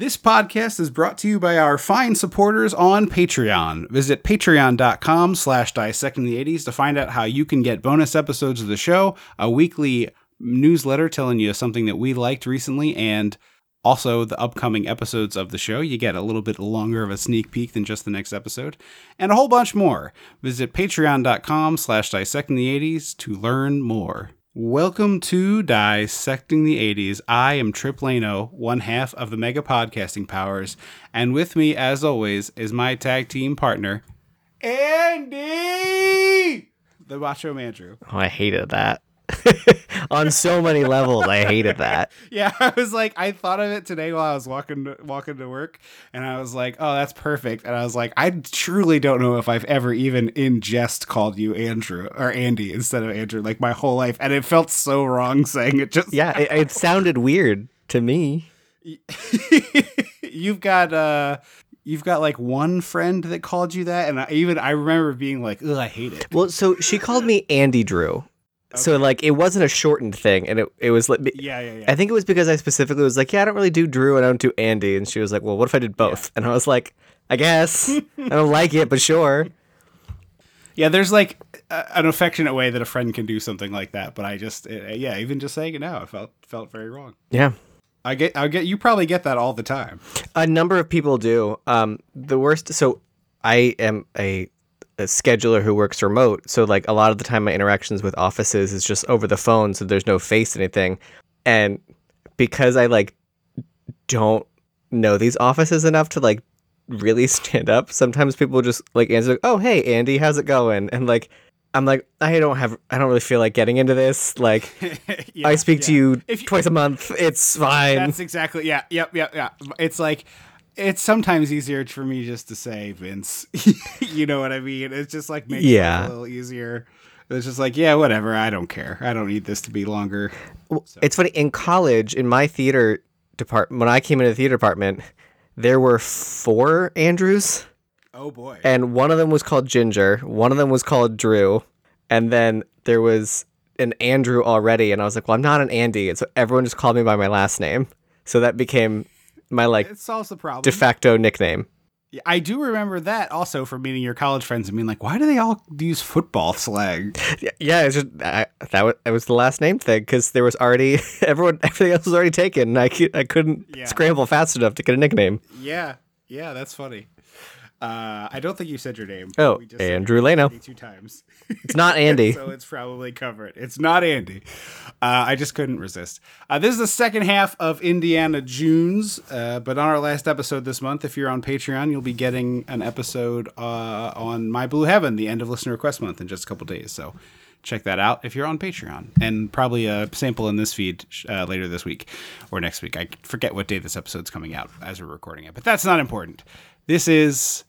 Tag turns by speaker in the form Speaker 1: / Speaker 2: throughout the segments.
Speaker 1: This podcast is brought to you by our fine supporters on Patreon. Visit patreon.com slash dissecting the 80s to find out how you can get bonus episodes of the show, a weekly newsletter telling you something that we liked recently, and also the upcoming episodes of the show. You get a little bit longer of a sneak peek than just the next episode, and a whole bunch more. Visit patreon.com slash dissecting the 80s to learn more. Welcome to Dissecting the 80s. I am Trip Lano, one half of the Mega Podcasting Powers, and with me, as always, is my tag team partner, Andy! The Macho Andrew.
Speaker 2: Oh, I hated that. On so many levels, I hated that.
Speaker 1: Yeah, I was like, I thought of it today while I was walking to, walking to work, and I was like, oh, that's perfect. And I was like, I truly don't know if I've ever even in jest called you Andrew or Andy instead of Andrew, like my whole life, and it felt so wrong saying it. Just
Speaker 2: Yeah, it, it sounded weird to me.
Speaker 1: you've got uh you've got like one friend that called you that and I, even i remember being like ugh i hate it
Speaker 2: Well, so she called me Andy Drew. So like it wasn't a shortened thing, and it it was like
Speaker 1: yeah yeah yeah
Speaker 2: I think it was because I specifically was like, yeah, I don't really do Drew and I don't do Andy, and she was like, well, what if I did both? And I was like, I guess I don't like it, but sure.
Speaker 1: yeah there's like a, an affectionate way that a friend can do something like that but i just uh, yeah even just saying it now i felt felt very wrong
Speaker 2: Yeah.
Speaker 1: i get i get you probably get that all the time
Speaker 2: A number of people do. Um, the worst. So I am a, a scheduler who works remote. So like a lot of the time, my interactions with offices is just over the phone. So there's no face anything, and because I like don't know these offices enough to like really stand up, sometimes people just like answer, like, "Oh hey Andy, how's it going?" And like. I'm like I don't have I don't really feel like getting into this. Like
Speaker 1: Yeah,
Speaker 2: I speak to you
Speaker 1: you-
Speaker 2: twice a month. It's fine.
Speaker 1: that's exactly yeah yep yep yeah it's like it's sometimes easier for me just to say vince you know what i mean? It's just like makes
Speaker 2: Yeah.
Speaker 1: it a little easier. It's just like yeah whatever i don't care. I don't need this to be longer.
Speaker 2: Well, It's funny in college in my theater department when I came into the theater department, there were four Andrews,
Speaker 1: oh boy.
Speaker 2: And one of them was called Ginger, one of them was called Drew, and then there was an Andrew already, and I was like, well, I'm not an Andy, and so everyone just called me by my last name, so that became my like
Speaker 1: it solves the problem
Speaker 2: de facto nickname.
Speaker 1: I do remember that also from meeting your college friends and being like why do they all use football slang
Speaker 2: Yeah, just I, that was it was the last name thing because there was already everyone everything else was already taken. And I I couldn't
Speaker 1: Yeah.
Speaker 2: scramble fast enough to get a nickname.
Speaker 1: yeah yeah that's funny uh, I don't think you said your name.
Speaker 2: Oh,
Speaker 1: We just
Speaker 2: Andrew Lano.
Speaker 1: 82 times.
Speaker 2: It's not Andy.
Speaker 1: so it's probably covered. It's not Andy. Uh, I just couldn't resist. Uh, this is the second half of Indiana Junes, uh, but on our last episode this month, if you're on Patreon, you'll be getting an episode uh, on My Blue Heaven, the end of listener request month, in just a couple days. So check that out if you're on Patreon, and probably a sample in this feed uh, later this week or next week. I forget what day this episode's coming out as we're recording it, but that's not important. This is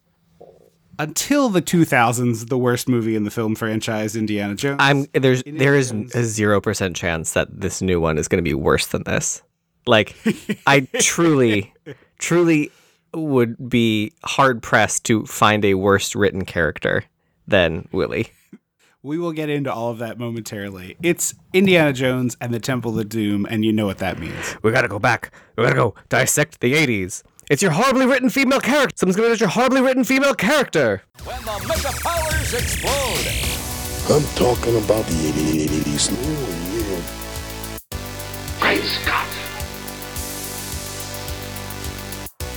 Speaker 1: until the 2000s the worst movie in the film franchise indiana jones
Speaker 2: I'm there's there is
Speaker 1: Jones.
Speaker 2: a zero percent chance that this new one is going to be worse than this. Like, I truly, truly would be hard pressed to find a worse written character than Willie.
Speaker 1: we will get into all of that momentarily it's indiana jones and the temple of doom and you know what that means
Speaker 2: We gotta go back. We gotta go dissect the '80s. It's your horribly written female character. Someone's gonna get your horribly written female character.
Speaker 3: When the mega powers explode,
Speaker 4: I'm talking about the 80s. Oh, yeah.
Speaker 5: Great Scott!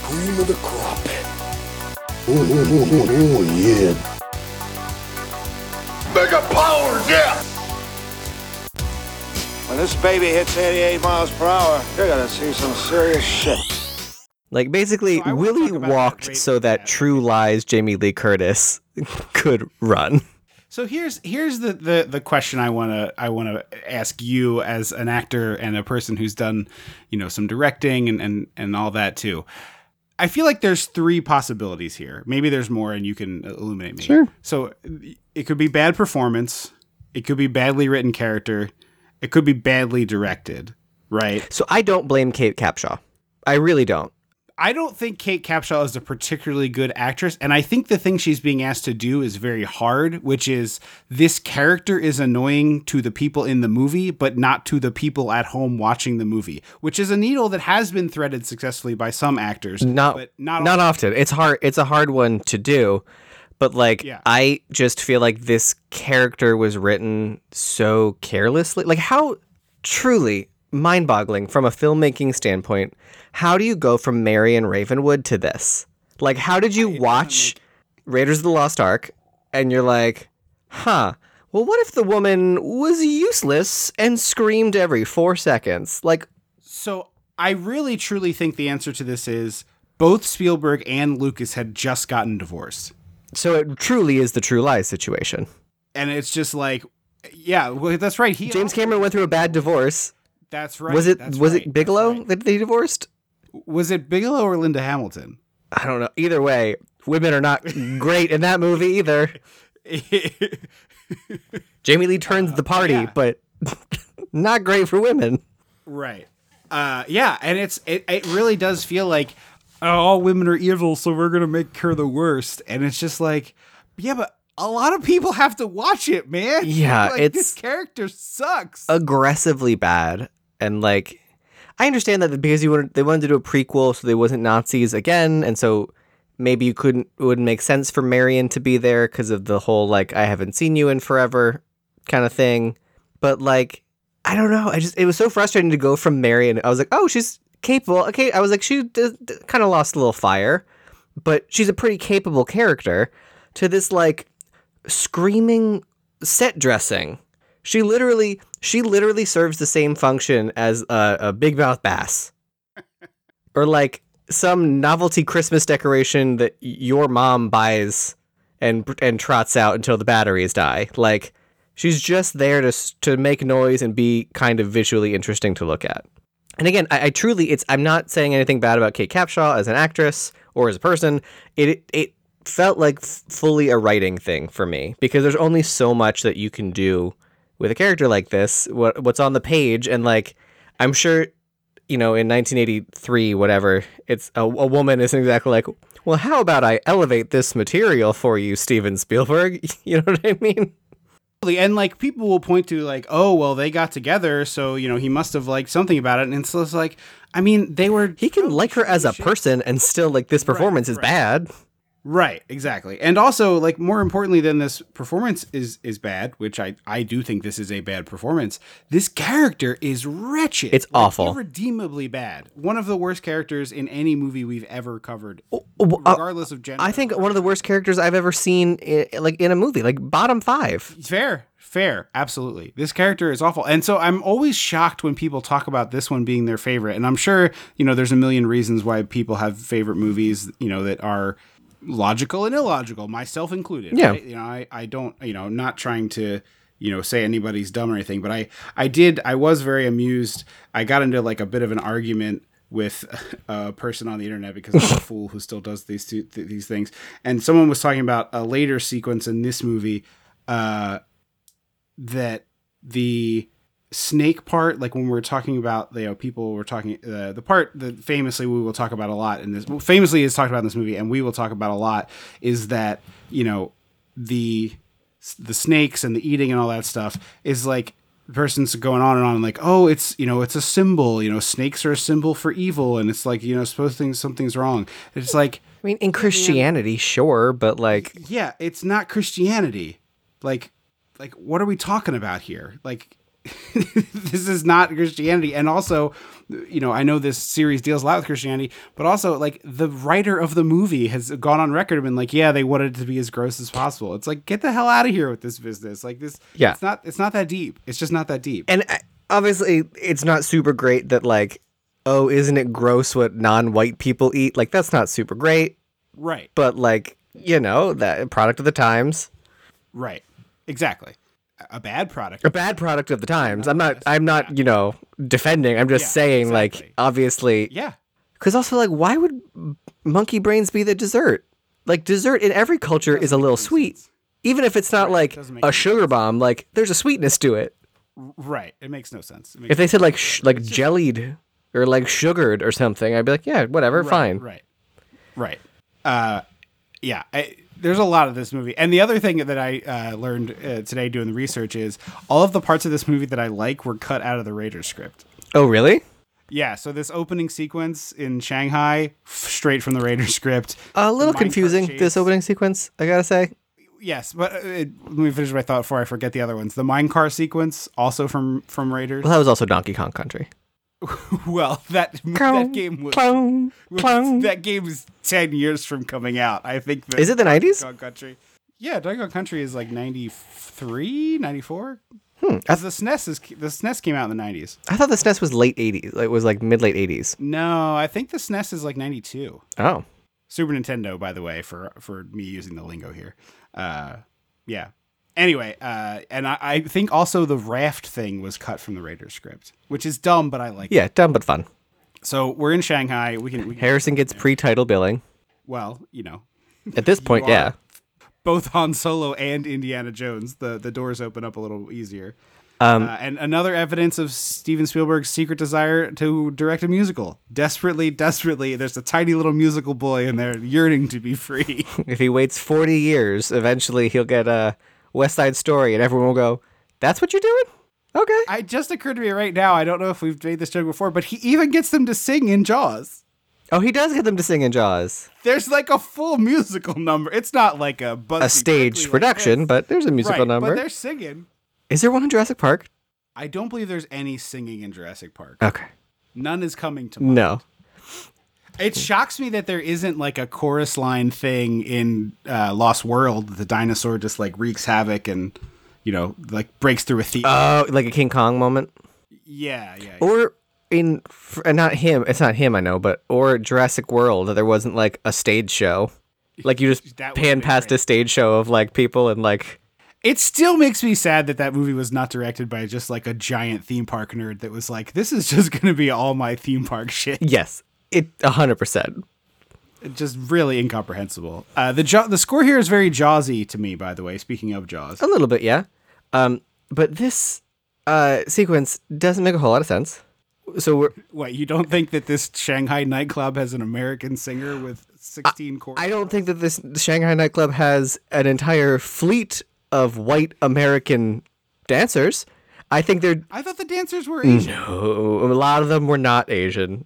Speaker 4: Cream of the crop. Oh, oh, oh, oh, oh, yeah.
Speaker 5: Mega powers, yeah!
Speaker 6: When this baby hits 88 miles per hour, you're gonna see some serious shit.
Speaker 2: Like basically,
Speaker 1: So
Speaker 2: Willie
Speaker 1: that
Speaker 2: walked so that True Lies Jamie Lee Curtis could run.
Speaker 1: so here's here's the the, the question i want to i want to ask you as an actor and a person who's done you know some directing and and and all that too i feel like there's three possibilities here maybe there's more and you can illuminate me
Speaker 2: Sure.
Speaker 1: so it could be bad performance it could be badly written character it could be badly directed right
Speaker 2: So I don't blame Kate Capshaw. I really don't.
Speaker 1: I don't think Kate Capshaw is a particularly good actress, and I think the thing she's being asked to do is very hard, which is this character is annoying to the people in the movie, but not to the people at home watching the movie, which is a needle that has been threaded successfully by some actors,
Speaker 2: not
Speaker 1: but not
Speaker 2: not, often. It's hard. It's a hard one to do, but like
Speaker 1: Yeah.
Speaker 2: I just feel like this character was written so carelessly. Like how truly mind-boggling from a filmmaking standpoint. How do you go from Marion Ravenwood to this? Like how did you um, watch Raiders of the Lost Ark and you're like, "Huh, well what if the woman was useless and screamed every 4 seconds?" Like
Speaker 1: So I really truly think the answer to this is both Spielberg and Lucas had just gotten divorced.
Speaker 2: so it truly is the true lies situation.
Speaker 1: And it's just like, yeah, well, that's right. He
Speaker 2: James Cameron went through a bad divorce.
Speaker 1: That's right.
Speaker 2: was it
Speaker 1: that's
Speaker 2: was
Speaker 1: right,
Speaker 2: it Bigelow
Speaker 1: right.
Speaker 2: that they divorced?
Speaker 1: Was it Bigelow or Linda Hamilton?
Speaker 2: I don't know. Either way, women are not great in that movie either. Jamie Lee turns the party,
Speaker 1: yeah.
Speaker 2: but not great for women.
Speaker 1: right. Uh, yeah, and it's it, it really does feel like oh, all women are evil, so we're gonna make her the worst. And it's just like, yeah, but a lot of people have to watch it, man.
Speaker 2: Yeah,
Speaker 1: like,
Speaker 2: it's-
Speaker 1: this character sucks.
Speaker 2: Aggressively bad, and like, I understand that because you wanted they wanted to do a prequel, so they wasn't Nazis again, and so maybe you couldn't it wouldn't make sense for Marion to be there because of the whole like I haven't seen you in forever kind of thing. But like, I don't know. I just it was so frustrating to go from Marion. I was like, oh, she's capable. Okay, I was like, she d- d- kind of lost a little fire, but she's a pretty capable character. To this like screaming set dressing. She literally she literally serves the same function as a, a big mouth bass, or like some novelty Christmas decoration that your mom buys and and trots out until the batteries die. Like she's just there to to make noise and be kind of visually interesting to look at. And again, I, I truly it's I'm not saying anything bad about Kate Capshaw as an actress or as a person. It it felt like f- fully a writing thing for me because there's only so much that you can do with a character like this. What what's on the page and like I'm sure you know in 1983 whatever it's a, a woman isn't exactly like well how about I elevate this material for you Steven Spielberg you know what I mean
Speaker 1: and like people will point to like oh well they got together so you know he must have liked something about it and so it's just like i mean they were
Speaker 2: he can like her as a person and still like this performance is
Speaker 1: right.
Speaker 2: bad
Speaker 1: right exactly. And also like more importantly than this performance is is bad which i i do think this is a bad performance. This character is wretched.
Speaker 2: It's
Speaker 1: Like,
Speaker 2: awful.
Speaker 1: irredeemably bad. One of the worst characters in any movie we've ever covered
Speaker 2: well, uh,
Speaker 1: regardless of gender.
Speaker 2: I think one of the worst characters I've ever seen i like in a movie like bottom 5
Speaker 1: Fair, fair, absolutely. This character is awful, and so I'm always shocked when people talk about this one being their favorite. And I'm sure you know there's a million reasons why people have favorite movies, you know, that are logical and illogical, myself included.
Speaker 2: Yeah.
Speaker 1: right? you know, I I don't, you know, not trying to you know say anybody's dumb or anything, but I I did I was very amused. I got into like a bit of an argument with a person on the internet because I'm a fool who still does these two, th- these things. And someone was talking about a later sequence in this movie uh, that the snake part, like when we are talking about, you know, people were talking uh, the part that famously we will talk about a lot in this, famously is talked about in this movie, and we will talk about a lot is that you know the the snakes and the eating and all that stuff is like the person's going on and on like oh it's you know it's a symbol you know snakes are a symbol for evil and it's like you know supposed things something's wrong. It's like
Speaker 2: I mean in Christianity sure but like
Speaker 1: yeah it's not christianity. Like like what are we talking about here? Like this is not christianity. And also you know i know this series deals a lot with christianity but also like the writer of the movie has gone on record and been like yeah they wanted it to be as gross as possible. It's like get the hell out of here with this business. Like this
Speaker 2: Yeah.
Speaker 1: it's not it's not that deep. It's just not that deep.
Speaker 2: And uh, obviously it's not super great that like oh isn't it gross what non-white people eat? Like that's not super great.
Speaker 1: Right.
Speaker 2: But like you know that product of the times.
Speaker 1: Right. Exactly a bad product.
Speaker 2: A bad product of the times. i'm not i'm not you know defending. I'm just
Speaker 1: Yeah,
Speaker 2: saying like obviously
Speaker 1: yeah.
Speaker 2: Because also like why would monkey brains be the dessert? Like dessert in every culture is a little sweet. even if it's not like
Speaker 1: doesn't
Speaker 2: a sugar bomb like there's a sweetness to it.
Speaker 1: Right. It makes no sense. Makes
Speaker 2: if they said like sh- like jellied or like sugared or something, I'd be like, yeah, whatever, fine.
Speaker 1: Right. Right. Uh, yeah. I, there's a lot of this movie, and the other thing that I uh, learned uh, today doing the research is all of the parts of this movie that I like were cut out of the Raiders script.
Speaker 2: Oh, really?
Speaker 1: Yeah, so this opening sequence in Shanghai, f- straight from the Raiders script.
Speaker 2: A little confusing this opening sequence, I gotta say.
Speaker 1: Yes, but uh, it, let me finish my thought before I forget the other ones. The minecart sequence, also from from Raiders.
Speaker 2: Well, that was also Donkey Kong Country.
Speaker 1: Well, that that game was,
Speaker 2: Clong,
Speaker 1: was-
Speaker 2: clong.
Speaker 1: that game is ten years from coming out. I think. That
Speaker 2: Is it the 90s?
Speaker 1: Country. Yeah, Donkey Country is like 93, 94?
Speaker 2: Hmm. I,
Speaker 1: the SNES is the SNES came out in the nineties.
Speaker 2: I thought the SNES was late 80s. It was like mid late 80s.
Speaker 1: No, I think the SNES is like ninety two.
Speaker 2: Oh.
Speaker 1: Super Nintendo, by the way, for for me using the lingo here. Uh, yeah. Anyway, uh, and I, I think also the raft thing was cut from the Raiders script, which is dumb, but I like. it.
Speaker 2: Yeah, dumb but fun.
Speaker 1: So we're in Shanghai. We can. We can
Speaker 2: Harrison gets pre title billing.
Speaker 1: well, you know,
Speaker 2: At this point, yeah.
Speaker 1: both Han Solo and Indiana Jones, the the doors open up a little easier.
Speaker 2: Um,
Speaker 1: uh, and another evidence of Steven Spielberg's secret desire to direct a musical. Desperately, desperately, there's a tiny little musical boy in there yearning to be free.
Speaker 2: If he waits 40 years, eventually he'll get a West Side Story and everyone will go, That's what you're doing? Okay.
Speaker 1: I just occurred to me right now. I don't know if we've made this joke before, but he even gets them to sing in Jaws.
Speaker 2: Oh, he does get them to sing in Jaws.
Speaker 1: There's like a full musical number. It's not like a
Speaker 2: A stage
Speaker 1: Berkeley like
Speaker 2: production, but there's a musical
Speaker 1: right,
Speaker 2: number.
Speaker 1: But they're singing.
Speaker 2: Is there one in Jurassic Park?
Speaker 1: I don't believe there's any singing in Jurassic Park.
Speaker 2: Okay.
Speaker 1: None is coming to mind.
Speaker 2: No.
Speaker 1: It shocks me that there isn't like a chorus line thing in uh, Lost World. The dinosaur just like wreaks havoc and you know like breaks through a thief.
Speaker 2: Oh, like a King Kong moment?
Speaker 1: yeah, yeah. yeah.
Speaker 2: Or in, uh, not him, it's not him, I know, but, or Jurassic World, there wasn't like a stage show. Like you just pan past
Speaker 1: great.
Speaker 2: a stage show of like people and like,
Speaker 1: It still makes me sad that that movie was not directed by just like a giant theme park nerd that was like, this is just going to be all my theme park shit.
Speaker 2: yes, it, 100%.
Speaker 1: Just really incomprehensible. Uh, the jaw the score here is very Jawsy to me, by the way. Speaking of Jaws,
Speaker 2: A little bit, yeah. Um, but this uh, sequence doesn't make a whole lot of sense. So we're,
Speaker 1: what you don't think that this Shanghai nightclub has an American singer with sixteen chords?
Speaker 2: I don't think that this Shanghai nightclub has an entire fleet of white American dancers. I think they're
Speaker 1: I thought the dancers were Asian.
Speaker 2: oh, a lot of them were not Asian.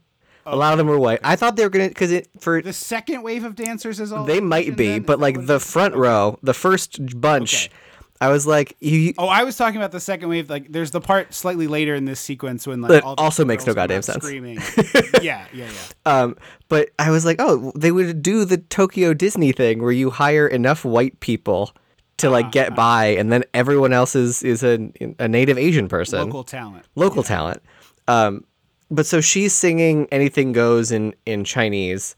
Speaker 2: A lot of them were white. I thought they were gonna because it for
Speaker 1: The second wave of dancers is all
Speaker 2: they might be,
Speaker 1: then?
Speaker 2: but like the front row, the first bunch,
Speaker 1: Okay.
Speaker 2: I was like, you.
Speaker 1: Oh, I was talking about the second wave. Like, there's the part slightly later in this sequence when like all
Speaker 2: also makes no goddamn sense.
Speaker 1: Screaming. yeah, yeah, yeah.
Speaker 2: Um, but I was like, oh, they would do the Tokyo Disney thing where you hire enough white people to like get by, and then everyone else is is a a native Asian person,
Speaker 1: Local talent.
Speaker 2: local talent. Um, but so she's singing "Anything Goes" in in Chinese,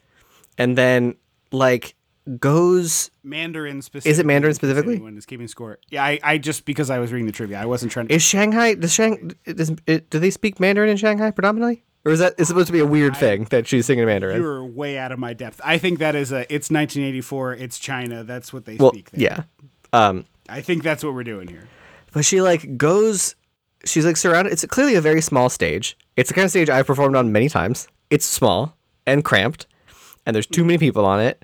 Speaker 2: and then like goes
Speaker 1: Mandarin specifically.
Speaker 2: Is it Mandarin specifically?
Speaker 1: Anyone is keeping score. Yeah, I, I just because I was reading the trivia, I wasn't trying to.
Speaker 2: is Shanghai does Shang does it, do they speak Mandarin in Shanghai predominantly, or is that is supposed to be a weird thing that she's singing Mandarin?
Speaker 1: you were way out of my depth. I think that is a. It's 1984. It's China. That's what they
Speaker 2: well,
Speaker 1: speak. There.
Speaker 2: yeah. Um,
Speaker 1: I think that's what we're doing here.
Speaker 2: but she like goes she's like surrounded it's clearly a very small stage. It's the kind of stage i've performed on many times. It's small and cramped and there's too many people on it.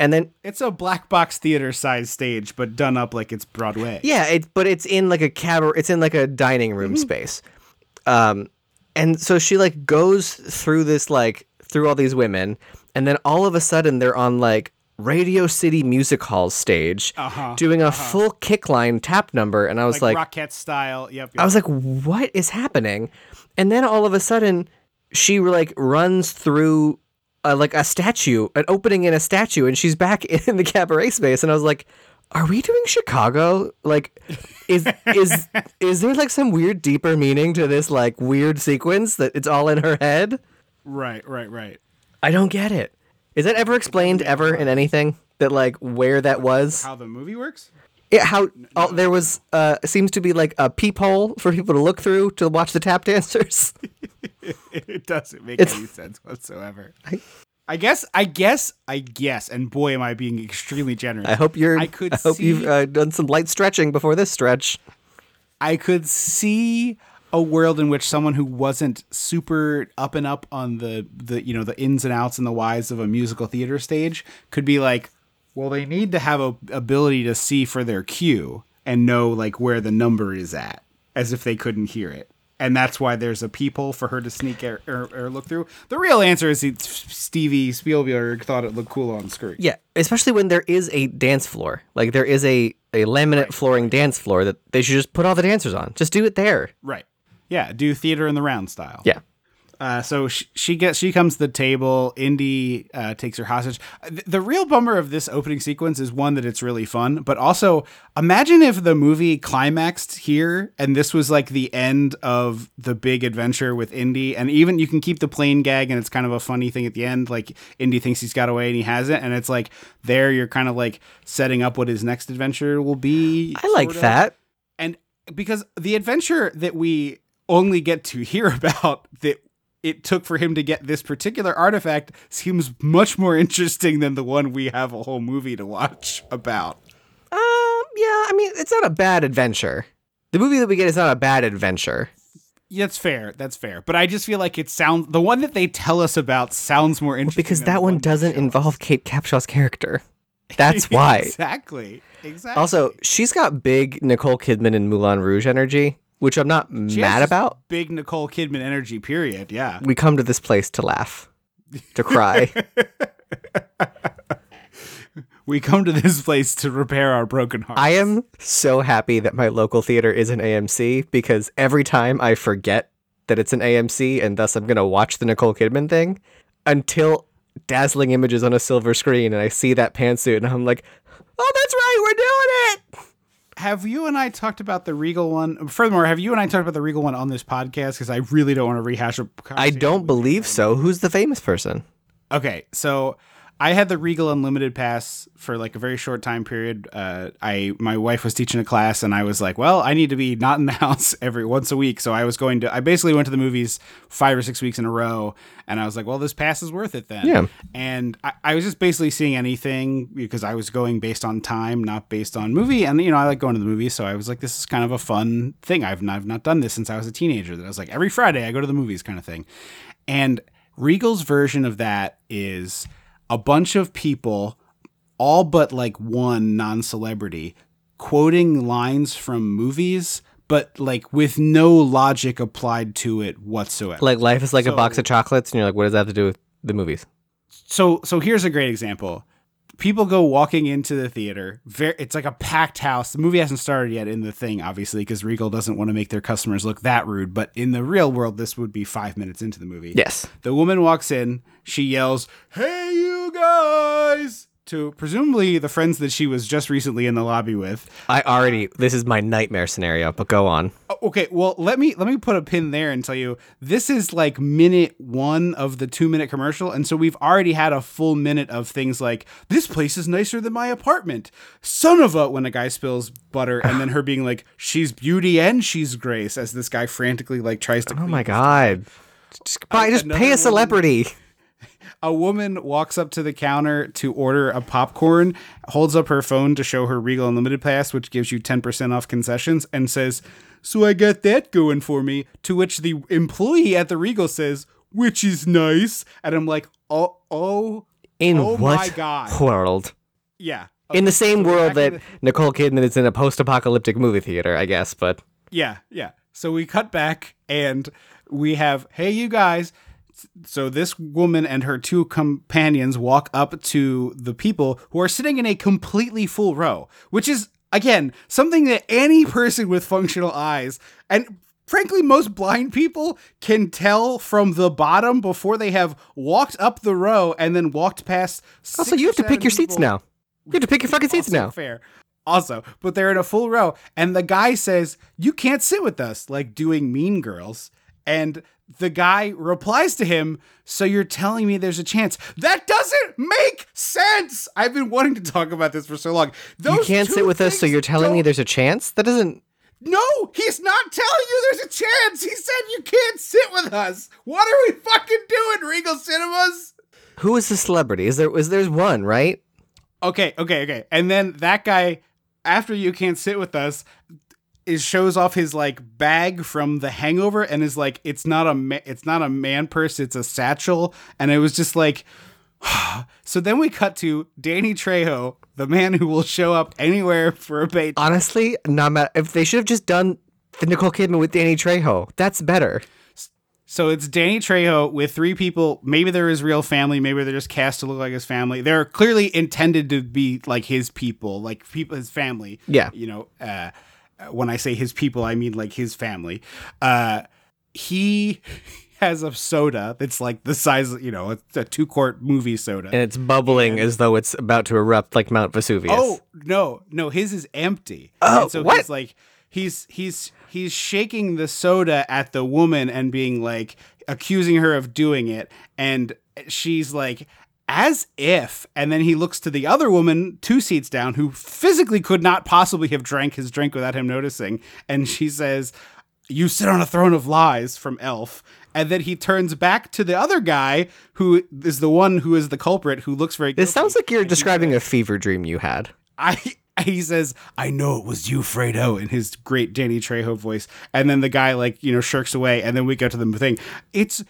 Speaker 2: And then
Speaker 1: It's a black box theater size stage, but done up like it's Broadway.
Speaker 2: yeah it but it's in like a cabaret it's in like a dining room space. Um and so she like goes through this like through all these women and then all of a sudden they're on like radio city music hall stage
Speaker 1: Uh-huh,
Speaker 2: doing a full kickline tap number and i was
Speaker 1: like,
Speaker 2: like
Speaker 1: Rockette style. Yep. yep.
Speaker 2: I was like, what is happening? And then all of a sudden, she like runs through uh, like a statue, an opening in a statue, and she's back in the cabaret space. And I was like, are we doing Chicago? Like, is is is there like some weird deeper meaning to this like weird sequence that it's all in her head?
Speaker 1: right, right, right.
Speaker 2: I don't get it. Is that ever explained ever in anything that like where that was?
Speaker 1: How the movie works?
Speaker 2: Yeah, how oh, there was uh seems to be like a peephole for people to look through to watch the tap dancers.
Speaker 1: it doesn't make
Speaker 2: It's-
Speaker 1: any sense whatsoever. I, guess, I guess, I guess, and boy, am I being extremely generous.
Speaker 2: I hope you're.
Speaker 1: I could
Speaker 2: I hope
Speaker 1: see,
Speaker 2: you've uh, done some light stretching before this stretch.
Speaker 1: I could see a world in which someone who wasn't super up and up on the the you know the ins and outs and the whys of a musical theater stage could be like, well, they need to have a ability to see for their cue and know like where the number is at, as if they couldn't hear it. And that's why there's a peephole for her to sneak or, or, or look through. The real answer is Stevie Spielberg thought it looked cool on screen.
Speaker 2: Yeah, especially when there is a dance floor. Like there is a a laminate flooring dance floor that they should just put all the dancers on. Just do it there.
Speaker 1: Right. Yeah. Do theater in the round style.
Speaker 2: Yeah.
Speaker 1: Uh, so she, she gets she comes to the table. Indy uh, takes her hostage. The, the real bummer of this opening sequence is one that it's really fun, but also imagine if the movie climaxed here and this was like the end of the big adventure with Indy, and even you can keep the plane gag and it's kind of a funny thing at the end. Like Indy thinks he's got away and he hasn't, and it's like there you're kind of like setting up what his next adventure will be.
Speaker 2: I like
Speaker 1: of
Speaker 2: that.
Speaker 1: and because the adventure that we only get to hear about that it took for him to get this particular artifact seems much more interesting than the one we have a whole movie to watch about.
Speaker 2: Um, yeah, I mean, it's not a bad adventure. The movie that we get is not a bad adventure.
Speaker 1: Yeah, That's fair. That's fair. But I just feel like it sounds the one that they tell us about sounds more interesting
Speaker 2: Because
Speaker 1: than
Speaker 2: that one
Speaker 1: they
Speaker 2: doesn't involve Kate Capshaw's character. That's why.
Speaker 1: exactly. Exactly.
Speaker 2: Also, she's got big Nicole Kidman and Moulin Rouge energy, which I'm not
Speaker 1: She
Speaker 2: mad about.
Speaker 1: Big Nicole Kidman energy. Period. Yeah.
Speaker 2: We come to this place to laugh, to cry.
Speaker 1: We come to this place to repair our broken hearts.
Speaker 2: I am so happy that my local theater is an AMC because every time I forget that it's an AMC and thus I'm going to watch the Nicole Kidman thing until dazzling images on a silver screen and I see that pantsuit and I'm like, oh, that's right, we're doing it.
Speaker 1: Have you and I talked about the Regal one? Furthermore, have you and I talked about the Regal one on this podcast? Because I really don't want to rehash a
Speaker 2: I
Speaker 1: conversation
Speaker 2: I
Speaker 1: don't
Speaker 2: believe so. Who's the famous person?
Speaker 1: Okay, so I had the Regal Unlimited pass for like a very short time period. Uh, I my wife was teaching a class, and I was like, "Well, I need to be not in the house every once a week." So I was going to. I basically went to the movies five or six weeks in a row, and I was like, "Well, this pass is worth it then."
Speaker 2: Yeah.
Speaker 1: And I, I was just basically seeing anything because I was going based on time, not based on movie. And you know, I like going to the movies, so I was like, "This is kind of a fun thing." I've not, I've not done this since I was a teenager. That I was like, every Friday I go to the movies, kind of thing. And Regal's version of that is a bunch of people, all but like one non celebrity, quoting lines from movies, but like with no logic applied to it whatsoever.
Speaker 2: Like life is like a box of chocolates, and you're like, what does that have to do with the movies?
Speaker 1: so so here's a great example. People go walking into the theater. Very, it's like a packed house. The movie hasn't started yet in the thing, obviously, because Regal doesn't want to make their customers look that rude. But in the real world, this would be five minutes into the movie.
Speaker 2: Yes.
Speaker 1: The woman walks in. She yells, "Hey, you guys!" to presumably the friends that she was just recently in the lobby with.
Speaker 2: I already. This is my nightmare scenario. But go on.
Speaker 1: Oh, Okay, well let me let me put a pin there and tell you this is like minute one of the two minute commercial, and so we've already had a full minute of things like this place is nicer than my apartment. Son of a when a guy spills butter, and then her being like she's beauty and she's grace as this guy frantically like tries to.
Speaker 2: Oh my god. Just, buy, just pay a celebrity.
Speaker 1: A woman walks up to the counter to order a popcorn, holds up her phone to show her Regal Unlimited Pass, which gives you 10% off concessions, and says, So I got that going for me. To which the employee at the Regal says, Which is nice. And I'm like, Oh, oh,
Speaker 2: In
Speaker 1: oh
Speaker 2: what
Speaker 1: my God.
Speaker 2: world?
Speaker 1: Yeah.
Speaker 2: In the same
Speaker 1: so
Speaker 2: world that
Speaker 1: in
Speaker 2: Nicole Kidman is in a post-apocalyptic movie theater, I guess. But
Speaker 1: Yeah, yeah. So we cut back and we have, hey, you guys. So this woman and her two companions walk up to the people who are sitting in a completely full row, which is, again, something that any person with functional eyes and frankly most blind people can tell from the bottom before they have walked up the row and then walked past.
Speaker 2: also, you have to pick your seats now. You have to pick your fucking seats now.
Speaker 1: Fair. Also, but they're in a full row, and the guy says, "You can't sit with us," like doing Mean Girls. And the guy replies to him, "So you're telling me there's a chance? That doesn't make sense. I've been wanting to talk about this for so long.
Speaker 2: You can't sit with us, so you're telling me there's a chance? That doesn't.
Speaker 1: no, he's not telling you there's a chance. He said you can't sit with us. What are we fucking doing, Regal Cinemas?
Speaker 2: Who is the celebrity? Is there? Is there's one right?
Speaker 1: Okay, okay, okay. And then that guy, after you can't sit with us, is shows off his like bag from The Hangover and is like it's not a ma- it's not a man purse, it's a satchel, and it was just like. so then we cut to Danny Trejo, the man who will show up anywhere for a bait.
Speaker 2: Honestly, not mad. If they should have just done the Nicole Kidman with Danny Trejo, that's better.
Speaker 1: So it's Danny Trejo with three people. Maybe they're his real family. Maybe they're just cast to look like his family. They're clearly intended to be like his people, like people, his family.
Speaker 2: Yeah.
Speaker 1: You know, uh, when I say his people, I mean like his family. Uh, he has a soda that's like the size, you know, it's a two quart movie soda.
Speaker 2: And it's bubbling as though it's about to erupt like Mount Vesuvius.
Speaker 1: Oh no, no, his is empty.
Speaker 2: Oh,
Speaker 1: and so
Speaker 2: what?
Speaker 1: he's like he's he's he's shaking the soda at the woman and being like accusing her of doing it, and she's like as if and then he looks to the other woman two seats down who physically could not possibly have drank his drink without him noticing and she says you sit on a throne of lies from elf and then he turns back to the other guy who is the one who is the culprit who looks very
Speaker 2: This sounds like you're describing a fever dream you had.
Speaker 1: I he says, I know it was you, Fredo, in his great Danny Trejo voice. And then the guy like, you know, shirks away, and then we go to the thing. It's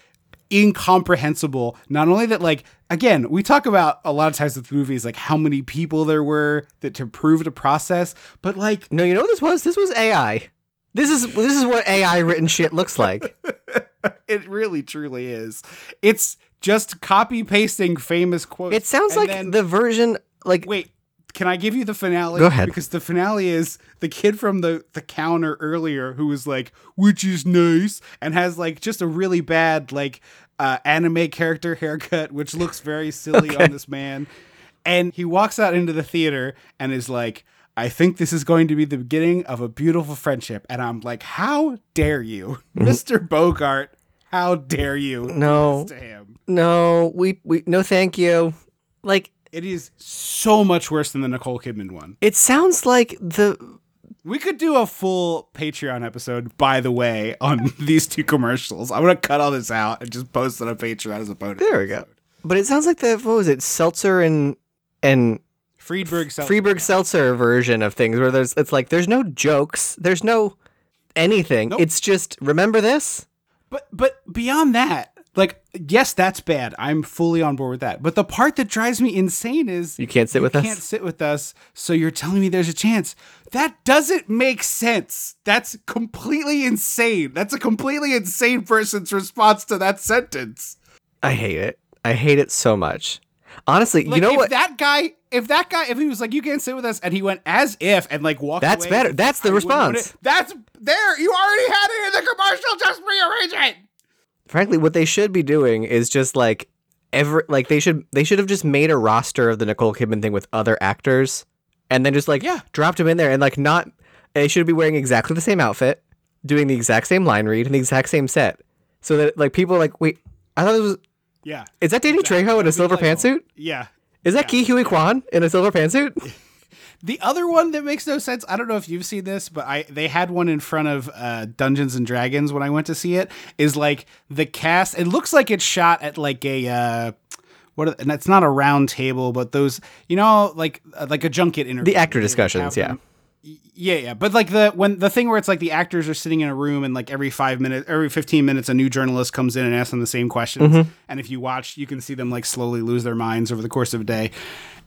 Speaker 1: incomprehensible. Not only that, like, again, we talk about a lot of times with movies, like how many people there were that to prove the process, but like
Speaker 2: No, you know what this was? This was AI. This is this is what AI written shit looks like.
Speaker 1: it really truly is. It's just copy pasting famous quotes.
Speaker 2: It sounds
Speaker 1: And
Speaker 2: like
Speaker 1: then-
Speaker 2: the version like
Speaker 1: Wait, can I give you the finale?
Speaker 2: Go ahead.
Speaker 1: Because the finale is the kid from the, the counter earlier who was like, which is nice, and has like just a really bad like uh, anime character haircut, which looks very silly on this man. And he walks out into the theater and is like, I think this is going to be the beginning of a beautiful friendship. And I'm like, how dare you, Mr. Bogart? How dare you?
Speaker 2: No. no, we we no thank you. Like
Speaker 1: It is so much worse than the Nicole Kidman one.
Speaker 2: it sounds like the
Speaker 1: We could do a full Patreon episode, by the way, on these two commercials. I'm gonna cut all this out and just post it on Patreon as a bonus.
Speaker 2: There we go. But it sounds like the what was it, Seltzer and and
Speaker 1: Friedberg self-
Speaker 2: Freeberg Seltzer version of things where there's it's like there's no jokes, there's no anything.
Speaker 1: Nope.
Speaker 2: It's just remember this?
Speaker 1: But but beyond that, like yes, that's bad. I'm fully on board with that. But the part that drives me insane is
Speaker 2: You can't sit with us?
Speaker 1: You can't sit with us. So you're telling me there's a chance. That doesn't make sense. That's completely insane. That's a completely insane person's response to that sentence.
Speaker 2: I hate it. I hate it so much. Honestly,
Speaker 1: Like,
Speaker 2: you know
Speaker 1: if
Speaker 2: what?
Speaker 1: that guy, if that guy, if he was like, "You can't sit with us," and he went as if and like walked.
Speaker 2: That's
Speaker 1: away,
Speaker 2: better. That's the
Speaker 1: I
Speaker 2: response.
Speaker 1: That's there. You already had it in the commercial. Just rearrange it.
Speaker 2: Frankly what they should be doing is just like ever like they should they should have just made a roster of the Nicole Kidman thing with other actors and then just like
Speaker 1: Yeah.
Speaker 2: dropped them in there and like not they should be wearing exactly the same outfit doing the exact same line read and the exact same set so that like people are like wait I thought it was
Speaker 1: Yeah.
Speaker 2: is that Danny Trejo in a silver pantsuit
Speaker 1: Yeah.
Speaker 2: is that Ke Huy Quan in a silver pantsuit
Speaker 1: The other one that makes no sense. I don't know if you've seen this, but I they had one in front of uh, Dungeons and Dragons when I went to see it. Is like the cast. It looks like it's shot at like a. Uh, what are, and it's not a round table, but those you know like uh, like a junket interview.
Speaker 2: the actor discussions yeah
Speaker 1: Yeah, yeah, but like the when the thing where it's like the actors are sitting in a room and like every five minutes, every fifteen minutes, a new journalist comes in and asks them the same questions.
Speaker 2: Mm-hmm.
Speaker 1: And if you watch, you can see them like slowly lose their minds over the course of a day.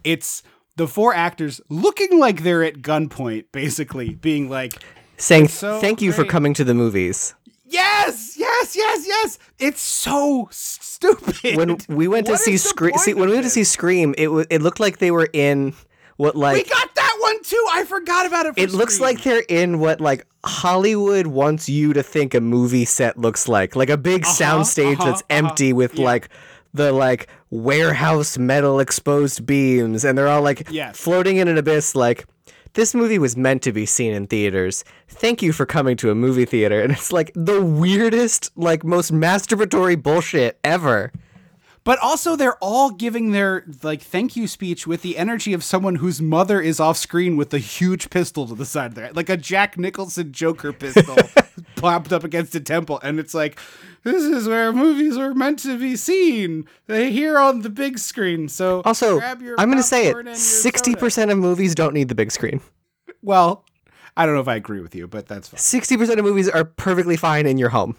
Speaker 1: It's the four actors looking like they're at gunpoint, basically being like,
Speaker 2: saying
Speaker 1: so
Speaker 2: thank you for coming to the movies
Speaker 1: "Yes, yes, yes, yes." It's so stupid.
Speaker 2: when we went to see Scream see when we went to see Scream it wa it looked like they were in what like
Speaker 1: we got that one too. I forgot about it. For
Speaker 2: it looks like they're in what like Hollywood wants you to think a movie set looks like, like a big soundstage
Speaker 1: uh-huh,
Speaker 2: that's
Speaker 1: uh-huh,
Speaker 2: empty with
Speaker 1: yeah.
Speaker 2: like the like warehouse metal exposed beams, and they're all like
Speaker 1: Yes.
Speaker 2: floating in an abyss. Like this movie was meant to be seen in theaters. Thank you for coming to a movie theater, and it's like the weirdest, like most masturbatory bullshit ever.
Speaker 1: But also, they're all giving their like thank you speech with the energy of someone whose mother is off screen with a huge pistol to the side of their head, like a Jack Nicholson Joker pistol plopped up against a temple, and it's like, this is where movies are meant to be seen. They here on the big screen. So
Speaker 2: Also,
Speaker 1: grab your
Speaker 2: I'm going to say it: sixty percent of movies don't need the big screen.
Speaker 1: Well, I don't know if I agree with you, but that's fine.
Speaker 2: Sixty percent of movies are perfectly fine in your home.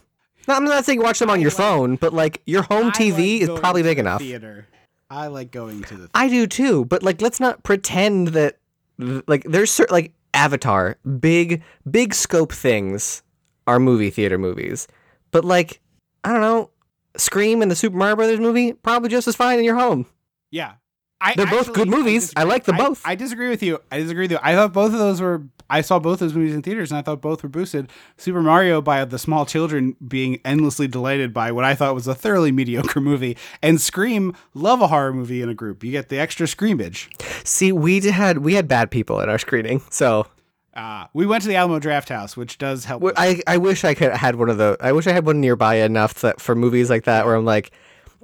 Speaker 2: No, I'm not saying watch them on your phone, but like your home
Speaker 1: I
Speaker 2: TV
Speaker 1: like
Speaker 2: is probably big
Speaker 1: the
Speaker 2: enough.
Speaker 1: Theater. I like going to the. Theater.
Speaker 2: I do too, but like let's not pretend that like there's certain like Avatar, big big scope things are movie theater movies. But like I don't know, Scream and the Super Mario Brothers movie probably just as fine in your home.
Speaker 1: Yeah. I
Speaker 2: They're both good movies. I
Speaker 1: disagree.
Speaker 2: like them both.
Speaker 1: I, disagree with you. I disagree with you. I thought both of those were. I saw both those movies in theaters, and I thought both were boosted. Super Mario by the small children being endlessly delighted by what I thought was a thoroughly mediocre movie, and Scream love a horror movie in a group. You get the extra screamage.
Speaker 2: See, we had we had bad people at our screening, so
Speaker 1: Uh, we went to the Alamo Drafthouse, which does help.
Speaker 2: I I wish I could had one of those. I wish I had one nearby enough that for movies like that where I'm like,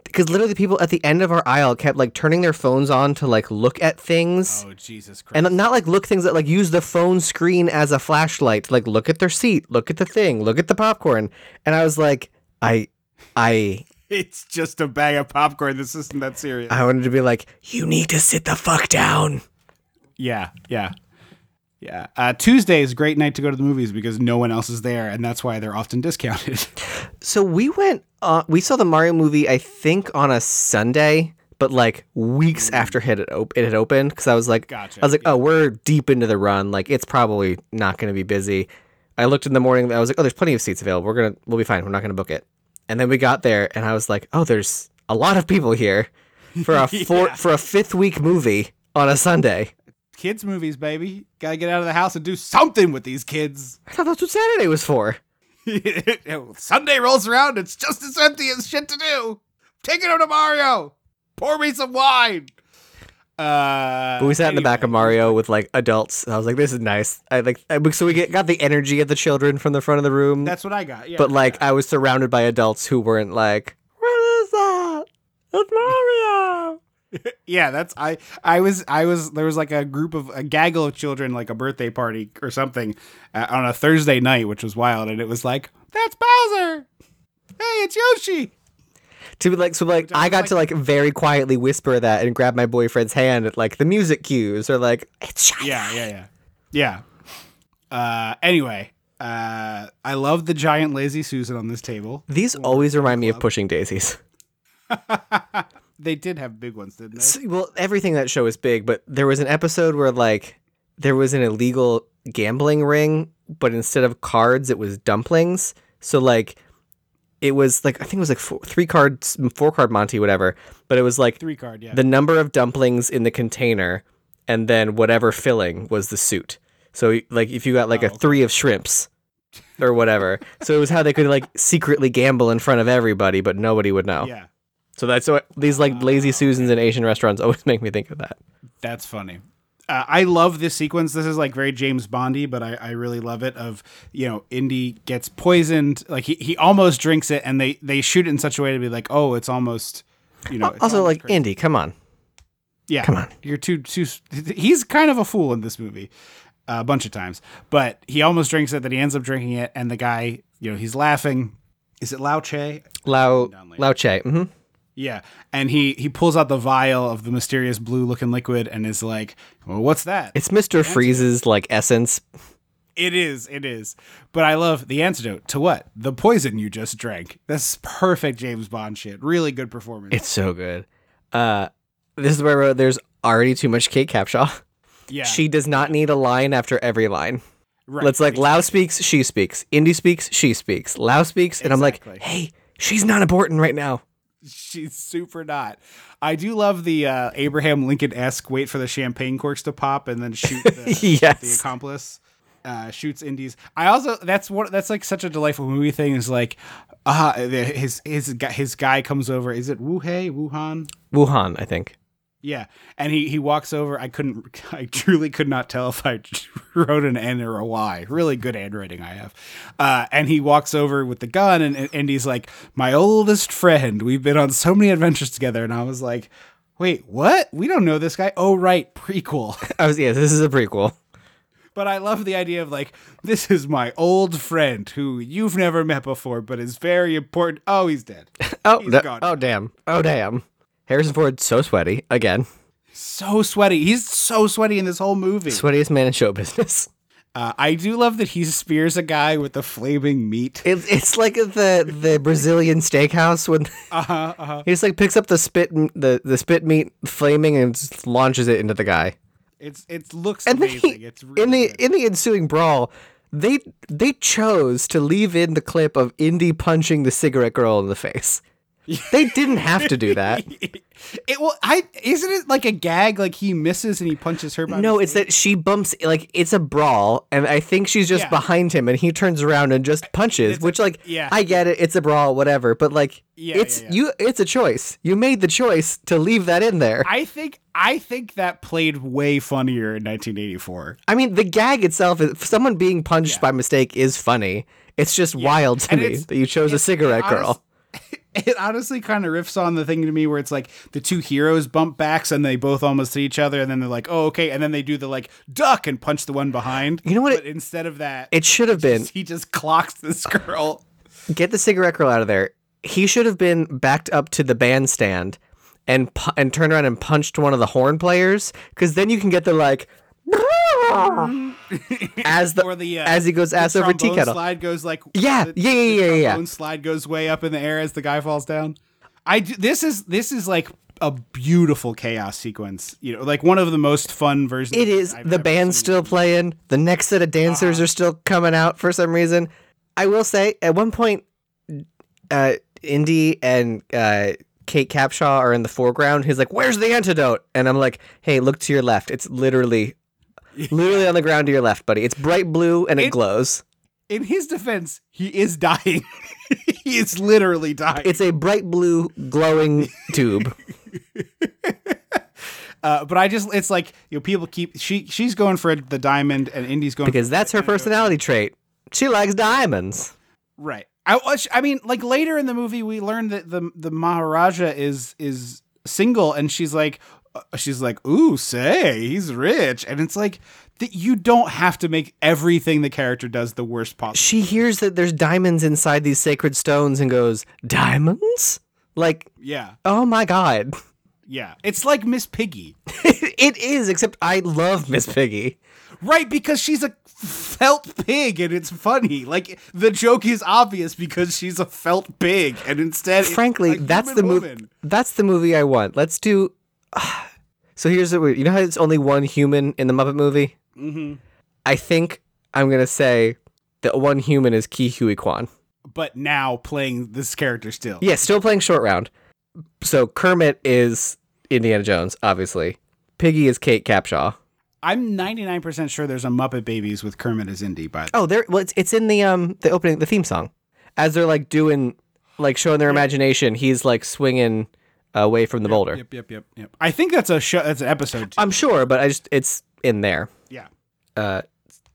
Speaker 2: because literally people at the end of our aisle kept like turning their phones on to like look at things.
Speaker 1: oh Jesus Christ!
Speaker 2: And not like look things that like use the phone screen as a flashlight. To, Like look at their seat, look at the thing, look at the popcorn. And I was like, I, I,
Speaker 1: it's just a bag of popcorn. This isn't that serious.
Speaker 2: I wanted to be like, you need to sit the fuck down.
Speaker 1: Yeah, yeah, yeah. Uh, Tuesday is a great night to go to the movies because no one else is there, and that's why they're often discounted.
Speaker 2: So we went, uh, we saw the Mario movie, I think on a Sunday, but like weeks after it had, op- it had opened. Cause I was like,
Speaker 1: Gotcha,
Speaker 2: I was like, oh, we're deep into the run. Like it's probably not going to be busy. I looked in the morning. I was like, oh, there's plenty of seats available. We're going to, we'll be fine. We're not going to book it. And then we got there and I was like, oh, there's a lot of people here for a four, for a fifth week movie on a Sunday.
Speaker 1: Kids movies, baby. Gotta get out of the house and do something with these kids.
Speaker 2: I thought that's what Saturday was for.
Speaker 1: Sunday rolls around, it's just as empty as shit to do. Take it over to Mario. Pour me some wine. Uh,
Speaker 2: But we sat in the back of. Mario with like adults. I was like, this is nice. I like, I, so we get, got the energy of the children from the front of the room.
Speaker 1: That's what I got. Yeah,
Speaker 2: but like, I was surrounded by adults who weren't like, what is that? It's Mario.
Speaker 1: Yeah, that's I. I was. I was. There was like a group of a gaggle of children, like a birthday party or something, uh, on a Thursday night, which was wild, and it was like, that's Bowser. Hey, it's Yoshi.
Speaker 2: To be like, so like, I got to like very quietly whisper that and grab my boyfriend's hand at like the music cues or like, it's.
Speaker 1: Yeah, yeah, yeah, yeah. Uh, anyway, uh, I love the giant lazy Susan on this table.
Speaker 2: These always remind me of Pushing Daisies.
Speaker 1: They did have big ones, didn't they?
Speaker 2: Well, everything that show is big, but there was an episode where like there was an illegal gambling ring, but instead of cards, it was dumplings. So like it was like I think it was like four, three cards, four card Monty, whatever. But it was like
Speaker 1: Three card, yeah.
Speaker 2: the number of dumplings in the container, and then whatever filling was the suit. So like if you got like a oh, three of shrimps or whatever, so it was how they could like secretly gamble in front of everybody, but nobody would know.
Speaker 1: yeah,
Speaker 2: So that's what these like lazy Susans in Asian restaurants always make me think of that.
Speaker 1: that's funny. Uh, I love this sequence. This is like very James Bondy, but I, I really love it. Of you know, Indy gets poisoned. Like he, he almost drinks it, and they they shoot it in such a way to be like, oh, it's almost, you know.
Speaker 2: also, like
Speaker 1: crazy.
Speaker 2: Indy, come on.
Speaker 1: Yeah,
Speaker 2: Come on.
Speaker 1: You're too too. He's kind of a fool in this movie, uh, a bunch of times. But he almost drinks it. That he ends up drinking it, and the guy, you know, he's laughing. Is it Lao Che?
Speaker 2: Lao. Lao Che. hmm
Speaker 1: Yeah, and he he pulls out the vial of the mysterious blue looking liquid and is like, "Well, what's that?"
Speaker 2: It's Mr. Freeze's like essence.
Speaker 1: It is, it is. But I love the antidote to what? The poison you just drank. That's perfect James Bond shit. Really good performance.
Speaker 2: It's so good. Uh, this is where I wrote, there's already too much Kate Capshaw.
Speaker 1: yeah,
Speaker 2: She does not need a line after every line.
Speaker 1: right.
Speaker 2: Let's like Lao speaks, she speaks. Indy speaks, she speaks. Lao speaks, and I'm like, hey, she's not important right now.
Speaker 1: She's super not. I do love the uh, Abraham Lincoln esque wait for the champagne corks to pop and then shoot the,
Speaker 2: Yes.
Speaker 1: the accomplice. Uh, shoots Indies. I also that's what that's like such a delightful movie thing is like, uh his his guy his guy comes over. Is it Wuhei Wu Han?
Speaker 2: Wuhan, I think.
Speaker 1: Yeah, and he he walks over. I couldn't. I truly could not tell if I wrote an N or a Y. Really good handwriting I have. Uh, and he walks over with the gun, and and he's like, "My oldest friend. We've been on so many adventures together." And I was like, "Wait, what? We don't know this guy? Oh, right, prequel."
Speaker 2: I was yeah, this is a prequel.
Speaker 1: but I love the idea of like, this is my old friend who you've never met before, but is very important. Oh, he's dead.
Speaker 2: Oh,
Speaker 1: He's gone.
Speaker 2: oh damn. Oh damn. Harrison Ford so sweaty again.
Speaker 1: So sweaty. He's so sweaty in this whole movie.
Speaker 2: Sweatiest man in show business.
Speaker 1: Uh, I do love that he spears a guy with the flaming meat.
Speaker 2: It's it's like the the Brazilian steakhouse when
Speaker 1: Uh huh. Uh huh.
Speaker 2: he just like picks up the spit the the spit meat flaming and launches it into the guy.
Speaker 1: It's it looks
Speaker 2: And
Speaker 1: amazing.
Speaker 2: he,
Speaker 1: it's really
Speaker 2: in the
Speaker 1: good.
Speaker 2: in the ensuing brawl, they they chose to leave in the clip of Indy punching the cigarette girl in the face. They didn't have to do that.
Speaker 1: it well, I isn't it like a gag? Like he misses and he punches her. By
Speaker 2: No, it's that she bumps like it's a brawl, and I think she's just
Speaker 1: Yeah.
Speaker 2: behind him, and he turns around and just punches.
Speaker 1: It's a-
Speaker 2: which, like,
Speaker 1: yeah.
Speaker 2: I get it, it's a brawl, whatever, but like,
Speaker 1: Yeah,
Speaker 2: it's
Speaker 1: yeah,
Speaker 2: you, it's a choice. You made the choice to leave that in there. I,
Speaker 1: think I think that played way funnier in 1984.
Speaker 2: I mean, the gag itself, is someone being punched by mistake, is funny. It's just wild to
Speaker 1: And
Speaker 2: me that you chose a cigarette girl.
Speaker 1: It honestly kind of riffs on the thing to me where it's like the two heroes bump backs and they both almost hit each other and then they're like, oh okay, and then they do the like duck and punch the one behind.
Speaker 2: You know what
Speaker 1: But
Speaker 2: it-
Speaker 1: instead of that,
Speaker 2: It should have been
Speaker 1: he just clocks this girl.
Speaker 2: get the cigarette girl out of there. He should have been backed up to the bandstand and pu- and turned around and punched one of the horn players because then you can get the like as the,
Speaker 1: the uh,
Speaker 2: as he goes
Speaker 1: the
Speaker 2: ass over tea kettle.
Speaker 1: Slide goes like
Speaker 2: Yeah,
Speaker 1: the-
Speaker 2: yeah, yeah,
Speaker 1: the
Speaker 2: yeah, yeah, yeah.
Speaker 1: Slide goes way up in the air as the guy falls down. I do, this is this is like a beautiful chaos sequence. You know, like one of the most fun versions.
Speaker 2: It is
Speaker 1: I've
Speaker 2: the
Speaker 1: ever
Speaker 2: band's
Speaker 1: seen.
Speaker 2: still playing. The next set of dancers are still coming out for some reason. I will say at one point, uh, Indy and uh, Kate Capshaw are in the foreground. He's like, "Where's the antidote?" And I'm like, "Hey, look to your left. It's literally." Literally on the ground to your left, buddy. It's bright blue and it,
Speaker 1: It-
Speaker 2: glows.
Speaker 1: In his defense, he is dying. he is literally dying.
Speaker 2: It's a bright blue glowing tube.
Speaker 1: Uh, but I just it's like you know people keep she she's going for the diamond and Indy's going
Speaker 2: Because that's her personality trait. She likes diamonds.
Speaker 1: Right. I watch- I mean, like later in the movie, we learn that the the Maharaja is is single, and she's like, Uh, she's like, ooh, say he's rich, and it's like that you don't have to make everything the character does the worst possible.
Speaker 2: She hears that there's diamonds inside these sacred stones and goes, Diamonds? Like,
Speaker 1: Yeah,
Speaker 2: oh my god.
Speaker 1: yeah. It's like Miss Piggy,
Speaker 2: it is, except I love Miss Piggy.
Speaker 1: right? Because she's a felt pig, and it's funny. Like the joke is obvious because she's a felt pig, and instead,
Speaker 2: Frankly, that's the movie. That's the movie I want. Let's do. So here's the you know how it's only one human in the Muppet movie. Mm-hmm. I think I'm gonna say that one human is Ke Huy Quan.
Speaker 1: But now playing this character still.
Speaker 2: Yeah, still playing short round. So Kermit is Indiana Jones, obviously. Piggy is Kate Capshaw.
Speaker 1: I'm 99% sure there's a Muppet Babies with Kermit as Indy, but
Speaker 2: Oh, there. Well, it's it's in the um the opening the theme song, as they're like doing like showing their imagination. He's like swinging away from the boulder.
Speaker 1: yep, yep, yep, yep. I think that's a show. That's an episode. Too.
Speaker 2: I'm sure, but I just it's in there.
Speaker 1: yeah,
Speaker 2: Uh,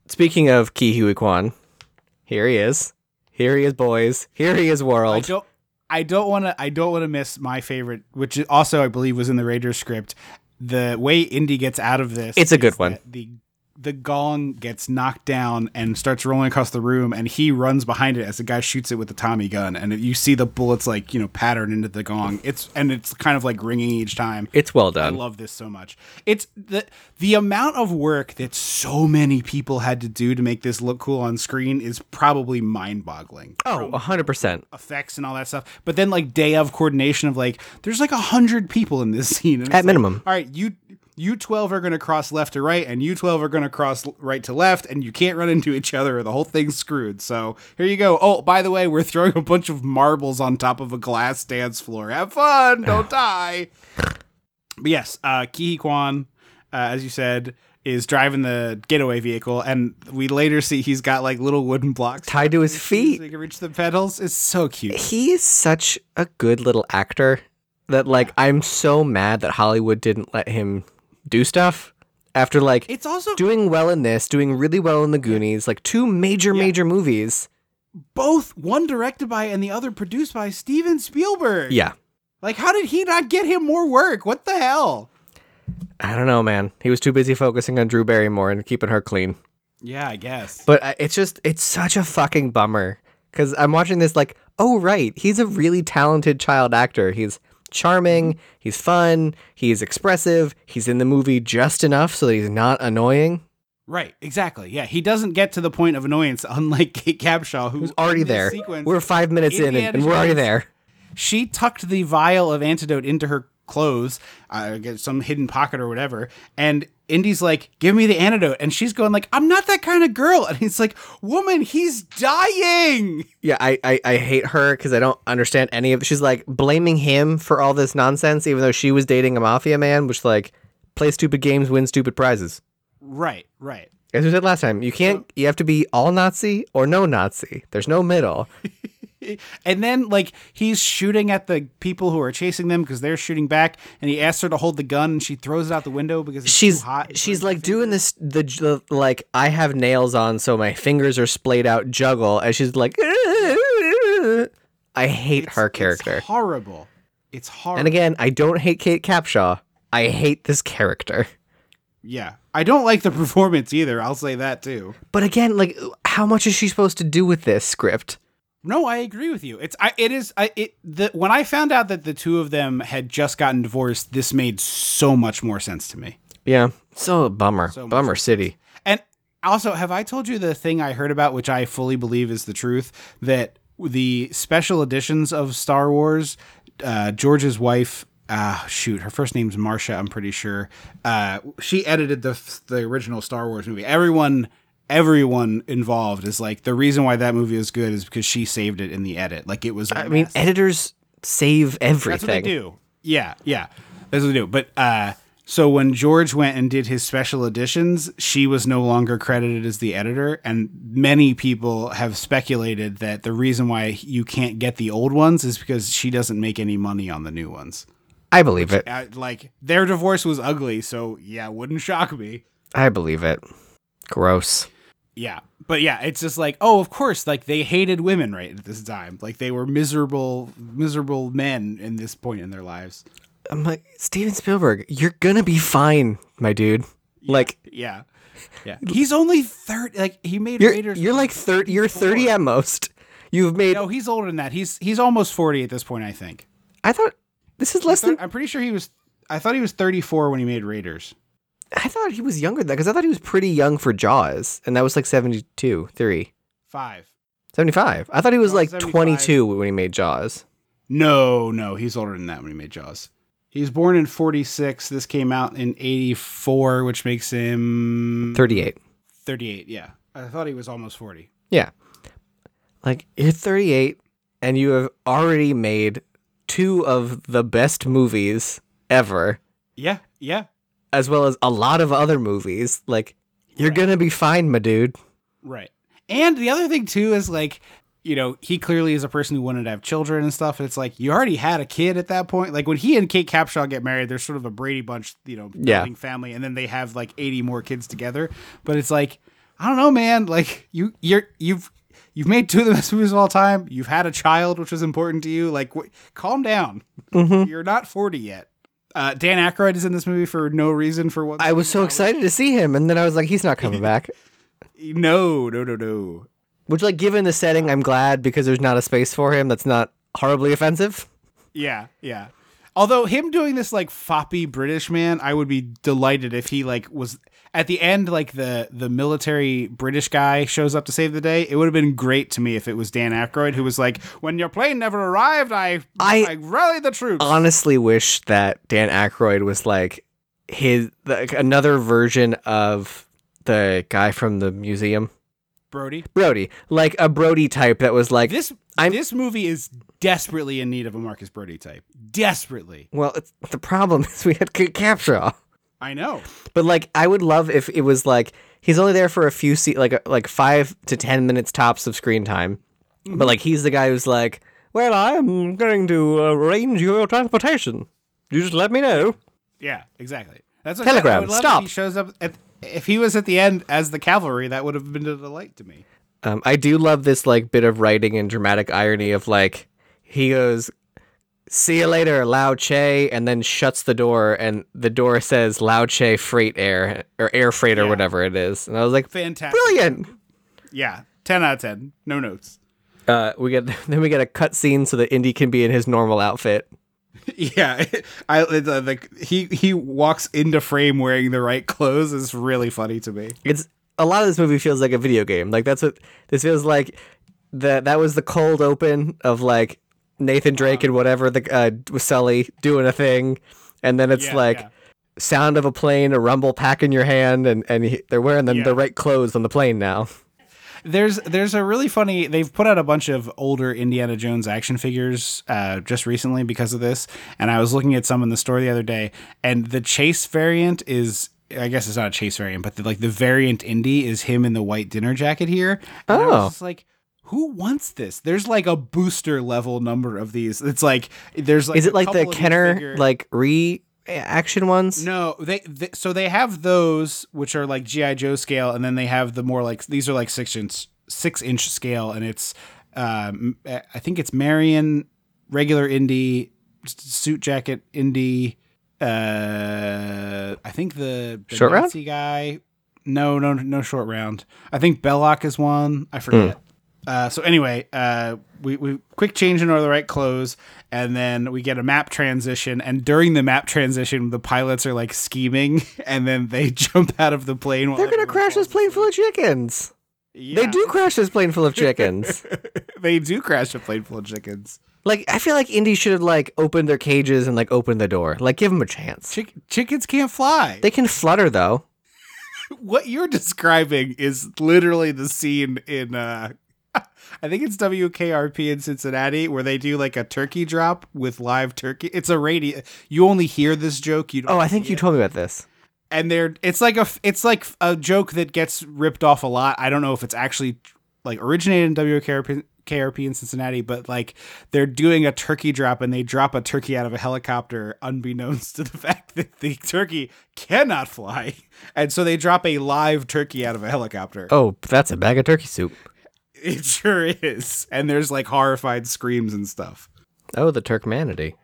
Speaker 2: speaking of Ke Huy Quan, here he is. Here he is, boys. Here he is,
Speaker 1: I
Speaker 2: world.
Speaker 1: don't. I don't want to. I don't want to miss my favorite, which also I believe was in the Raiders script. The way Indy gets out of this.
Speaker 2: It's a good one.
Speaker 1: The the gong gets knocked down and starts rolling across the room, and he runs behind it as the guy shoots it with the Tommy gun, and you see the bullets like you know pattern into the gong. It's and it's kind of like ringing each time.
Speaker 2: It's well done.
Speaker 1: I love this so much. It's the the amount of work that so many people had to do to make this look cool on screen is probably mind-boggling.
Speaker 2: oh 100%
Speaker 1: Effects and all that stuff, but then like day of coordination of like there's like a hundred people in this scene.
Speaker 2: At
Speaker 1: like,
Speaker 2: minimum.
Speaker 1: all right, you you twelve are going to cross left to right, and you twelve are going to cross right to left, and you can't run into each other, or the whole thing's screwed. So here you go. Oh, by the way, we're throwing a bunch of marbles on top of a glass dance floor. Have fun, don't die. But yes, uh, Ke Quan, uh, as you said, is driving the getaway vehicle, and we later see he's got like little wooden blocks
Speaker 2: Tied to his
Speaker 1: so
Speaker 2: feet.
Speaker 1: he can reach the pedals. It's so cute.
Speaker 2: He is such a good little actor that like I'm so mad that Hollywood didn't let him do stuff after like
Speaker 1: It's also
Speaker 2: doing well in this, doing really well in the Goonies, like two major major movies.
Speaker 1: both one directed by and the other produced by Steven Spielberg.
Speaker 2: Yeah.
Speaker 1: Like, how did he not get him more work? What the hell?
Speaker 2: I don't know, man. He was too busy focusing on Drew Barrymore and keeping her clean.
Speaker 1: Yeah, I guess.
Speaker 2: But uh, it's just it's such a fucking bummer cuz I'm watching this like, "Oh right, he's a really talented child actor. He's charming, he's fun, he's expressive, he's in the movie just enough so that he's not annoying."
Speaker 1: Right, exactly. Yeah, he doesn't get to the point of annoyance, unlike Kate Capshaw, who's
Speaker 2: Already there.
Speaker 1: sequence-
Speaker 2: We're five minutes in, and, and we're already there.
Speaker 1: She tucked the vial of antidote into her clothes, uh, get some hidden pocket or whatever, and Indy's like, "Give me the antidote," and she's going like, "I'm not that kind of girl," and he's like, "Woman, he's dying."
Speaker 2: Yeah, I, I, I hate her because I don't understand any of. She's like blaming him for all this nonsense, even though she was dating a mafia man, which like play stupid games, win stupid prizes.
Speaker 1: Right, right.
Speaker 2: As we said last time, you can't. You have to be all Nazi or no Nazi. There's no middle.
Speaker 1: And then like he's shooting at the people who are chasing them because they're shooting back, and he asks her to hold the gun, and she throws it out the window because it's
Speaker 2: she's
Speaker 1: hot.
Speaker 2: she's like doing this the, the like I have nails on, so my fingers are splayed out juggle, and she's like, I hate her character.
Speaker 1: It's horrible. It's horrible.
Speaker 2: And again, I don't hate Kate Capshaw. I hate this character.
Speaker 1: yeah, I don't like the performance either. I'll say that too.
Speaker 2: But again, like, how much is she supposed to do with this script?
Speaker 1: No, I agree with you. It's I it is I it the when I found out that the two of them had just gotten divorced, this made so much more sense to me.
Speaker 2: Yeah, so bummer,
Speaker 1: So
Speaker 2: bummer city.
Speaker 1: And also, have I told you the thing I heard about, which I fully believe is the truth, that the special editions of Star Wars, uh, George's wife, uh, shoot, her first name's Marcia, I'm pretty sure. Uh, she edited the the original Star Wars movie. Everyone. Everyone involved is like the reason why that movie is good is because she saved it in the edit. Like it was.
Speaker 2: I mean, editors save everything.
Speaker 1: That's what they do. Yeah, yeah. That's what they do. But uh so when George went and did his special editions, she was no longer credited as the editor, and many people have speculated that the reason why you can't get the old ones is because she doesn't make any money on the new ones.
Speaker 2: I believe it.
Speaker 1: Uh, like their divorce was ugly, so yeah, wouldn't shock me.
Speaker 2: I believe it. Gross.
Speaker 1: Yeah. But yeah, it's just like, oh, of course, like they hated women right at this time. Like they were miserable, miserable men in this point in their lives.
Speaker 2: I'm like Steven Spielberg. You're gonna be fine, my dude. Like
Speaker 1: Yeah. Yeah. He's only 30 like he made
Speaker 2: you're
Speaker 1: Raiders.
Speaker 2: you're like thirty. You're thirty at most. You've made.
Speaker 1: No, he's older than that. He's he's almost 40 at this point, I think.
Speaker 2: I thought this is less than.
Speaker 1: I'm pretty sure he was I thought he was 34 when he made Raiders.
Speaker 2: I thought he was younger than that because I thought he was pretty young for Jaws, and that was like 72, 3,
Speaker 1: 5.
Speaker 2: 75. I thought he was
Speaker 1: No,
Speaker 2: like
Speaker 1: 75.
Speaker 2: 22 when he made Jaws.
Speaker 1: No, no, he's older than that when he made Jaws. He was born in 46. This came out in 84, which makes him
Speaker 2: 38.
Speaker 1: 38. Yeah. I thought he was almost 40.
Speaker 2: Yeah. Like you're 38 and you have already made two of the best movies ever,
Speaker 1: Yeah. Yeah.
Speaker 2: As well as a lot of other movies. Like you're gonna be fine, my dude.
Speaker 1: Right. And the other thing too is like, you know, he clearly is a person who wanted to have children and stuff. And it's like you already had a kid at that point. Like when he and Kate Capshaw get married, there's sort of a Brady Bunch, you know,
Speaker 2: Yeah.
Speaker 1: family, and then they have like 80 more kids together. But it's like, I don't know, man. Like you, you're you've you've made two of the best movies of all time. You've had a child, which was important to you. Like, wh- calm down. Mm-hmm. You're not 40 yet. Uh, Dan Aykroyd is in this movie for no reason. For what
Speaker 2: I was so excited to see him, and then I was like, he's not coming back.
Speaker 1: No, no, no, no.
Speaker 2: Which, like, given the setting, I'm glad because there's not a space for him that's not horribly offensive.
Speaker 1: Yeah, yeah. Although him doing this like foppy British man, I would be delighted if he like was at the end like the the military British guy shows up to save the day. It would have been great to me if it was Dan Aykroyd who was like, "When your plane never arrived, I
Speaker 2: I-
Speaker 1: I, rallied the troops."
Speaker 2: Honestly, wish that Dan Aykroyd was like his like another version of the guy from the museum,
Speaker 1: Brody.
Speaker 2: Brody, like a Brody type that was like
Speaker 1: This
Speaker 2: I'm-
Speaker 1: this movie is desperately in need of a Marcus Brody type. Desperately.
Speaker 2: Well, it's, the problem is we had Capshaw.
Speaker 1: I know.
Speaker 2: But like, I would love if it was like he's only there for a few se- like like five to ten minutes tops of screen time, but like he's the guy who's like, "Well, I'm going to arrange your transportation. You just let me know."
Speaker 1: Yeah, exactly. That's what
Speaker 2: Telegram,
Speaker 1: I would love
Speaker 2: stop.
Speaker 1: If he shows up at if he was at the end as the cavalry, that would have been a delight to me.
Speaker 2: Um, I do love this like bit of writing and dramatic irony of like he goes, "See you later, Lao Che," and then shuts the door, and the door says Lao Che Freight Air or Air Freight or
Speaker 1: Yeah.
Speaker 2: whatever it is, and I was like,
Speaker 1: Fantastic.
Speaker 2: "Brilliant!"
Speaker 1: Yeah, ten out of ten. No notes.
Speaker 2: Uh, we get then we get a cut scene so that Indy can be in his normal outfit.
Speaker 1: Yeah, I the, the he he walks into frame wearing the right clothes is really funny to me.
Speaker 2: It's a lot of this movie feels like a video game. Like that's what this feels like. That that was the cold open of like Nathan Drake and whatever the uh, with Sully doing a thing, and then it's
Speaker 1: Yeah,
Speaker 2: like
Speaker 1: yeah.
Speaker 2: sound of a plane, a rumble pack in your hand, and and he, they're wearing them
Speaker 1: Yeah.
Speaker 2: the right clothes on the plane now.
Speaker 1: There's there's a really funny. They've put out a bunch of older Indiana Jones action figures uh, just recently because of this, and I was looking at some in the store the other day, and the chase variant is. I guess it's not a chase variant, but the, like the variant Indy is him in the white dinner jacket here. And
Speaker 2: Oh.
Speaker 1: just like, who wants this? There's like a booster level number of these. It's like there's like
Speaker 2: Is it like the Kenner
Speaker 1: figure-
Speaker 2: like re action ones?
Speaker 1: No, they, they so they have those which are like GI Joe scale, and then they have the more like these are like six inch six inch scale, and it's um I think it's Marion regular Indy suit jacket Indy. Uh, I think the, the
Speaker 2: Short round?
Speaker 1: Guy. No, no, no short round. I think Belloq is one. I forget. Uh, so anyway, uh, we, we quick change into the right clothes, and then we get a map transition. And during the map transition, the pilots are like scheming, and then they jump out of the plane. while
Speaker 2: They're gonna crash this plane full of chickens. They do crash this plane full of chickens.
Speaker 1: They do crash a plane full of chickens.
Speaker 2: like I feel like Indy should have like opened their cages and like opened the door. Like give them a chance.
Speaker 1: Chick- chickens can't fly.
Speaker 2: They can flutter though.
Speaker 1: what you're describing is literally the scene in uh I think it's WKRP in Cincinnati where they do like a turkey drop with live turkey. It's a radio. You only hear this joke. You don't
Speaker 2: Oh, I think you
Speaker 1: it.
Speaker 2: told me about this.
Speaker 1: and they're it's like a it's like a joke that gets ripped off a lot. I don't know if it's actually like originated in WKRP KRP in Cincinnati, but like they're doing a turkey drop and they drop a turkey out of a helicopter unbeknownst to the fact that the turkey cannot fly. And so they drop a live turkey out of a helicopter.
Speaker 2: Oh, that's a bag of turkey soup.
Speaker 1: It sure is. And there's like horrified screams and stuff.
Speaker 2: Oh, the Turkmanity.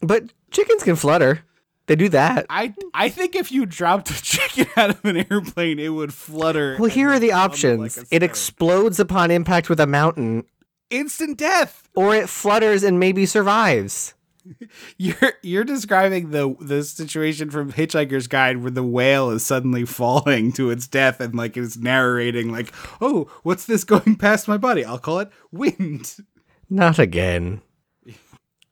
Speaker 2: but chickens can flutter. They do that.
Speaker 1: I I think if you dropped a chicken out of an airplane, it would flutter.
Speaker 2: Well, here are the options.
Speaker 1: like
Speaker 2: it explodes upon impact with a mountain,
Speaker 1: instant death.
Speaker 2: or it flutters and maybe survives.
Speaker 1: You're you're describing the the situation from Hitchhiker's Guide where the whale is suddenly falling to its death and like is narrating like, "Oh, what's this going past my body? I'll call it wind."
Speaker 2: Not again.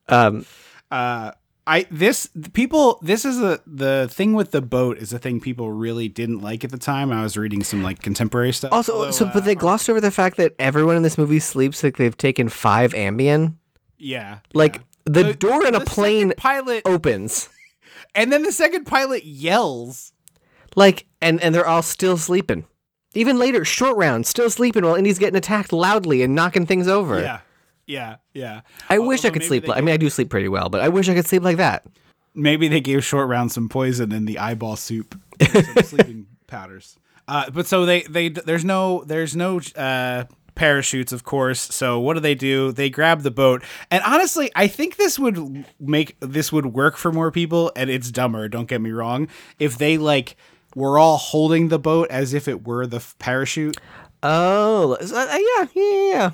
Speaker 2: Um,
Speaker 1: Uh I this people this is a the thing with the boat is a thing people really didn't like at the time. I was reading some like contemporary stuff.
Speaker 2: also,
Speaker 1: Although,
Speaker 2: so
Speaker 1: uh,
Speaker 2: but they glossed over the fact that everyone in this movie sleeps like they've taken five Ambien.
Speaker 1: yeah,
Speaker 2: Like
Speaker 1: yeah.
Speaker 2: The, door in a plane
Speaker 1: pilot
Speaker 2: opens.
Speaker 1: and then the second pilot yells.
Speaker 2: Like, and and they're all still sleeping. Even later, short round, still sleeping while Indy's getting attacked loudly and knocking things over.
Speaker 1: Yeah. Yeah, yeah.
Speaker 2: I wish I could sleep. Like, I mean, I do sleep pretty well, but I wish I could sleep like that.
Speaker 1: maybe they gave short round some poison in the eyeball soup some sleeping powders uh, but so they they there's no there's no uh parachutes of course so what do they do they grab the boat and honestly i think this would make this would work for more people and it's dumber don't get me wrong if they like were all holding the boat as if it were the f- parachute
Speaker 2: Oh, uh, yeah, yeah, yeah, yeah.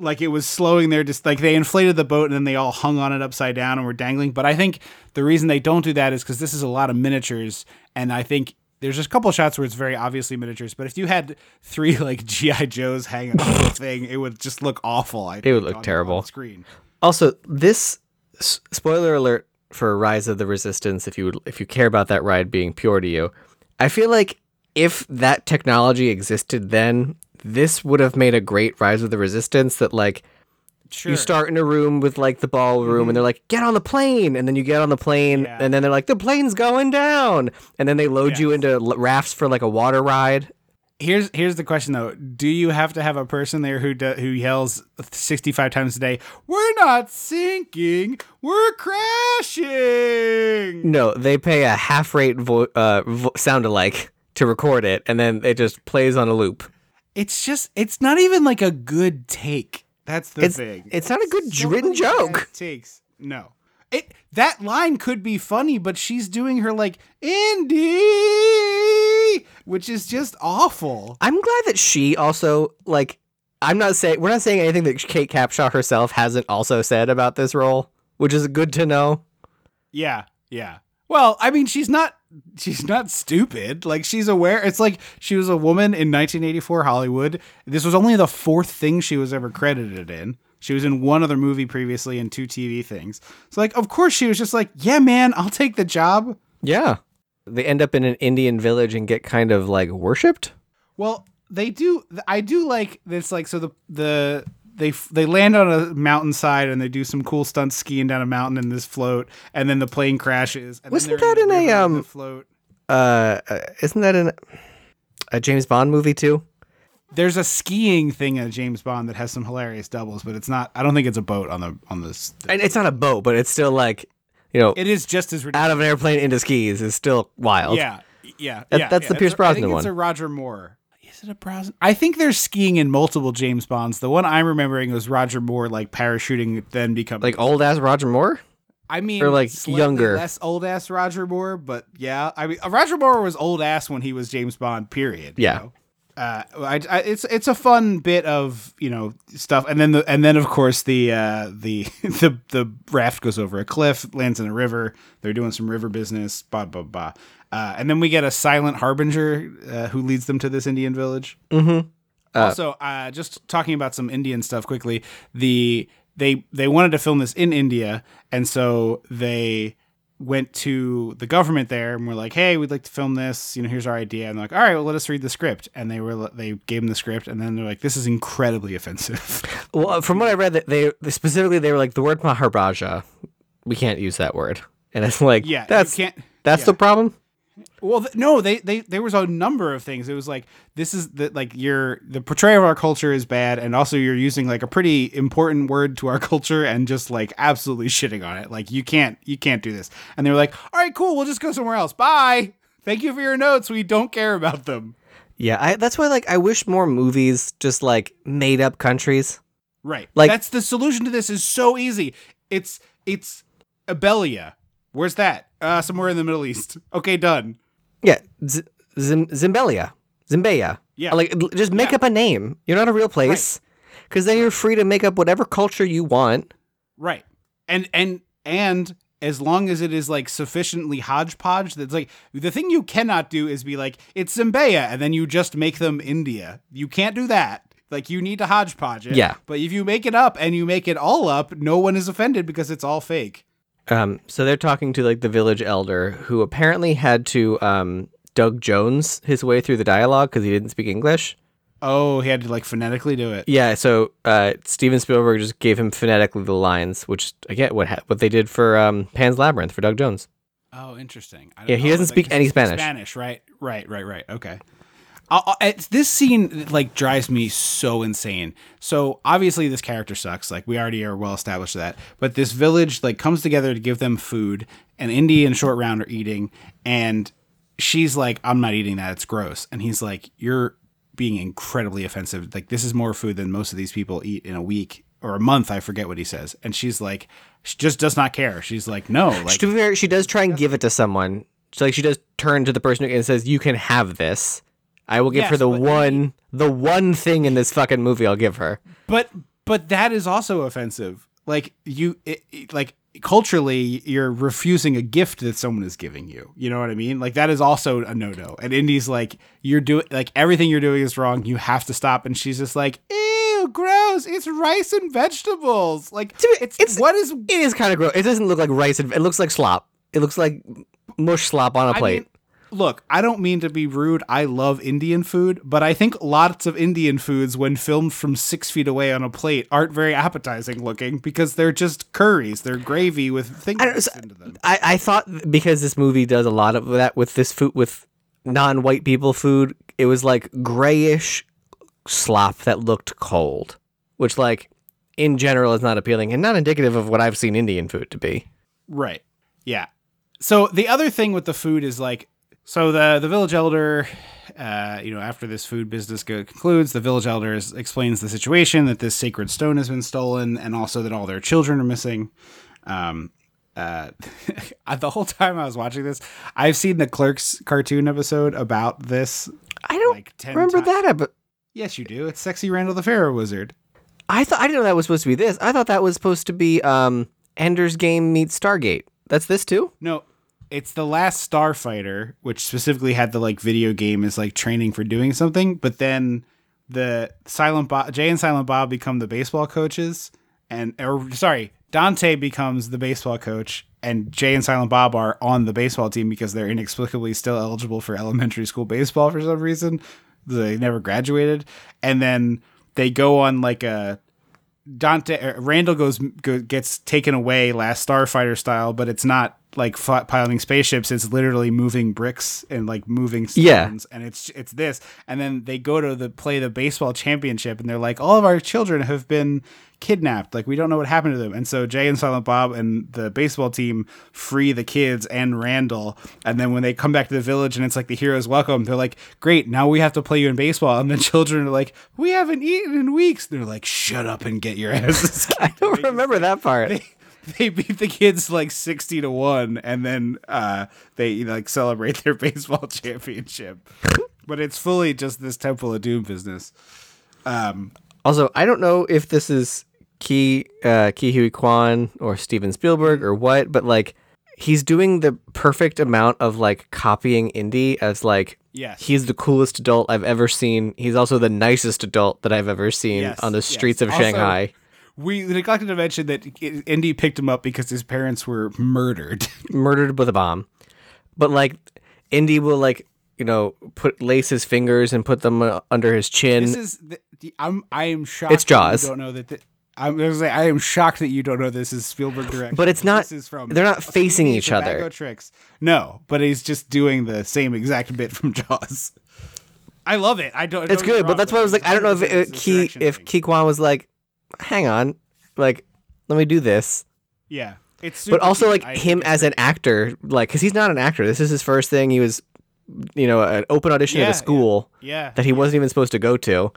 Speaker 1: like it was slowing their just like they inflated the boat and then they all hung on it upside down and were dangling. But I think the reason they don't do that is because this is a lot of miniatures, and I think there's just a couple shots where it's very obviously miniatures. But if you had three like GI Joes hanging on the thing, it would just look awful. I
Speaker 2: It would look
Speaker 1: on-
Speaker 2: terrible.
Speaker 1: on screen.
Speaker 2: Also, this s- spoiler alert for Rise of the Resistance. If you would, if you care about that ride being pure to you, I feel like if that technology existed then, this would have made a great Rise of the Resistance. That like
Speaker 1: Sure.
Speaker 2: you start in a room with like the ballroom, and they're like, "Get on the plane," and then you get on the plane,
Speaker 1: Yeah.
Speaker 2: and then they're like, "The plane's going down," and then they load you into rafts for like a water ride.
Speaker 1: Here's here's the question though: Do you have to have a person there who do, who yells sixty five times a day? We're not sinking. We're crashing.
Speaker 2: No, they pay a half rate vo- uh, vo- sound alike to record it, and then it just plays on a loop.
Speaker 1: It's just it's not even like a good take. That's the
Speaker 2: It's
Speaker 1: thing.
Speaker 2: it's not a good
Speaker 1: So
Speaker 2: written
Speaker 1: many bad
Speaker 2: joke.
Speaker 1: Takes no. It that line could be funny, but she's doing her like Indy, which is just awful.
Speaker 2: I'm glad that she also like. I'm not saying we're not saying anything that Kate Capshaw herself hasn't also said about this role. which is good to know.
Speaker 1: Yeah, yeah. Well, I mean, she's not she's not stupid. Like she's aware. It's like she was a woman in 1984 Hollywood. This was only the fourth thing she was ever credited in. She was in one other movie previously and two TV things. So like, of course, she was just like, "Yeah, man, I'll take the job."
Speaker 2: Yeah. They end up in an Indian village and get kind of like worshipped.
Speaker 1: Well, they do. I do like this. Like, so the the they they land on a mountainside and they do some cool stunts skiing down a mountain in this float, and then the plane crashes. And
Speaker 2: Wasn't that in a, um,
Speaker 1: float?
Speaker 2: Uh, uh, isn't that in a James Bond movie too?
Speaker 1: There's a skiing thing in James Bond that has some hilarious doubles, but it's not. I don't think it's a boat on the on this.
Speaker 2: And it's not a boat, but it's still like, you know,
Speaker 1: It is just as ridiculous.
Speaker 2: out of an airplane into skis is still wild.
Speaker 1: Yeah, yeah,
Speaker 2: That-
Speaker 1: yeah.
Speaker 2: that's
Speaker 1: yeah.
Speaker 2: the Pierce Brosnan
Speaker 1: one. It's a Roger Moore. Is it a Brosnan? I think there's skiing in multiple James Bonds. The one I'm remembering was Roger Moore, like parachuting, then becoming
Speaker 2: Like old ass Roger Moore.
Speaker 1: I mean,
Speaker 2: Or, like, younger.
Speaker 1: less old ass Roger Moore, but yeah, I mean, uh, Roger Moore was old ass when he was James Bond. Period. you
Speaker 2: Yeah.
Speaker 1: know? Uh, I, I, it's it's a fun bit of you know stuff, and then the and then of course the uh, the the the raft goes over a cliff, lands in a river. They're doing some river business, blah blah blah, uh, and then we get a silent harbinger uh, who leads them to this Indian village.
Speaker 2: Mm-hmm.
Speaker 1: Also, uh, just talking about some Indian stuff quickly. The they they wanted to film this in India, and so they went to the government there and were like, "Hey, we'd like to film this. You know, here's our idea." And they're like, "All right, well, let us read the script." And they were they gave them the script, and then they're like, "This is incredibly offensive."
Speaker 2: Well, uh, from what I read, they they- specifically they were like the word Maharaja, we can't use that word, and it's like
Speaker 1: yeah,
Speaker 2: that's that's
Speaker 1: yeah.
Speaker 2: the problem.
Speaker 1: Well, th- no, they, they there was a number of things. It was like this is the like your the portrayal of our culture is bad, and also you're using like a pretty important word to our culture and just like absolutely shitting on it. Like you can't you can't do this. And they were like, all right, cool, we'll just go somewhere else. Bye. Thank you for your notes. We don't care about them.
Speaker 2: Yeah, I, that's why like I wish more movies just like made up countries.
Speaker 1: Right.
Speaker 2: Like-
Speaker 1: that's the solution to this is so easy. It's it's Abelia. Where's that? Uh, somewhere in the Middle East. Okay, done.
Speaker 2: Yeah, Z- Zim- Zimbelia, Zimbeya.
Speaker 1: Yeah.
Speaker 2: like just make
Speaker 1: Yeah.
Speaker 2: up a name. You're not a real place, because then you're free to make up whatever culture you want.
Speaker 1: Right. And and and as long as it is like sufficiently hodgepodge, that's like the thing you cannot do is be like it's Zambia and then you just make them India. You can't do that. Like you need to hodgepodge it.
Speaker 2: Yeah.
Speaker 1: But if you make it up and you make it all up, no one is offended because it's all fake.
Speaker 2: Um, so they're talking to like the village elder who apparently had to um Doug Jones his way through the dialogue because he didn't speak English.
Speaker 1: Oh, he had to like phonetically do it.
Speaker 2: Yeah, so uh, Steven Spielberg just gave him phonetically the lines, which I get what ha- what they did for um, Pan's Labyrinth for Doug Jones.
Speaker 1: Oh, interesting. I
Speaker 2: Yeah, he doesn't speak any Spanish.
Speaker 1: Spanish, right? Right, right, right. Okay. I'll, this scene like drives me so insane. So obviously this character sucks. Like we already are well established that. But this village like comes together to give them food, and Indy and Short Round are eating, and she's like, "I'm not eating that. It's gross." And he's like, "You're being incredibly offensive. Like this is more food than most of these people eat in a week." Or a month, I forget what he says, and she's like, she just does not care. She's like, no, like
Speaker 2: to be fair, she does try and give it to someone. So like she does turn to the person and says, "You can have this. I will give her the one, the one thing in this fucking movie I'll give her."
Speaker 1: but but that is also offensive like you it, it- like culturally you're refusing a gift that someone is giving you you know what i mean like that is also a no-no and indy's like you're doing like everything you're doing is wrong you have to stop and she's just like ew gross it's rice and vegetables like it's,
Speaker 2: it's-
Speaker 1: what is
Speaker 2: It is kind of gross. It doesn't look like rice. and- It looks like slop. It looks like mush slop on a
Speaker 1: I
Speaker 2: plate.
Speaker 1: mean, look, I don't mean to be rude. I love Indian food, but I think lots of Indian foods, when filmed from six feet away on a plate, aren't very appetizing looking because they're just curries. They're gravy with things
Speaker 2: I don't-
Speaker 1: into them.
Speaker 2: I, I thought because this movie does a lot of that with this food with non-white people food, it was like grayish slop that looked cold, which like in general is not appealing and not indicative of what I've seen Indian food to be.
Speaker 1: Right. Yeah. So the other thing with the food is like, so the the village elder, uh, you know, after this food business go- concludes, the village elder is, explains the situation that this sacred stone has been stolen, and also that all their children are missing. Um, uh, the whole time I was watching this, I've seen the Clerks cartoon episode about this.
Speaker 2: I don't
Speaker 1: Like 10
Speaker 2: remember
Speaker 1: ti-
Speaker 2: that, but
Speaker 1: Yes, you do. It's sexy Randall the Pharaoh Wizard.
Speaker 2: I thought I didn't know that was supposed to be this. I thought that was supposed to be um Ender's Game meets Stargate. That's this too.
Speaker 1: No, it's the last Starfighter, which specifically had the like video game as like training for doing something. But then the Silent Bob, Jay and Silent Bob become the baseball coaches, and or sorry, Dante becomes the baseball coach, and Jay and Silent Bob are on the baseball team because they're inexplicably still eligible for elementary school baseball for some reason. They never graduated, and then they go on like a Dante uh, Randall goes go, gets taken away last Starfighter style, but it's not like flat piloting spaceships. It's literally moving bricks and like moving stones,
Speaker 2: Yeah.
Speaker 1: and it's it's this. And then they go to the play the baseball championship, and they're like, all of our children have been kidnapped. Like we don't know what happened to them. And so Jay and Silent Bob and the baseball team free the kids and Randall. And then when they come back to the village and it's like the heroes welcome, they're like, great, now we have to play you in baseball. And the children are like, we haven't eaten in weeks. They're like, shut up and get your asses.
Speaker 2: I don't remember that part.
Speaker 1: they, they beat the kids like 60 to 1 and then uh they like celebrate their baseball championship but it's fully just this temple of doom business um
Speaker 2: Also, I don't know if this is Ke uh, Quan or Steven Spielberg or what, but like he's doing the perfect amount of like copying Indy as like
Speaker 1: Yes.
Speaker 2: he's the coolest adult I've ever seen. He's also the nicest adult that I've ever seen
Speaker 1: Yes,
Speaker 2: on the
Speaker 1: yes.
Speaker 2: streets of
Speaker 1: Also-
Speaker 2: Shanghai.
Speaker 1: We neglected to mention that Indy picked him up because his parents were murdered.
Speaker 2: Murdered with a bomb. But like Indy will like, you know, put lace his fingers and put them uh, under his chin.
Speaker 1: this is the, the, I'm I am shocked.
Speaker 2: It's Jaws.
Speaker 1: don't know that. The, I'm gonna say I am shocked that you don't know this is Spielberg direction.
Speaker 2: But it's not-
Speaker 1: This is from
Speaker 2: they're not facing each other.
Speaker 1: Tricks. No, but he's just doing the same exact bit from Jaws. I love it. I don't.
Speaker 2: it's
Speaker 1: don't
Speaker 2: good, but that's why I was like, I don't know if it,
Speaker 1: Ke
Speaker 2: if
Speaker 1: thing.
Speaker 2: Ke Quan was like, hang on, like let me do this.
Speaker 1: yeah, it's
Speaker 2: but also like
Speaker 1: I
Speaker 2: him as an actor, like because he's not an actor. This is his first thing. He was, you know, an open audition
Speaker 1: Yeah,
Speaker 2: at a school
Speaker 1: yeah,
Speaker 2: that he wasn't even supposed to go to.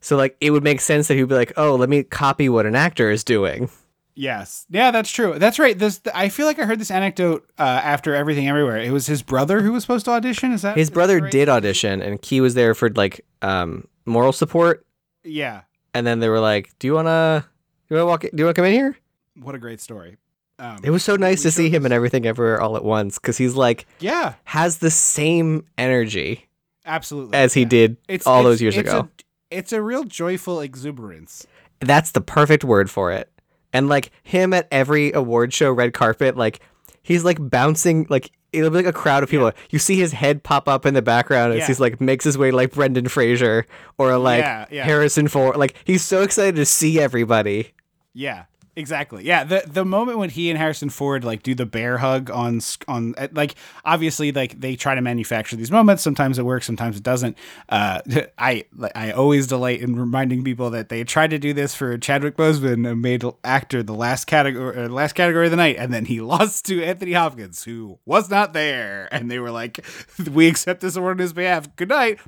Speaker 2: So like it would make sense that he'd be like, oh, let me copy what an actor is doing.
Speaker 1: Yes. Yeah, that's true. That's right. This I feel like I heard this anecdote uh, after everything everywhere. It was his brother who was supposed to audition. Is that
Speaker 2: His
Speaker 1: is that
Speaker 2: brother
Speaker 1: right?
Speaker 2: did audition, and Ke was there for like um, moral support.
Speaker 1: Yeah.
Speaker 2: And then they were like, "Do you wanna, do you wanna walk? In, Do you wanna come in here?"
Speaker 1: What a great story. Um,
Speaker 2: It was so nice to see him and everything everywhere all at once because he's like
Speaker 1: Yeah,
Speaker 2: has the same energy
Speaker 1: absolutely.
Speaker 2: as he
Speaker 1: Yeah.
Speaker 2: did
Speaker 1: It's
Speaker 2: all
Speaker 1: it's-
Speaker 2: those years
Speaker 1: it's
Speaker 2: ago.
Speaker 1: A, it's a real joyful exuberance.
Speaker 2: That's the perfect word for it. And like him at every award show, red carpet, like he's like bouncing, like it'll be like a crowd of people. You see his head pop up in the background as
Speaker 1: Yeah.
Speaker 2: he's like makes his way like Brendan Fraser or like
Speaker 1: Yeah, yeah.
Speaker 2: Harrison Ford. Like he's so excited to see everybody.
Speaker 1: Yeah, exactly. Yeah, the the moment when he and Harrison Ford like do the bear hug on on uh, like obviously like they try to manufacture these moments. Sometimes it works, sometimes it doesn't. Uh, I I always delight in reminding people that they tried to do this for Chadwick Boseman, a made actor, the last category uh, last category of the night, and then he lost to Anthony Hopkins, who was not there, and they were like, "We accept this award on his behalf. Good night."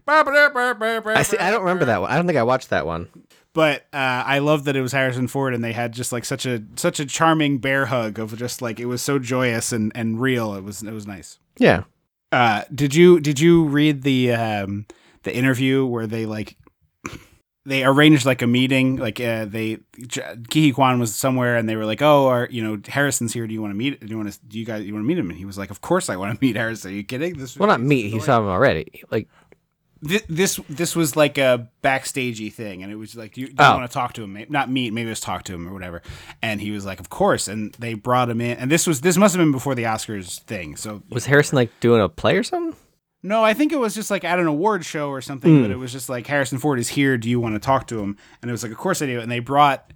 Speaker 2: I see. I don't remember that one. I don't think I watched that one.
Speaker 1: But uh, I love that it was Harrison Ford, and they had just like such a such a charming bear hug of just like it was so joyous and, and real. It was it was nice.
Speaker 2: Yeah.
Speaker 1: Uh, did you did you read the um, the interview where they like they arranged like a meeting? Like uh, they J- Ke Huy Quan was somewhere, and they were like, "Oh, our you know Harrison's here. Do you want to meet? Do you want to? Do you guys you want to meet him?" And he was like, "Of course I want to meet Harrison. Are you kidding? This
Speaker 2: Well, not meet. He saw him already. Like
Speaker 1: Thi- this this was like a backstagey thing, and it was like, do you, do you
Speaker 2: Oh.
Speaker 1: want to talk to him? May- Not meet, maybe it was talk to him or whatever. And he was like, of course. And they brought him in, and this was this must have been before the Oscars thing. So
Speaker 2: was Harrison like doing a play or something?
Speaker 1: no, I think it was just like at an award show or something. But hmm. it was just like Harrison Ford is here. Do you want to talk to him? And it was like, of course I do. And they brought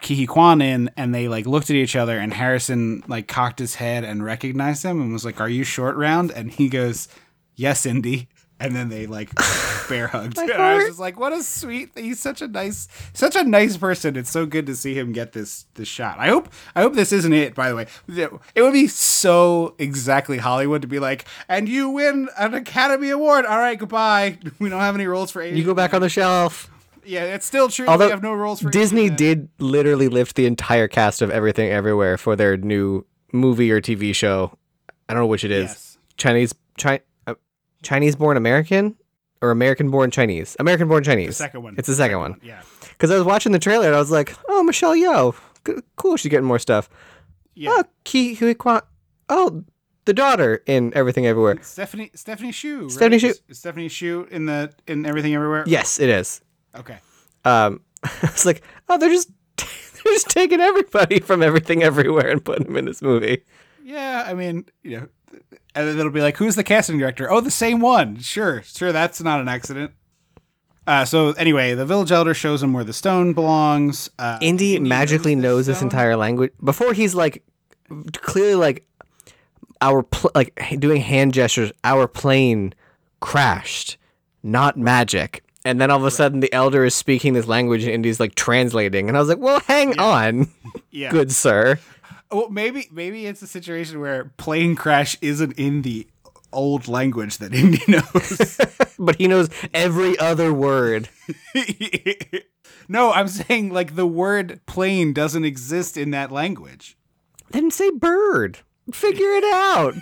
Speaker 1: Ke Huy Quan in, and they like looked at each other, and Harrison like cocked his head and recognized him, and was like, "Are you short round?" And he goes, "Yes, Indy." And then they like bear hugged. And I was just like, "What a sweet! He's such a nice, such a nice person. It's so good to see him get this this shot. I hope, I hope this isn't it. By the way, it would be so exactly Hollywood to be like, and you win an Academy Award. All right, goodbye. We don't have any roles for Asian.
Speaker 2: You go back on the shelf.
Speaker 1: Yeah, it's still true.
Speaker 2: Although
Speaker 1: we have no roles for
Speaker 2: Disney
Speaker 1: Asian
Speaker 2: did literally lift the entire cast of Everything Everywhere for their new movie or TV show. I don't know which it is.
Speaker 1: Yes.
Speaker 2: Chinese Chi- uh, Chinese born American or American born Chinese? American born Chinese.
Speaker 1: The second one.
Speaker 2: It's the second one.
Speaker 1: Yeah.
Speaker 2: Because I was watching the trailer and I was like, oh, Michelle Yeoh. Good- Cool, she's getting more stuff.
Speaker 1: Yeah.
Speaker 2: Oh, Ke Huy Quan. Oh, the daughter in Everything Everywhere.
Speaker 1: Stephanie Stephanie Hsu. Right?
Speaker 2: Stephanie Hsu.
Speaker 1: Is Stephanie Hsu in the in everything everywhere.
Speaker 2: Yes, it is.
Speaker 1: Okay.
Speaker 2: Um, it's like, oh, they're just they're just taking everybody from Everything Everywhere and putting them in this movie.
Speaker 1: Yeah, I mean, you know, and then it'll be like, who's the casting director? Oh, the same one. Sure, sure, that's not an accident. Uh, so anyway, the village elder shows him where the stone belongs. Uh,
Speaker 2: Indy magically knows this entire language before he's like clearly like our pl- like doing hand gestures. Our plane crashed, not magic. And then all of a sudden, the elder is speaking this language, and Indy's like translating. And I was like, "Well, hang on,
Speaker 1: Yeah.
Speaker 2: good sir."
Speaker 1: Well, maybe maybe it's a situation where plane crash isn't in the old language that Indy knows.
Speaker 2: But he knows every other word.
Speaker 1: no, I'm saying like the word plane doesn't exist in that language.
Speaker 2: Then say bird. Figure it out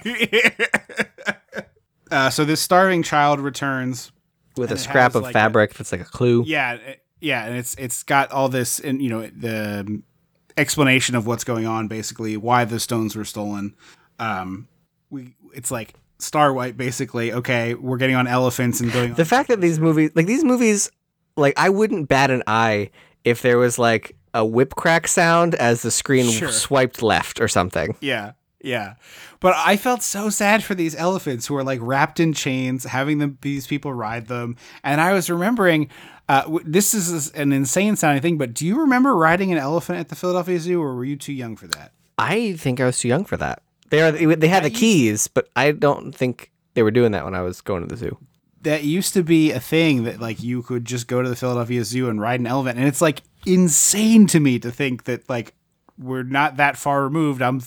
Speaker 1: Uh, so this starving child returns.
Speaker 2: with a scrap of
Speaker 1: like, a-
Speaker 2: fabric that's like a clue.
Speaker 1: Yeah, yeah, and it's it's got all this and you know the explanation of what's going on, basically why the stones were stolen. Um, we it's like Star Wipe, basically. Okay, we're getting on elephants and going.
Speaker 2: The fact that these movies, like these movies, like I wouldn't bat an eye if there was like a whip crack sound as the screen
Speaker 1: Sure.
Speaker 2: swiped left or something.
Speaker 1: Yeah, yeah. But I felt so sad for these elephants who are like wrapped in chains, having them these people ride them. And I was remembering, uh, w- this is an insane sounding thing, but do you remember riding an elephant at the Philadelphia Zoo, or were you too young for that?
Speaker 2: I think I was too young for that. They are they had the keys, but I don't think they were doing that when I was going to the zoo.
Speaker 1: That used to be a thing that like you could just go to the Philadelphia Zoo and ride an elephant, and it's like insane to me to think that like we're not that far removed. I'm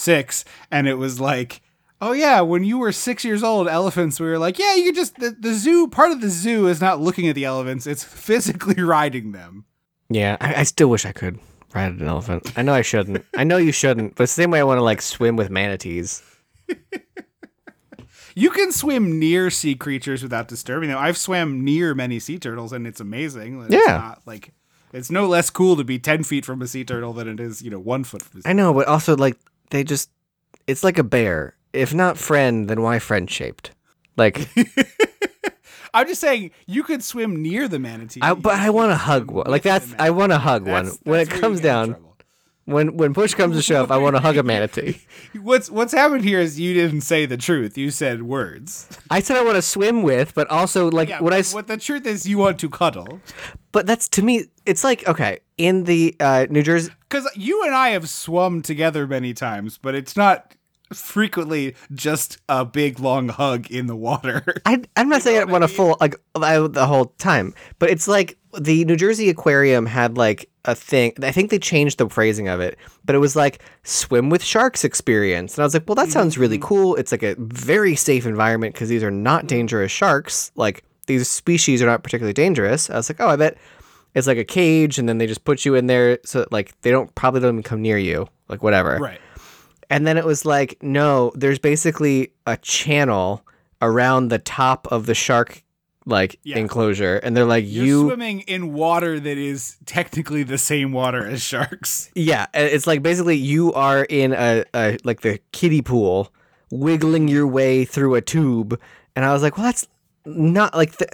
Speaker 1: 36, and it was like. Oh yeah, when you were six years old, elephants. We were like, yeah, you just the, the zoo. Part of the zoo is not looking at the elephants; it's physically riding them.
Speaker 2: Yeah, I, I still wish I could ride an elephant. I know I shouldn't. I know you shouldn't, but it's the same way I want to like swim with manatees.
Speaker 1: You can swim near sea creatures without disturbing them. I've swam near many sea turtles, and it's amazing. It's
Speaker 2: Yeah.
Speaker 1: not like it's no less cool to be ten feet from a sea turtle than it is, you know, one foot from a sea
Speaker 2: I know, but also like they just it's like a bear. If not friend, then why friend shaped? Like
Speaker 1: I'm just saying you could swim near the manatee.
Speaker 2: I, but I want to hug one. Like that's I want to hug one.
Speaker 1: That's-
Speaker 2: When it
Speaker 1: that's
Speaker 2: comes down. When when push comes to shove, I want to hug a manatee.
Speaker 1: What's what's happened here is you didn't say the truth. You said words.
Speaker 2: I said I want to swim with, but also like
Speaker 1: Yeah,
Speaker 2: when I
Speaker 1: what the truth is, you want to cuddle.
Speaker 2: but that's to me it's like okay, in the uh New Jersey
Speaker 1: Because you and I have swum together many times, but it's not frequently just a big long hug in the water.
Speaker 2: I, I'm not saying I want to full like the whole time, but it's like the New Jersey Aquarium had like a thing. I think they changed the phrasing of it, but it was like swim with sharks experience, and I was like, well, that sounds really mm. cool. It's like a very safe environment because these are not mm. dangerous sharks. Like these species are not particularly dangerous. I was like, oh, I bet it's like a cage, and then they just put you in there so that, like they don't probably don't even come near you, like whatever.
Speaker 1: right.
Speaker 2: And then it was like, no, there's basically a channel around the top of the shark like
Speaker 1: Yeah.
Speaker 2: enclosure, and they're like,
Speaker 1: You're
Speaker 2: you,
Speaker 1: swimming in water that is technically the same water as sharks.
Speaker 2: yeah, it's like basically you are in a, a like the kiddie pool, wiggling your way through a tube, and I was like, well, that's not like the,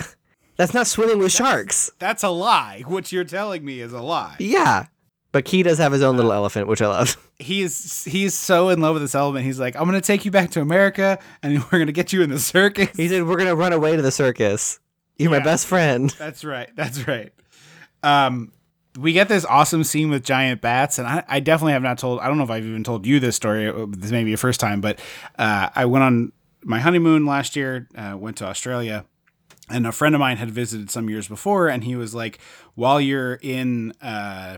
Speaker 2: that's not swimming with sharks.
Speaker 1: That's a lie. What you're telling me is a lie.
Speaker 2: Yeah, but Ke does have his own little elephant, which I love.
Speaker 1: He's he's so in love with this element. He's like, I'm gonna take you back to America, and we're gonna get you in the circus.
Speaker 2: He said, "We're gonna run away to the circus. You're my best friend."
Speaker 1: That's right. That's right. Um, we get this awesome scene with giant bats, and I, I definitely have not told. I don't know if I've even told you this story. uh, This may be your first time, but uh, I went on my honeymoon last year. Uh, went to Australia, and a friend of mine had visited some years before, and he was like, "While you're in, uh,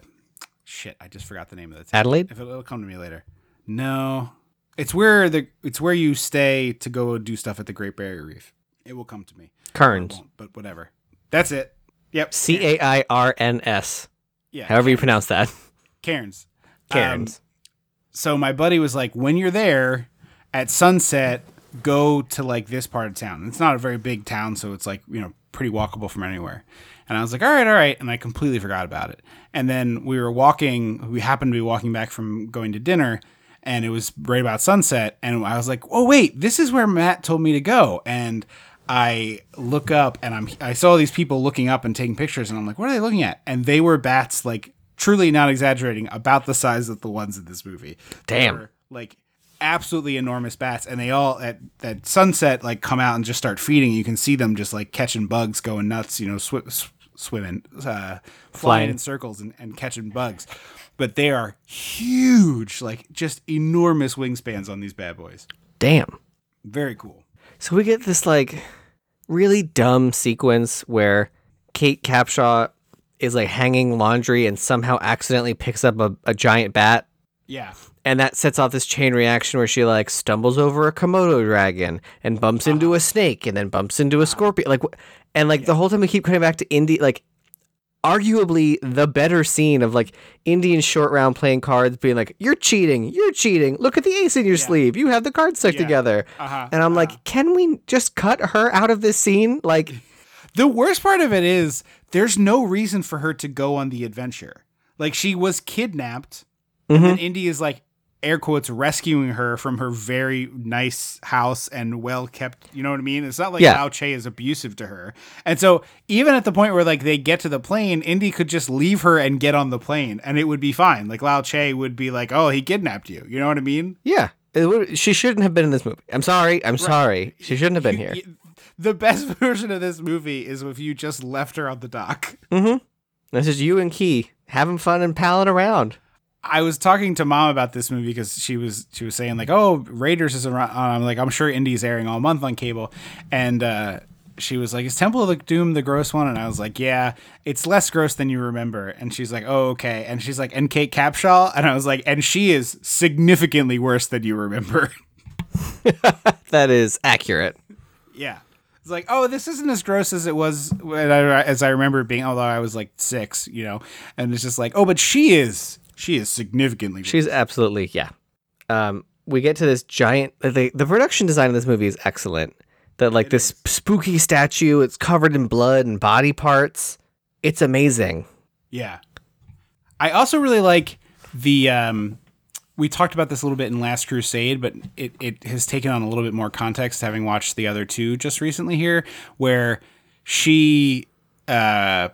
Speaker 1: shit, I just forgot the name of the town.
Speaker 2: Adelaide?
Speaker 1: If it'll, it'll come to me later. No, it's where the it's where you stay to go do stuff at the Great Barrier Reef. It will come to me. It Cairns. but whatever. That's it. Yep.
Speaker 2: C A I R N S.
Speaker 1: Yeah.
Speaker 2: However you pronounce that.
Speaker 1: Cairns.
Speaker 2: Cairns.
Speaker 1: Um, so my buddy was like, when you're there at sunset, go to like this part of town. It's not a very big town, so it's like, you know, pretty walkable from anywhere. And I was like, all right, all right. And I completely forgot about it. And then we were walking, we happened to be walking back from going to dinner, and it was right about sunset. And I was like, oh, wait, this is where Matt told me to go. And I look up and I'm I saw these people looking up and taking pictures and I'm like, what are they looking at? And they were bats like truly not exaggerating about the size of the ones in this movie.
Speaker 2: Damn.
Speaker 1: were, like absolutely enormous bats and they all at at sunset like come out and just start feeding. You can see them just like catching bugs, going nuts, you know, sw- swimming, uh, flying,
Speaker 2: Flying.
Speaker 1: in circles and, and catching bugs. But they are huge, like just enormous wingspans on these bad boys.
Speaker 2: Damn.
Speaker 1: Very cool.
Speaker 2: So we get this like really dumb sequence where Kate Capshaw is like hanging laundry and somehow accidentally picks up a, a giant bat.
Speaker 1: Yeah.
Speaker 2: And that sets off this chain reaction where she like stumbles over a Komodo dragon and bumps into a snake and then bumps into a scorpion. Like, and like the whole time we keep coming back to Indy, like arguably the better scene of like Indy and short round playing cards being like, you're cheating, you're cheating. Look at the ace in your sleeve. You have the cards stuck
Speaker 1: Yeah.
Speaker 2: together.
Speaker 1: Uh-huh,
Speaker 2: And I'm like, can we just cut her out of this scene? Like,
Speaker 1: The worst part of it is there's no reason for her to go on the adventure. Like she was kidnapped, and then Indy is like air quotes rescuing her from her very nice house and well kept. You know what I mean? It's not like
Speaker 2: Yeah.
Speaker 1: Lao Che is abusive to her, and so even at the point where like they get to the plane, Indy could just leave her and get on the plane, and it would be fine. Like Lao Che would be like, "Oh, he kidnapped you." You know what I mean?
Speaker 2: yeah, it would- she shouldn't have been in this movie. I'm sorry. I'm sorry. She shouldn't have been here.
Speaker 1: Y- The best version of this movie is if you just left her on the dock. Hmm.
Speaker 2: This is you and Ke having fun and palling around.
Speaker 1: I was talking to mom about this movie because she was she was saying like, "Oh, Raiders is around." I'm like, "I'm sure Indy's airing all month on cable," and uh, she was like, "Is Temple of the Doom the gross one?" And I was like, "Yeah, it's less gross than you remember." And she's like, "Oh, okay." And she's like, "And Kate Capshaw?" And I was like, "And she is significantly worse than you remember."
Speaker 2: That is accurate.
Speaker 1: yeah. It's like, oh, this isn't as gross as it was I, as I remember being. Although I was like six, you know, and it's just like, oh, but she is, she is significantly.
Speaker 2: She's absolutely yeah. Um, we get to this giant. The the production design of this movie is excellent. That like this spooky statue. It's covered in blood and body parts. It's amazing.
Speaker 1: Yeah. I also really like the um we talked about this a little bit in Last Crusade, but it, it has taken on a little bit more context having watched the other two just recently here, where she uh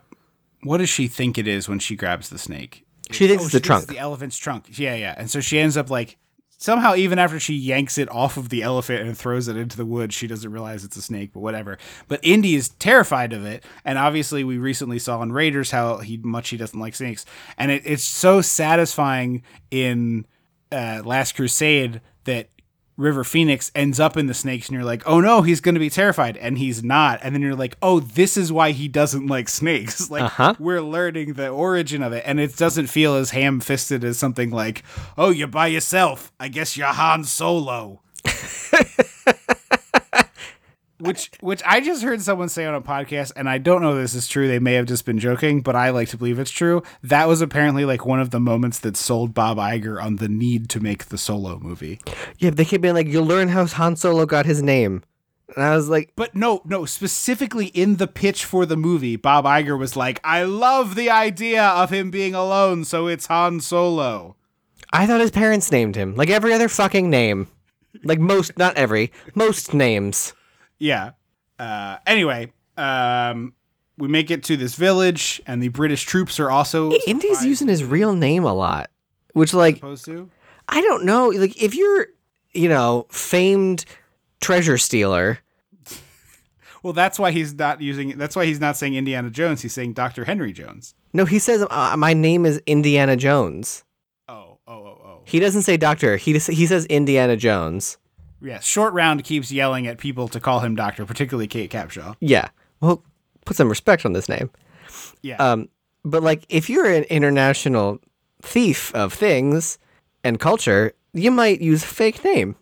Speaker 1: what does she think it is when she grabs the snake?
Speaker 2: She thinks
Speaker 1: Oh,
Speaker 2: it's the trunk.
Speaker 1: the elephant's trunk. Yeah, yeah. And so she ends up like somehow even after she yanks it off of the elephant and throws it into the woods, she doesn't realize it's a snake, but whatever. But Indy is terrified of it, and obviously we recently saw in Raiders how he much he doesn't like snakes, and it, it's so satisfying in uh, Last Crusade that. River Phoenix ends up in the snakes, and you're like, oh no, he's going to be terrified. And he's not. And then you're like, oh, this is why he doesn't like snakes. like,
Speaker 2: Uh-huh.
Speaker 1: we're learning the origin of it, and it doesn't feel as ham fisted as something like, "Oh, you're by yourself. I guess you're Han Solo." which, which I just heard someone say on a podcast, and I don't know if this is true. They may have just been joking, but I like to believe it's true. That was apparently like one of the moments that sold Bob Iger on the need to make the Solo movie.
Speaker 2: Yeah, they keep being like, "You'll learn how Han Solo got his name," and I was like,
Speaker 1: But no, no, specifically in the pitch for the movie, Bob Iger was like, "I love the idea of him being alone, so it's Han Solo."
Speaker 2: I thought his parents named him like every other fucking name, like most, not every, most names.
Speaker 1: Yeah. Uh, anyway, um, we make it to this village, and the British troops are also
Speaker 2: Indy's
Speaker 1: surprised-
Speaker 2: using his real name a lot, which like
Speaker 1: supposed to.
Speaker 2: I don't know. Like, if you're, you know, famed treasure stealer,
Speaker 1: Well, that's why he's not using. That's why he's not saying Indiana Jones. He's saying Doctor Henry Jones.
Speaker 2: no, he says, uh, my name is Indiana Jones.
Speaker 1: Oh, oh, oh, oh.
Speaker 2: He doesn't say doctor. He just, he says Indiana Jones.
Speaker 1: Yes. Short Round keeps yelling at people to call him Doctor, particularly Kate Capshaw.
Speaker 2: Yeah. Well, put some respect on this name.
Speaker 1: Yeah.
Speaker 2: Um, but like, if you're an international thief of things and culture, you might use a fake name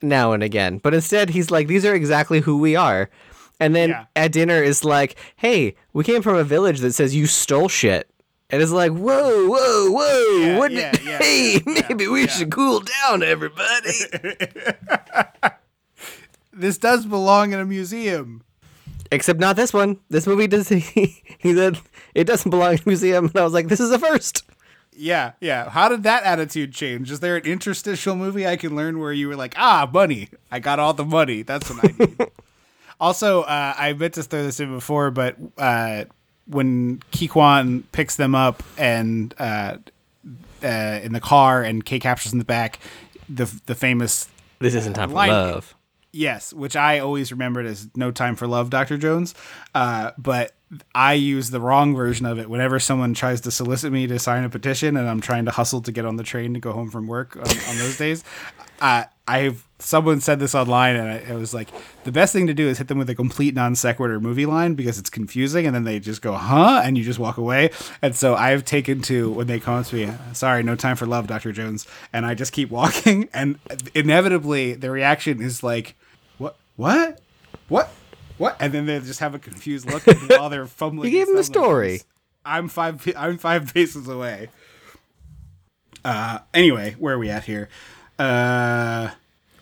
Speaker 2: now and again. But instead, he's like, these are exactly who we are. And then
Speaker 1: Yeah.
Speaker 2: at dinner is like, hey, we came from a village that says you stole shit. And it's like, whoa, whoa, whoa!
Speaker 1: Yeah,
Speaker 2: wouldn't
Speaker 1: yeah,
Speaker 2: it-
Speaker 1: yeah,
Speaker 2: hey, maybe we should cool down, everybody.
Speaker 1: this does belong in a museum.
Speaker 2: Except not this one. This movie does. He, he said it doesn't belong in a museum, and I was like, this is the first.
Speaker 1: Yeah, yeah. How did that attitude change? Is there an interstitial movie I can learn where you were like, ah, money. I got all the money. That's what I need. also, uh, I meant to throw this in before, but uh, when Ke Quan picks them up and uh, uh, in the car and Kate Capshaw's in the back, the the famous
Speaker 2: This isn't time for
Speaker 1: Line-
Speaker 2: love.
Speaker 1: Yes, which I always remembered as No Time for Love, Dr. Jones. Uh, but I use the wrong version of it whenever someone tries to solicit me to sign a petition and I'm trying to hustle to get on the train to go home from work on, on those days. Uh, I've someone said this online and I, it was like the best thing to do is hit them with a complete non sequitur movie line because it's confusing and then they just go huh? and you just walk away. And so I've taken to when they come to me sorry no time for love Dr. Jones. And I just keep walking and inevitably the reaction is like what? What? What? What? And then they just have a confused look and while they're fumbling
Speaker 2: You gave them the
Speaker 1: and stuff, I'm like,
Speaker 2: story.
Speaker 1: I'm five I'm five paces away. Uh anyway where are we at here? Uh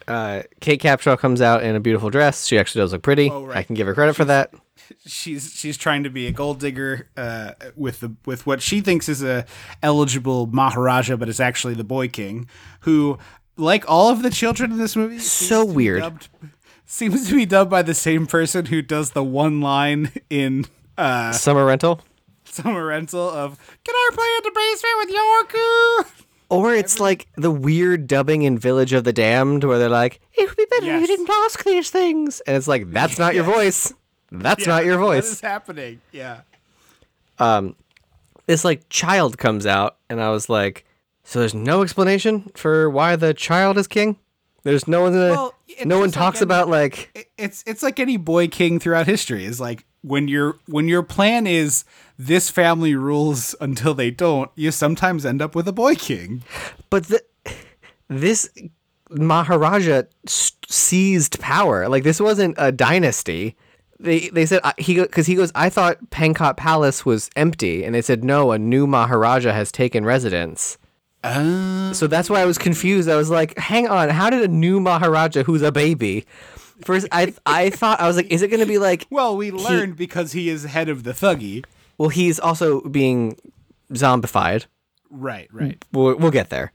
Speaker 2: Uh, Kate Capshaw comes out in a beautiful dress. She actually does look pretty.
Speaker 1: Oh, right.
Speaker 2: I can give her credit for that.
Speaker 1: she's she's trying to be a gold digger uh, with the with what she thinks is a eligible Maharaja, but it's actually the Boy King, who, like all of the children in this movie, seems
Speaker 2: So
Speaker 1: to be
Speaker 2: weird.
Speaker 1: dubbed- seems to be dubbed by the same person who does the one line in uh,
Speaker 2: Summer rental.
Speaker 1: Summer Rental of "Can I play in the basement with your Yorku?"
Speaker 2: Or it's like the weird dubbing in Village of the Damned where they're like, it would be better if you didn't ask these things. And it's like, that's not your voice. That's not your voice.
Speaker 1: is happening? Yeah.
Speaker 2: Um, this like child comes out and I was like, so there's no explanation for why the child is king? There's no one
Speaker 1: Well,
Speaker 2: no one
Speaker 1: just like
Speaker 2: talks
Speaker 1: any-
Speaker 2: about like
Speaker 1: it's it's like any boy king throughout history is like when your when your plan is this family rules until they don't you sometimes end up with a boy king
Speaker 2: but the, this Maharaja seized power. Like this wasn't a dynasty. They they said uh, he because he goes. I thought Pankot Palace was empty, and they said no. A new Maharaja has taken residence. so that's why I was confused. I was like, hang on, how did a new Maharaja who's a baby? First, I I thought I was like, is it going to be like?
Speaker 1: well we learned because he is head of the Thuggee
Speaker 2: Well, he's also being zombified.
Speaker 1: right right
Speaker 2: We'll, we'll get there.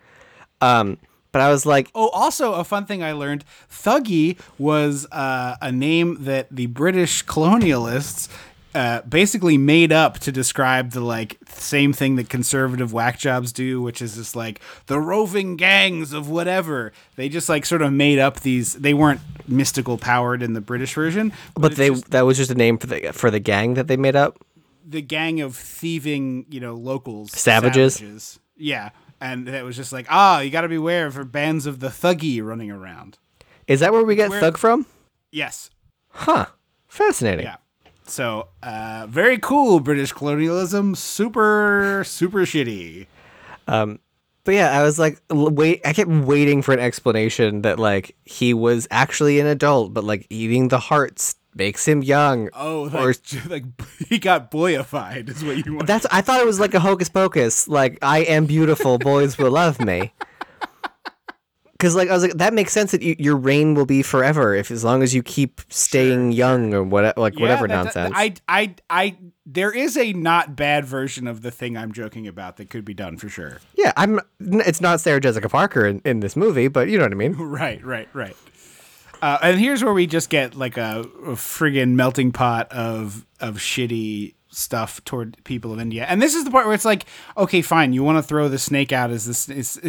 Speaker 2: Um, but I was like,
Speaker 1: oh also a fun thing i learned Thuggee was uh, a name that the british colonialists uh, basically made up to describe the like same thing that conservative whack jobs do, which is just like the roving gangs of whatever. They just like sort of made up these. They weren't mystical powered in the British version,
Speaker 2: but
Speaker 1: it's
Speaker 2: they
Speaker 1: just
Speaker 2: that was just a name for the for the gang that they made up.
Speaker 1: the gang of thieving, you know, locals,
Speaker 2: Savages?
Speaker 1: Yeah, and it was just like, ah, you got to beware for bands of the Thuggee running around.
Speaker 2: Is that where we get
Speaker 1: Where-
Speaker 2: thug from?
Speaker 1: Yes,
Speaker 2: Huh. Fascinating.
Speaker 1: yeah. So, uh, very cool British colonialism. Super, super shitty.
Speaker 2: But yeah, I was like, wait. I kept waiting for an explanation that like he was actually an adult, but like eating the hearts makes him young.
Speaker 1: Oh, like,
Speaker 2: Or-
Speaker 1: like he got boyified is what you want.
Speaker 2: That's. I thought it was like a hocus pocus. Like I am beautiful, boys will love me. Because like I was like, that makes sense that you, your reign will be forever if as long as you keep staying young or what, like
Speaker 1: Yeah,
Speaker 2: whatever
Speaker 1: that-
Speaker 2: nonsense.
Speaker 1: I, I, I, there is a not bad version of the thing I'm joking about that could be done for sure.
Speaker 2: yeah, I'm. It's not Sarah Jessica Parker in, in this movie, but you know what I mean.
Speaker 1: Right, right, right. Uh, and here's where we just get like a, a friggin' melting pot of of shitty stuff toward people of India. And this is the part where it's like, okay, fine, you want to throw the snake out as this is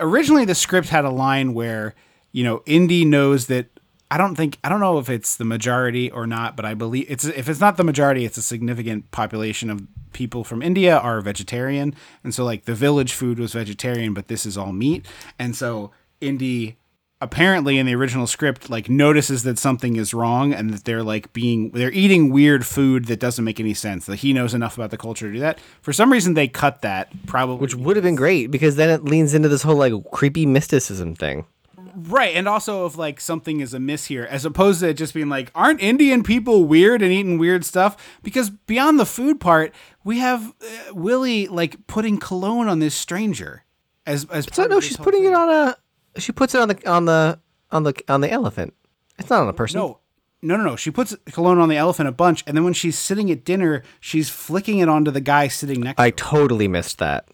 Speaker 1: originally the script had a line where, you know, Indy knows that I don't think I don't know if it's the majority or not, but I believe it's if it's not the majority, it's a significant population of people from India are vegetarian, and so like the village food was vegetarian, but this is all meat, and so Indy apparently in the original script like notices that something is wrong and that they're like being they're eating weird food that doesn't make any sense that he knows enough about the culture to do that for some reason they cut that probably
Speaker 2: Which would have been great because then it leans into this whole like creepy mysticism thing.
Speaker 1: Right, and also if like something is amiss here, as opposed to it just being like, aren't Indian people weird and eating weird stuff? Because beyond the food part, we have uh, Willie like putting cologne on this stranger. As as
Speaker 2: So no, she's putting it on a. She puts it on the on the on the on the elephant. It's not on a person.
Speaker 1: No, No, no, no. She puts cologne on the elephant a bunch, and then when she's sitting at dinner, she's flicking it onto the guy sitting next
Speaker 2: I
Speaker 1: to her.
Speaker 2: I totally missed that.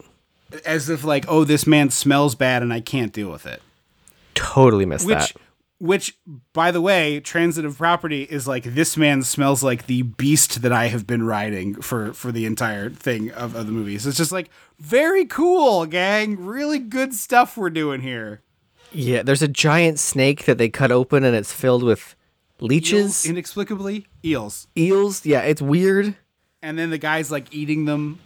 Speaker 1: as if like, oh, this man smells bad and I can't deal with it.
Speaker 2: Totally missed
Speaker 1: Which,
Speaker 2: that.
Speaker 1: which, by the way, transitive property is like this man smells like the beast that I have been riding for for the entire thing of, of the movies. It's just like very cool, gang. Really good stuff we're doing here.
Speaker 2: Yeah, there's a giant snake that they cut open and it's filled with leeches,
Speaker 1: Eels, inexplicably eels,
Speaker 2: eels. Yeah, it's weird.
Speaker 1: and then the guy's like eating them.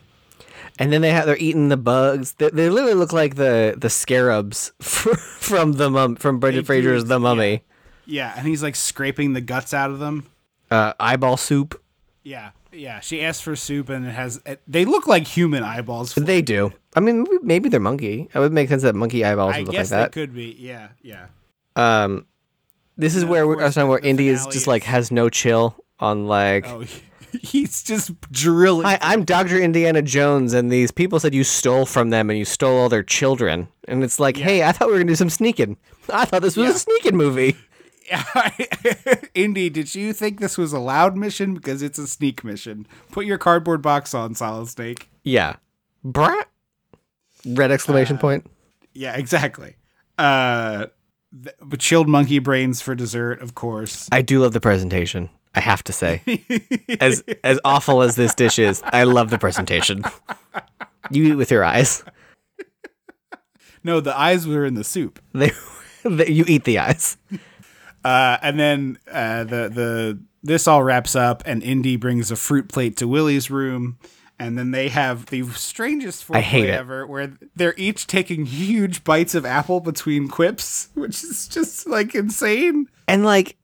Speaker 2: And then they have they're eating the bugs. They, they literally look like the the scarabs from the mum from Brendan Fraser's The Mummy.
Speaker 1: Yeah, and he's like scraping the guts out of them.
Speaker 2: Uh, eyeball soup.
Speaker 1: Yeah, yeah. She asks for soup, and it has. They look like human eyeballs.
Speaker 2: They do. I mean, maybe- they're monkey. It would make sense that monkey eyeballs
Speaker 1: I
Speaker 2: would look like that.
Speaker 1: could be. Yeah, yeah.
Speaker 2: Um, this is where we're, I was talking where Indy is just like has no chill on like.
Speaker 1: Oh, he's just drilling.
Speaker 2: Hi, I'm Dr. Indiana Jones, and these people said you stole from them and you stole all their children. And it's like, hey, I thought we were gonna do some sneaking. I thought this was
Speaker 1: Yeah.
Speaker 2: a sneaking movie.
Speaker 1: Indy, did you think this was a loud mission? Because it's a sneak mission. Put your cardboard box on, Solid Snake.
Speaker 2: Yeah, brat. Red exclamation point.
Speaker 1: Yeah, exactly. Uh, th- chilled monkey brains for dessert, of course.
Speaker 2: I do love the presentation. I have to say, as as awful as this dish is, I love the presentation. You eat with your eyes.
Speaker 1: No, the eyes were in the soup.
Speaker 2: They, they you eat the eyes.
Speaker 1: Uh, and then uh, the the this all wraps up, and Indy brings a fruit plate to Willie's room, and then they have the strangest foreplay
Speaker 2: it.
Speaker 1: ever, where they're each taking huge bites of apple between quips, which is just like insane.
Speaker 2: And like,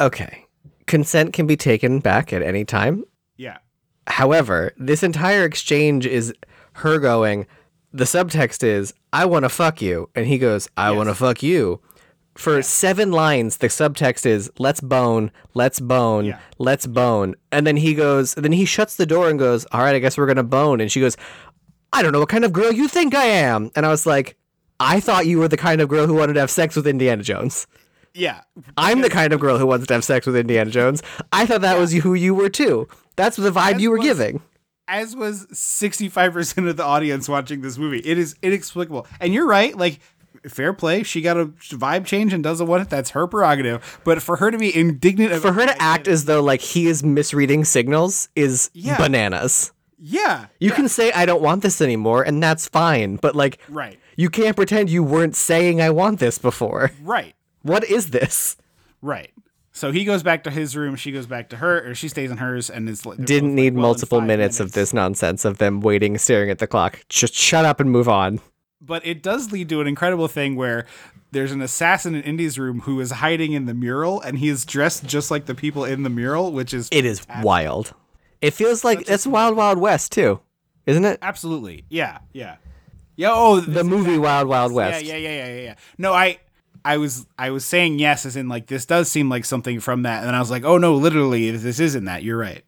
Speaker 2: okay, consent can be taken back at any time.
Speaker 1: Yeah,
Speaker 2: However, this entire exchange is her going, the subtext is, I want to fuck you. And he goes, I want to fuck you. For seven lines, the subtext is, let's bone, let's bone,
Speaker 1: Yeah.
Speaker 2: let's bone. And then he goes, then he shuts the door and goes, all right, I guess we're going to bone. And she goes, I don't know what kind of girl you think I am. And I was like, I thought you were the kind of girl who wanted to have sex with Indiana Jones.
Speaker 1: yeah.
Speaker 2: I'm the kind of girl who wants to have sex with Indiana Jones. I thought that was who you were too. That's the vibe
Speaker 1: As
Speaker 2: you were
Speaker 1: was-
Speaker 2: giving.
Speaker 1: As was sixty five percent of the audience watching this movie. It is inexplicable, and you're right. Like. Fair play. She got a vibe change and doesn't want it. That's her prerogative. But for her to be indignant,
Speaker 2: For her to act as though like he is misreading signals is
Speaker 1: Yeah.
Speaker 2: bananas.
Speaker 1: yeah,
Speaker 2: You can say I don't want this anymore and that's fine, but like
Speaker 1: right,
Speaker 2: you can't pretend you weren't saying I want this before.
Speaker 1: right.
Speaker 2: What is this?
Speaker 1: Right. So he goes back to his room. She goes back to her, or she stays in hers, and is like
Speaker 2: Didn't need
Speaker 1: like, well,
Speaker 2: multiple
Speaker 1: five
Speaker 2: minutes, of this nonsense of them waiting, staring at the clock. Just shut up and move on.
Speaker 1: But it does lead to an incredible thing where there's an assassin in Indy's room who is hiding in the mural, and he is dressed just like the people in the mural, which is
Speaker 2: It is wild. It feels like it's Wild Wild West too, isn't it?
Speaker 1: absolutely yeah, yeah, yeah. Oh,
Speaker 2: The movie Wild Wild West.
Speaker 1: yeah, yeah, yeah, yeah, yeah. No, I. I was I was saying yes as in like this does seem like something from that and I was like oh no literally this isn't that you're right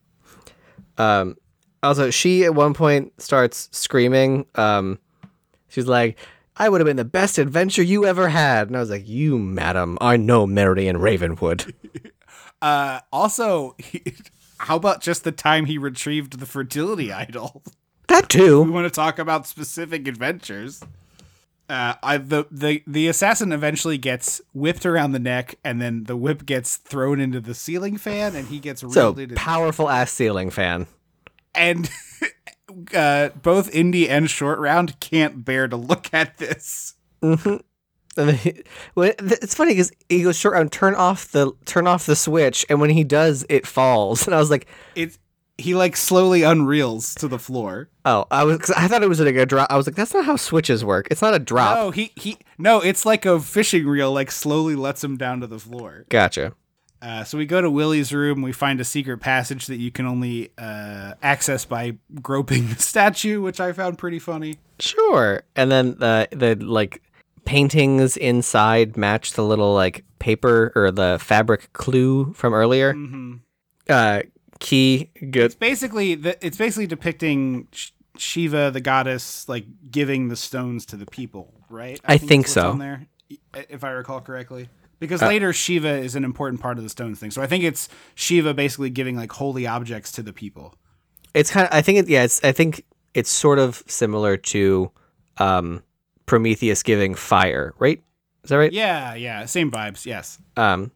Speaker 2: Um, also, she at one point starts screaming. Um, she's like, "I would have been the best adventure you ever had," and I was like, "You, madam, are no Marion Ravenwood."
Speaker 1: Uh, also, how about just the time he retrieved the fertility idol?
Speaker 2: that too.
Speaker 1: we want to talk about specific adventures. Uh, I the the the assassin eventually gets whipped around the neck, and then the whip gets thrown into the ceiling fan, and he gets
Speaker 2: So
Speaker 1: reeled into.
Speaker 2: powerful ass ceiling fan.
Speaker 1: and uh, both Indy and Short Round can't bear to look at this.
Speaker 2: And then well, it's funny because he goes short round, turn off the turn off the switch, and when he does, it falls. And I was like,
Speaker 1: It he like slowly unreels to the floor.
Speaker 2: "Oh, I was." 'cause I thought it was like a drop. I was like, "That's not how switches work. It's not a drop."
Speaker 1: No, he he no, it's like a fishing reel. Like slowly lets him down to the floor.
Speaker 2: Gotcha.
Speaker 1: Uh, so we go to Willie's room. We find a secret passage that you can only uh, access by groping the statue, which I found pretty funny.
Speaker 2: Sure. And then the the like paintings inside match the little like paper or the fabric clue from earlier.
Speaker 1: Mm-hmm.
Speaker 2: Uh, key good.
Speaker 1: It's Basically, the, it's basically depicting Sh- Shiva, the goddess, like giving the stones to the people, right?
Speaker 2: I think
Speaker 1: is what's
Speaker 2: so.
Speaker 1: There, if I recall correctly. Because later Shiva is an important part of the stones thing. So I think it's Shiva basically giving like holy objects to the people.
Speaker 2: It's kind of. I think it. Yeah. It's. I think it's sort of similar to um, Prometheus giving fire. Right. Is that right?
Speaker 1: Yeah, yeah, same vibes. Yes.
Speaker 2: Um.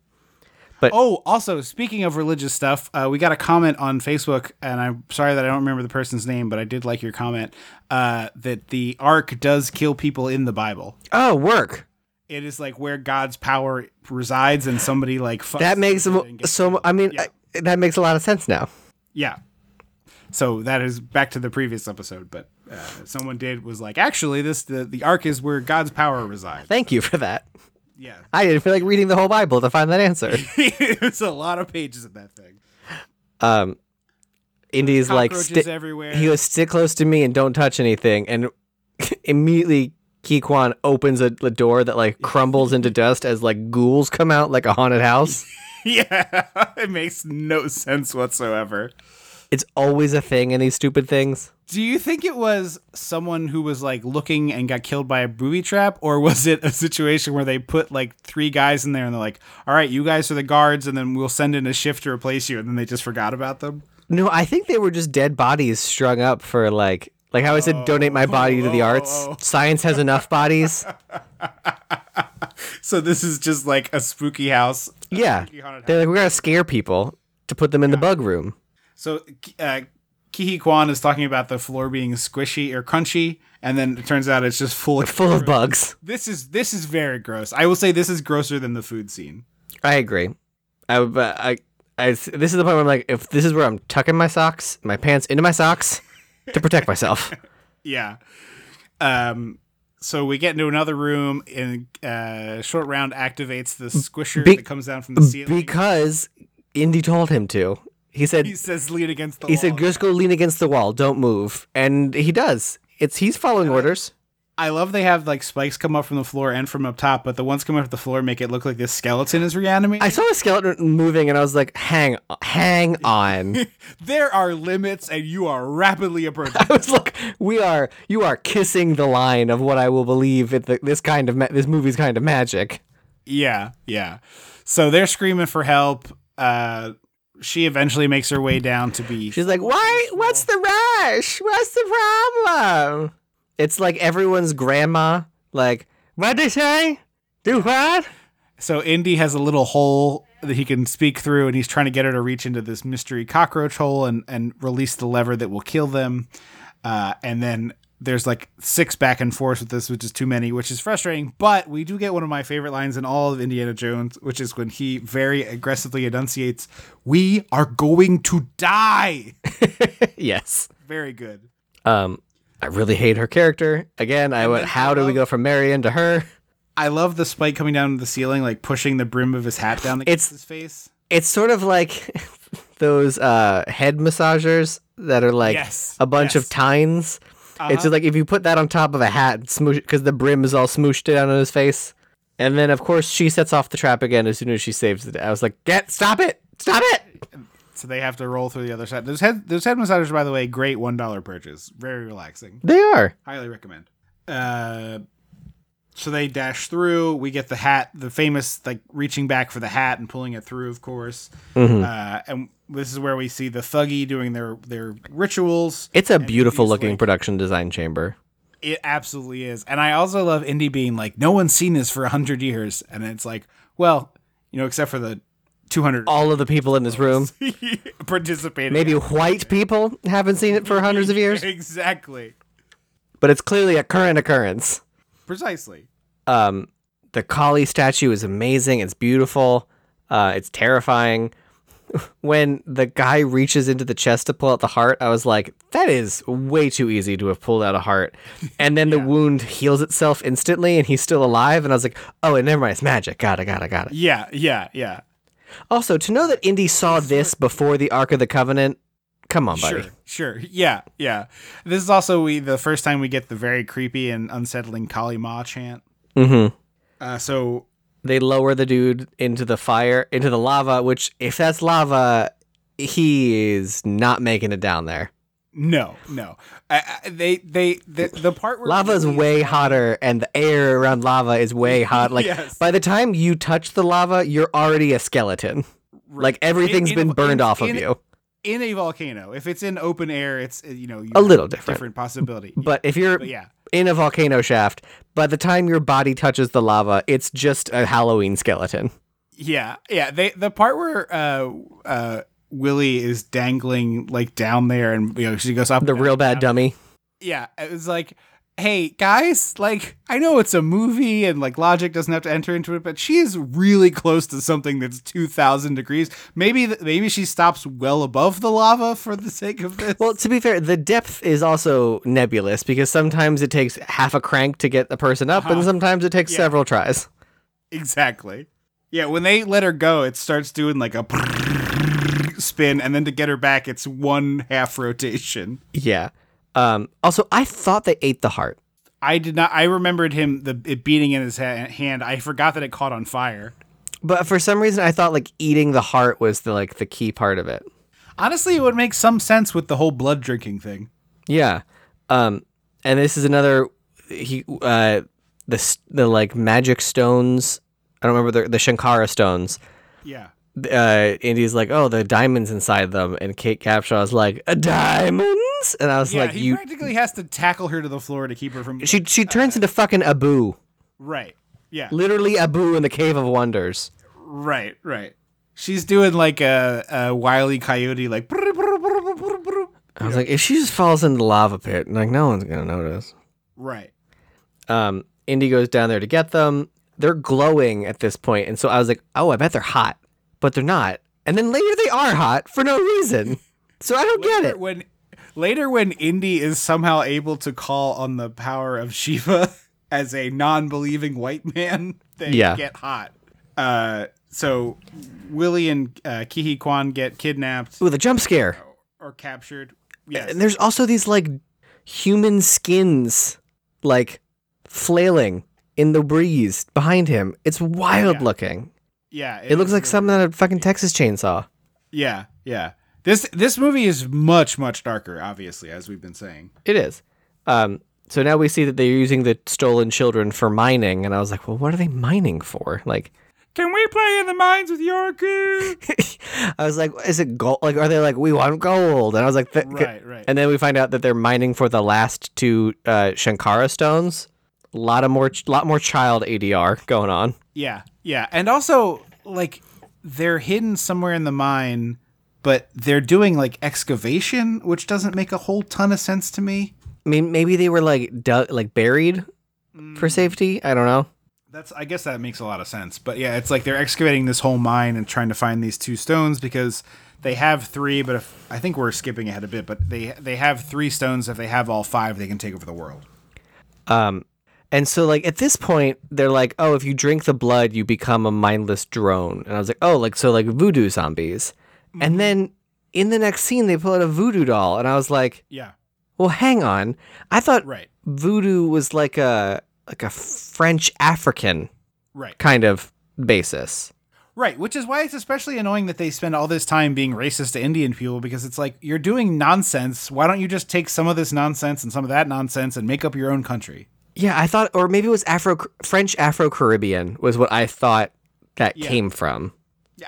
Speaker 1: Oh, also speaking of religious stuff, uh, we got a comment on Facebook, and I'm sorry that I don't remember the person's name, but I did like your comment uh, that the Ark does kill people in the Bible.
Speaker 2: Oh, work.
Speaker 1: It is like where God's power resides, and somebody like fucks
Speaker 2: That makes
Speaker 1: with it
Speaker 2: mo-
Speaker 1: and gets
Speaker 2: so. I mean,
Speaker 1: Yeah.
Speaker 2: I- that makes a lot of sense now.
Speaker 1: Yeah. So that is back to the previous episode, but uh, someone did was like, actually, this the the ark is where God's power resides.
Speaker 2: Thank you for that.
Speaker 1: Yeah,
Speaker 2: I didn't feel like reading the whole Bible to find that answer.
Speaker 1: it's a lot of pages in that thing.
Speaker 2: Um, Indy's like, sti-
Speaker 1: everywhere.
Speaker 2: he goes, stick close to me and don't touch anything. And immediately, Ke Quan opens a, a door that like crumbles into dust as like ghouls come out like a haunted house.
Speaker 1: yeah, it makes no sense whatsoever.
Speaker 2: It's always a thing in these stupid things.
Speaker 1: Do you think it was someone who was like looking and got killed by a booby trap, or was it a situation where they put like three guys in there and they're like, "All right, you guys are the guards, and then we'll send in a shift to replace you," and then they just forgot about them?
Speaker 2: No, I think they were just dead bodies strung up for like like how I said donate my body to the
Speaker 1: oh,
Speaker 2: arts.
Speaker 1: oh.
Speaker 2: Science has enough bodies.
Speaker 1: So this is just like a spooky house.
Speaker 2: Yeah.
Speaker 1: spooky haunted
Speaker 2: They're like we gotta scare people to put them in the bug room.
Speaker 1: So uh, Ke Huy Quan is talking about the floor being squishy or crunchy, and then it turns out it's just full of
Speaker 2: Full of bugs.
Speaker 1: This is this is very gross. I will say this is grosser than the food scene.
Speaker 2: I agree. I, I, I, this is the point where I'm like, if this is where I'm tucking my socks, my pants into my socks to protect myself.
Speaker 1: Yeah. Um. So we get into another room, and uh, short round activates the squisher
Speaker 2: Be-
Speaker 1: that comes down from the ceiling.
Speaker 2: because Indy told him to. He said,
Speaker 1: he says, "Lean against the
Speaker 2: he
Speaker 1: wall."
Speaker 2: said, just go lean against the wall, don't move, and he does. It's he's following orders.
Speaker 1: I love they have like spikes come up from the floor and from up top, but the ones coming up the floor make it look like this skeleton is reanimating.
Speaker 2: I saw a skeleton moving, and I was like, hang, hang on.
Speaker 1: there are limits, and you are rapidly approaching.
Speaker 2: I was like, we are, you are kissing the line of what I will believe at the, this kind of ma- this movie's kind of magic.
Speaker 1: Yeah, yeah. So they're screaming for help. Uh, she eventually makes her way down to be.
Speaker 2: She's like, why? What's the rush? What's the problem? It's like everyone's grandma. Like, what'd they say? Do what?
Speaker 1: so Indy has a little hole that he can speak through, and he's trying to get her to reach into this mystery cockroach hole and and release the lever that will kill them. Uh, and then there's like six back and forth with this, which is too many, which is frustrating. But we do get one of my favorite lines in all of Indiana Jones, which is when he very aggressively enunciates, "We are going to die."
Speaker 2: yes.
Speaker 1: Very good.
Speaker 2: Um, I really hate her character. Again, I went, how do we go from Marion to her?
Speaker 1: I love the spike coming down to the ceiling, like pushing the brim of his hat down against
Speaker 2: It's-
Speaker 1: his face.
Speaker 2: It's sort of like those uh, head massagers that are like
Speaker 1: Yes,
Speaker 2: a bunch
Speaker 1: yes.
Speaker 2: of tines.
Speaker 1: Uh-huh.
Speaker 2: It's just like if you put that on top of a hat, smoosh because the brim is all smooshed down on his face. And then, of course, she sets off the trap again as soon as she saves the day. I was like, "Get, stop it, stop it!"
Speaker 1: So they have to roll through the other side. Those head those head massagers, by the way, great one dollar purchase. Very relaxing.
Speaker 2: They are.
Speaker 1: Highly recommend. Uh, so they dash through. We get the hat, the famous like reaching back for the hat and pulling it through, of course.
Speaker 2: Mm-hmm.
Speaker 1: Uh, and this is where we see the Thuggee doing their their rituals.
Speaker 2: It's a beautiful looking
Speaker 1: like-
Speaker 2: production design chamber.
Speaker 1: It absolutely is. And I also love Indy being like, no one's seen this for a hundred years, and it's like, well, you know, except for the two hundred
Speaker 2: All of the people in this room,
Speaker 1: participating.
Speaker 2: maybe white people, haven't seen it for hundreds of years,
Speaker 1: exactly,
Speaker 2: but it's clearly a current occurrence.
Speaker 1: precisely.
Speaker 2: Um, the Kali statue is amazing. It's beautiful. Uh, it's terrifying. When the guy reaches into the chest to pull out the heart, I was like, that is way too easy to have pulled out a heart. And then the wound heals itself instantly and he's still alive. And I was like, oh, and never mind. It's magic. Got it, got it, got it.
Speaker 1: Yeah, yeah, yeah.
Speaker 2: Also, to know that Indy saw this before the Ark of the Covenant, come on, buddy.
Speaker 1: Sure, sure. Yeah, yeah. This is also we the first time we get the very creepy and unsettling Kali Ma chant.
Speaker 2: Mm-hmm.
Speaker 1: Uh, so
Speaker 2: They lower the dude into the fire, into the lava, which, if that's lava, he is not making it down there.
Speaker 1: No, no. I, I, they they the, the part where
Speaker 2: Lava is way hotter, and the air around lava is way hot. Like
Speaker 1: Yes.
Speaker 2: by the time you touch the lava, you're already a skeleton. Like everything's
Speaker 1: In- in-
Speaker 2: been burned
Speaker 1: in-
Speaker 2: off of you.
Speaker 1: in a volcano. If it's in open air, it's you know you
Speaker 2: A little different.
Speaker 1: different possibility.
Speaker 2: But if you're
Speaker 1: But yeah.
Speaker 2: in a volcano shaft, by the time your body touches the lava, it's just a Halloween skeleton.
Speaker 1: Yeah, yeah. They the part where uh uh Willie is dangling like down there, and you know she goes up.
Speaker 2: The real bad
Speaker 1: down.
Speaker 2: dummy.
Speaker 1: Yeah, it was like, hey guys, like I know it's a movie and like logic doesn't have to enter into it, but she is really close to something that's two thousand degrees. Maybe th- maybe she stops well above the lava for the sake of this.
Speaker 2: Well, to be fair, the depth is also nebulous because sometimes it takes half a crank to get the person up, and sometimes it takes
Speaker 1: Uh-huh. Yeah.
Speaker 2: several tries.
Speaker 1: Exactly. Yeah, when they let her go, it starts doing like a spin, and then to get her back, it's one half rotation.
Speaker 2: Yeah. Um, also, I thought they ate the heart.
Speaker 1: I did not. I remembered him the it beating in his ha- hand. I forgot that it caught on fire.
Speaker 2: But for some reason, I thought like eating the heart was the like the key part of it.
Speaker 1: Honestly, it would make some sense with the whole blood drinking thing.
Speaker 2: Yeah. Um, and this is another he uh the the like magic stones. I don't remember the the Shankara stones.
Speaker 1: Yeah.
Speaker 2: Uh, Indy's like, oh, the diamonds inside them, and Kate Capshaw's like, "A diamonds, and I was
Speaker 1: Yeah,
Speaker 2: like,
Speaker 1: he
Speaker 2: you.
Speaker 1: practically has to tackle her to the floor to keep her from.
Speaker 2: She she turns into fucking Abu,
Speaker 1: right. Yeah.
Speaker 2: literally Abu in the Cave of Wonders.
Speaker 1: Right. Right. She's doing like a, a wily coyote, like.
Speaker 2: I was like, if she just falls into the lava pit, like no one's gonna notice.
Speaker 1: Right.
Speaker 2: um, Indy goes down there to get them. They're glowing at this point, and so I was like, "Oh, I bet they're hot," but they're not. And then later they are hot for no reason. So I don't get it.
Speaker 1: When later when Indy is somehow able to call on the power of Shiva as a non-believing white man, they
Speaker 2: Yeah.
Speaker 1: get hot. Uh, so Willie and uh, Kihi Kwan get kidnapped
Speaker 2: Ooh, the jump scare.
Speaker 1: or captured. Yes.
Speaker 2: And there's also these like human skins, like flailing in the breeze behind him. It's wild
Speaker 1: Yeah.
Speaker 2: looking.
Speaker 1: Yeah.
Speaker 2: It, looks like
Speaker 1: really-
Speaker 2: something out of fucking Texas Chainsaw.
Speaker 1: Yeah, yeah. This this movie is much much darker, obviously, as we've been saying.
Speaker 2: It is. Um, so now we see that they're using the stolen children for mining, and I was like, well, what are they mining for? Like,
Speaker 1: Can we play in the mines with Yorku?
Speaker 2: I was like, is it gold? Like, are they like, we want gold? And I was like, th-
Speaker 1: Right, right.
Speaker 2: And then we find out that they're mining for the last two uh, Shankara stones. A lot of more, lot more child ADR going on.
Speaker 1: yeah, yeah, and also like they're hidden somewhere in the mine, but they're doing like excavation, which doesn't make a whole ton of sense to me.
Speaker 2: I mean, maybe they were like, du- like buried
Speaker 1: Mm.
Speaker 2: for safety. I don't know.
Speaker 1: That's I guess that makes a lot of sense. But yeah, it's like they're excavating this whole mine and trying to find these two stones because they have three, but if I think we're skipping ahead a bit, but they they have three stones. If they have all five, they can take over the world.
Speaker 2: And so, like at this point, they're like, "Oh, if you drink the blood, you become a mindless drone." And I was like, "Oh, like so, like voodoo zombies."
Speaker 1: Mm-hmm.
Speaker 2: And then in the next scene, they pull out a voodoo doll, and I was like,
Speaker 1: Yeah,
Speaker 2: "Well, hang on. I thought
Speaker 1: right,
Speaker 2: voodoo was like a like a French African
Speaker 1: right.
Speaker 2: kind of basis."
Speaker 1: Right, which is why it's especially annoying that they spend all this time being racist to Indian people because it's like you're doing nonsense. Why don't you just take some of this nonsense and some of that nonsense and make up your own country?
Speaker 2: Yeah, I thought, or maybe it was Afro French Afro Caribbean was what I thought that
Speaker 1: Yeah.
Speaker 2: came from.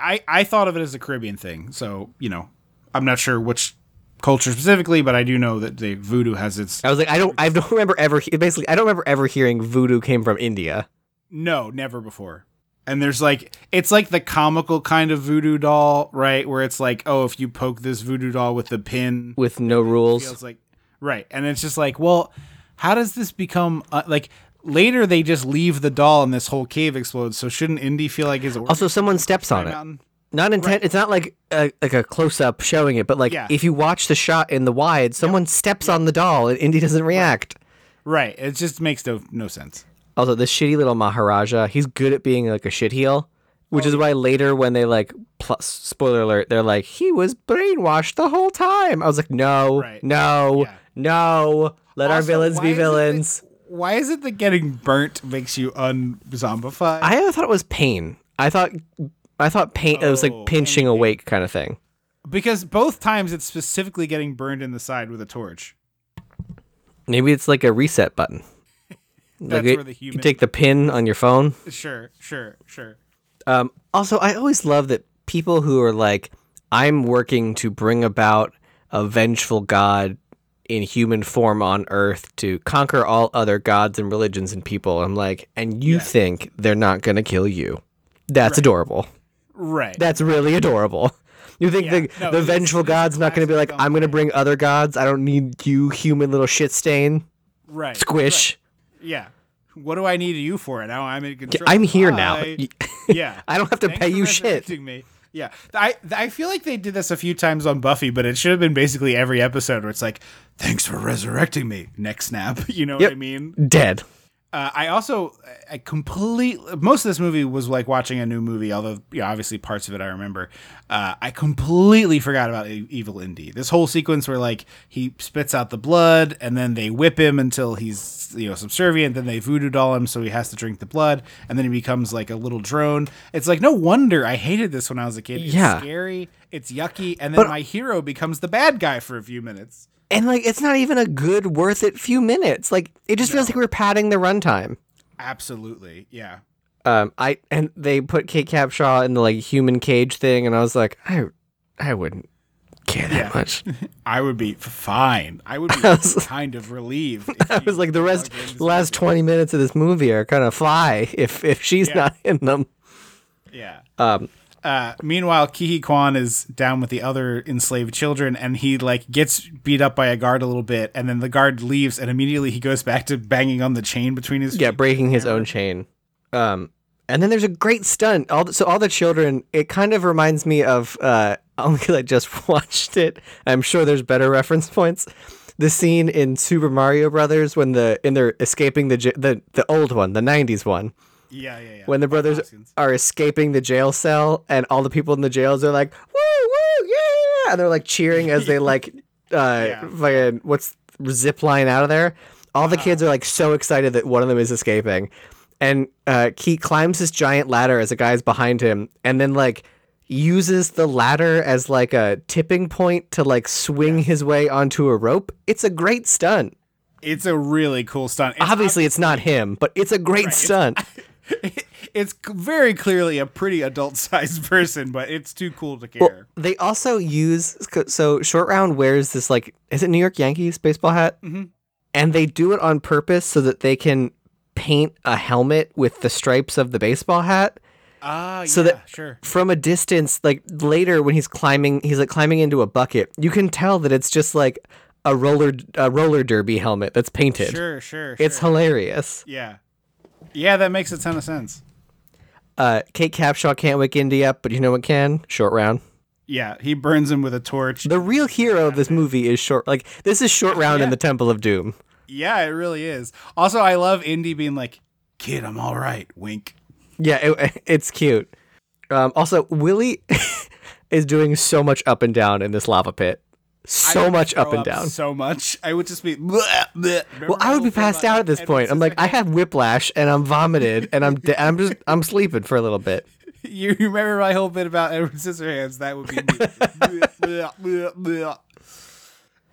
Speaker 1: I I thought of it as a Caribbean thing, so you know, I'm not sure which culture specifically, but I do know that the voodoo has its
Speaker 2: I was like, I don't, I don't remember ever. Basically, I don't remember ever hearing voodoo came from India.
Speaker 1: no, never before. And there's like it's like the comical kind of voodoo doll, right? Where it's like, oh, if you poke this voodoo doll with the pin,
Speaker 2: with no rules.
Speaker 1: feels like right and it's just like well how does this become uh, like later they just leave the doll and this whole cave explodes so shouldn't indy feel like his
Speaker 2: Also, someone steps on it.
Speaker 1: mountain?
Speaker 2: Not intent. It's not like a, like a close up showing it, but like
Speaker 1: Yeah.
Speaker 2: if you watch the shot in the wide, someone steps on the doll and Indy doesn't react.
Speaker 1: right it just makes no no sense
Speaker 2: Also, this shitty little Maharaja, he's good at being like a shitheel, which
Speaker 1: Oh,
Speaker 2: is why later when they like, plus, spoiler alert, they're like, he was brainwashed the whole time. I was like, no,
Speaker 1: Right.
Speaker 2: no,
Speaker 1: Yeah.
Speaker 2: no, let our villains
Speaker 1: why
Speaker 2: be
Speaker 1: is it that-
Speaker 2: villains.
Speaker 1: why is it that getting burnt makes you unzombified
Speaker 2: I thought it was pain. I thought, I thought pain. it was
Speaker 1: Oh,
Speaker 2: like pinching
Speaker 1: pain.
Speaker 2: awake kind of thing.
Speaker 1: because both times it's specifically getting burned in the side with a torch.
Speaker 2: Maybe it's like a reset button.
Speaker 1: That's
Speaker 2: like
Speaker 1: where the
Speaker 2: you take the pin on your phone.
Speaker 1: Sure, sure, sure.
Speaker 2: Um, also, I always love that people who are like, I'm working to bring about a vengeful God in human form on earth to conquer all other gods and religions and people. I'm like, and you think they're not going to kill you. That's adorable.
Speaker 1: Right.
Speaker 2: That's really adorable. You think
Speaker 1: Yeah.
Speaker 2: the,
Speaker 1: No,
Speaker 2: the vengeful God's not going to be like, I'm going to bring other gods. I don't need you, human little shit stain.
Speaker 1: right.
Speaker 2: Squish.
Speaker 1: right. Yeah. What do I need you for? Now I'm in control.
Speaker 2: I'm here now.
Speaker 1: Yeah.
Speaker 2: I don't have to
Speaker 1: Thanks
Speaker 2: pay you shit.
Speaker 1: Me. Yeah, I I feel like they did this a few times on Buffy, but it should have been basically every episode where it's like, "Thanks for resurrecting me." Next snap, you know
Speaker 2: Yep.
Speaker 1: what I mean?
Speaker 2: Dead.
Speaker 1: Uh, I also I completely most of this movie was like watching a new movie, although you know, obviously parts of it I remember. Uh, I completely forgot about Evil Indy. This whole sequence where like he spits out the blood and then they whip him until he's you know subservient. Then they voodoo doll him so he has to drink the blood, and then he becomes like a little drone. It's like no wonder I hated this when I was a kid. It's
Speaker 2: Yeah.
Speaker 1: scary. It's yucky, and then
Speaker 2: But-
Speaker 1: my hero becomes the bad guy for a few minutes.
Speaker 2: And like, it's not even a good, worth it few minutes. Like, it just feels like we're padding the runtime.
Speaker 1: Absolutely, yeah.
Speaker 2: Um, I and they put Kate Capshaw in the like human cage thing, and I was like, I, I wouldn't care that
Speaker 1: Yeah.
Speaker 2: much.
Speaker 1: I would be fine. I would be
Speaker 2: was-
Speaker 1: kind of relieved. if
Speaker 2: I was like, the rest, the last
Speaker 1: this
Speaker 2: twenty minutes of this movie are kind of fly if if she's
Speaker 1: Yeah.
Speaker 2: not in them.
Speaker 1: Yeah.
Speaker 2: Um,
Speaker 1: Uh, meanwhile, Ke Huy Quan is down with the other enslaved children, and he like gets beat up by a guard a little bit, and then the guard leaves, and immediately he goes back to banging on the chain between his
Speaker 2: yeah, breaking his own chain. Um, and then there's a great stunt. All the, so all the children. It kind of reminds me of uh, only because I just watched it. I'm sure there's better reference points. The scene in Super Mario Brothers when the in they're escaping the the the old one, the '90s one,
Speaker 1: Yeah, yeah, yeah.
Speaker 2: when the brothers
Speaker 1: Hoskins.
Speaker 2: are escaping the jail cell, and all the people in the jails are like, "Woo, woo, yeah!" Yeah, and they're like cheering as they like, uh,
Speaker 1: Yeah.
Speaker 2: fucking what's zip line out of there. All the kids are like so excited that one of them is escaping, and uh, he climbs this giant ladder as a guy's behind him, and then like uses the ladder as like a tipping point to like swing his way onto a rope. It's a great stunt.
Speaker 1: It's a really cool stunt. It's
Speaker 2: Obviously, it's not him, but it's a great stunt.
Speaker 1: it's c- very clearly a pretty adult-sized person, but it's too cool to care.
Speaker 2: They also use so short round wears this like is it New York Yankees baseball hat, mm-hmm. and they do it on purpose so that they can paint a helmet with the stripes of the baseball hat.
Speaker 1: Ah,
Speaker 2: So
Speaker 1: yeah,
Speaker 2: that
Speaker 1: sure.
Speaker 2: from a distance, like later when he's climbing, he's like climbing into a bucket. You can tell that it's just like a roller a roller derby helmet that's painted.
Speaker 1: Sure, sure,
Speaker 2: It's
Speaker 1: sure.
Speaker 2: hilarious.
Speaker 1: yeah. Yeah, that makes a ton of sense.
Speaker 2: Uh, Kate Capshaw can't wake Indy up, but you know what can? Short round.
Speaker 1: Yeah, he burns him with a torch.
Speaker 2: The real hero of this movie is short. Like this is short round in the Temple of Doom.
Speaker 1: Yeah, it really is. Also, I love Indy being like, "Kid, I'm all right." Wink.
Speaker 2: Yeah, it, it's cute. Um, also, Willie is doing so much up and down in this lava pit. So much up and down.
Speaker 1: So much. I would just be. Bleh, bleh.
Speaker 2: Well, I would be passed out at this point. I'm like, I have whiplash and I'm vomited and I'm de- I'm just I'm sleeping for a little bit.
Speaker 1: You remember my whole bit about Edward Scissorhands? That would be. Bleh, bleh,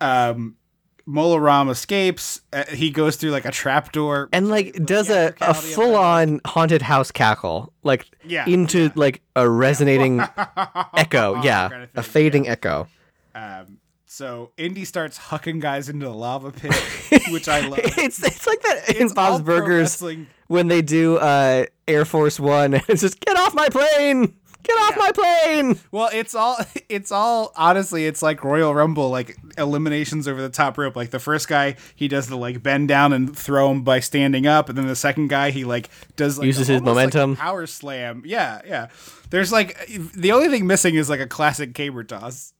Speaker 1: um, Mola Ram escapes. Uh, he goes through like a trapdoor.
Speaker 2: And like does a, a full on haunted house cackle, like
Speaker 1: Yeah,
Speaker 2: into like a resonating echo. Yeah,
Speaker 1: kind of
Speaker 2: a fading echo.
Speaker 1: Um, so Indy starts hucking guys into the lava pit, which I love.
Speaker 2: It's it's like that in
Speaker 1: It's all
Speaker 2: Bob's Burgers when they do uh, Air Force One. It's just get off my plane, get off my plane.
Speaker 1: Well, it's all it's all honestly, it's like Royal Rumble, like eliminations over the top rope. Like the first guy, he does the like bend down and throw him by standing up, and then the second guy, he like does like
Speaker 2: Uses his
Speaker 1: almost like
Speaker 2: momentum.
Speaker 1: power slam. Yeah, yeah. There's like the only thing missing is like a classic caber toss.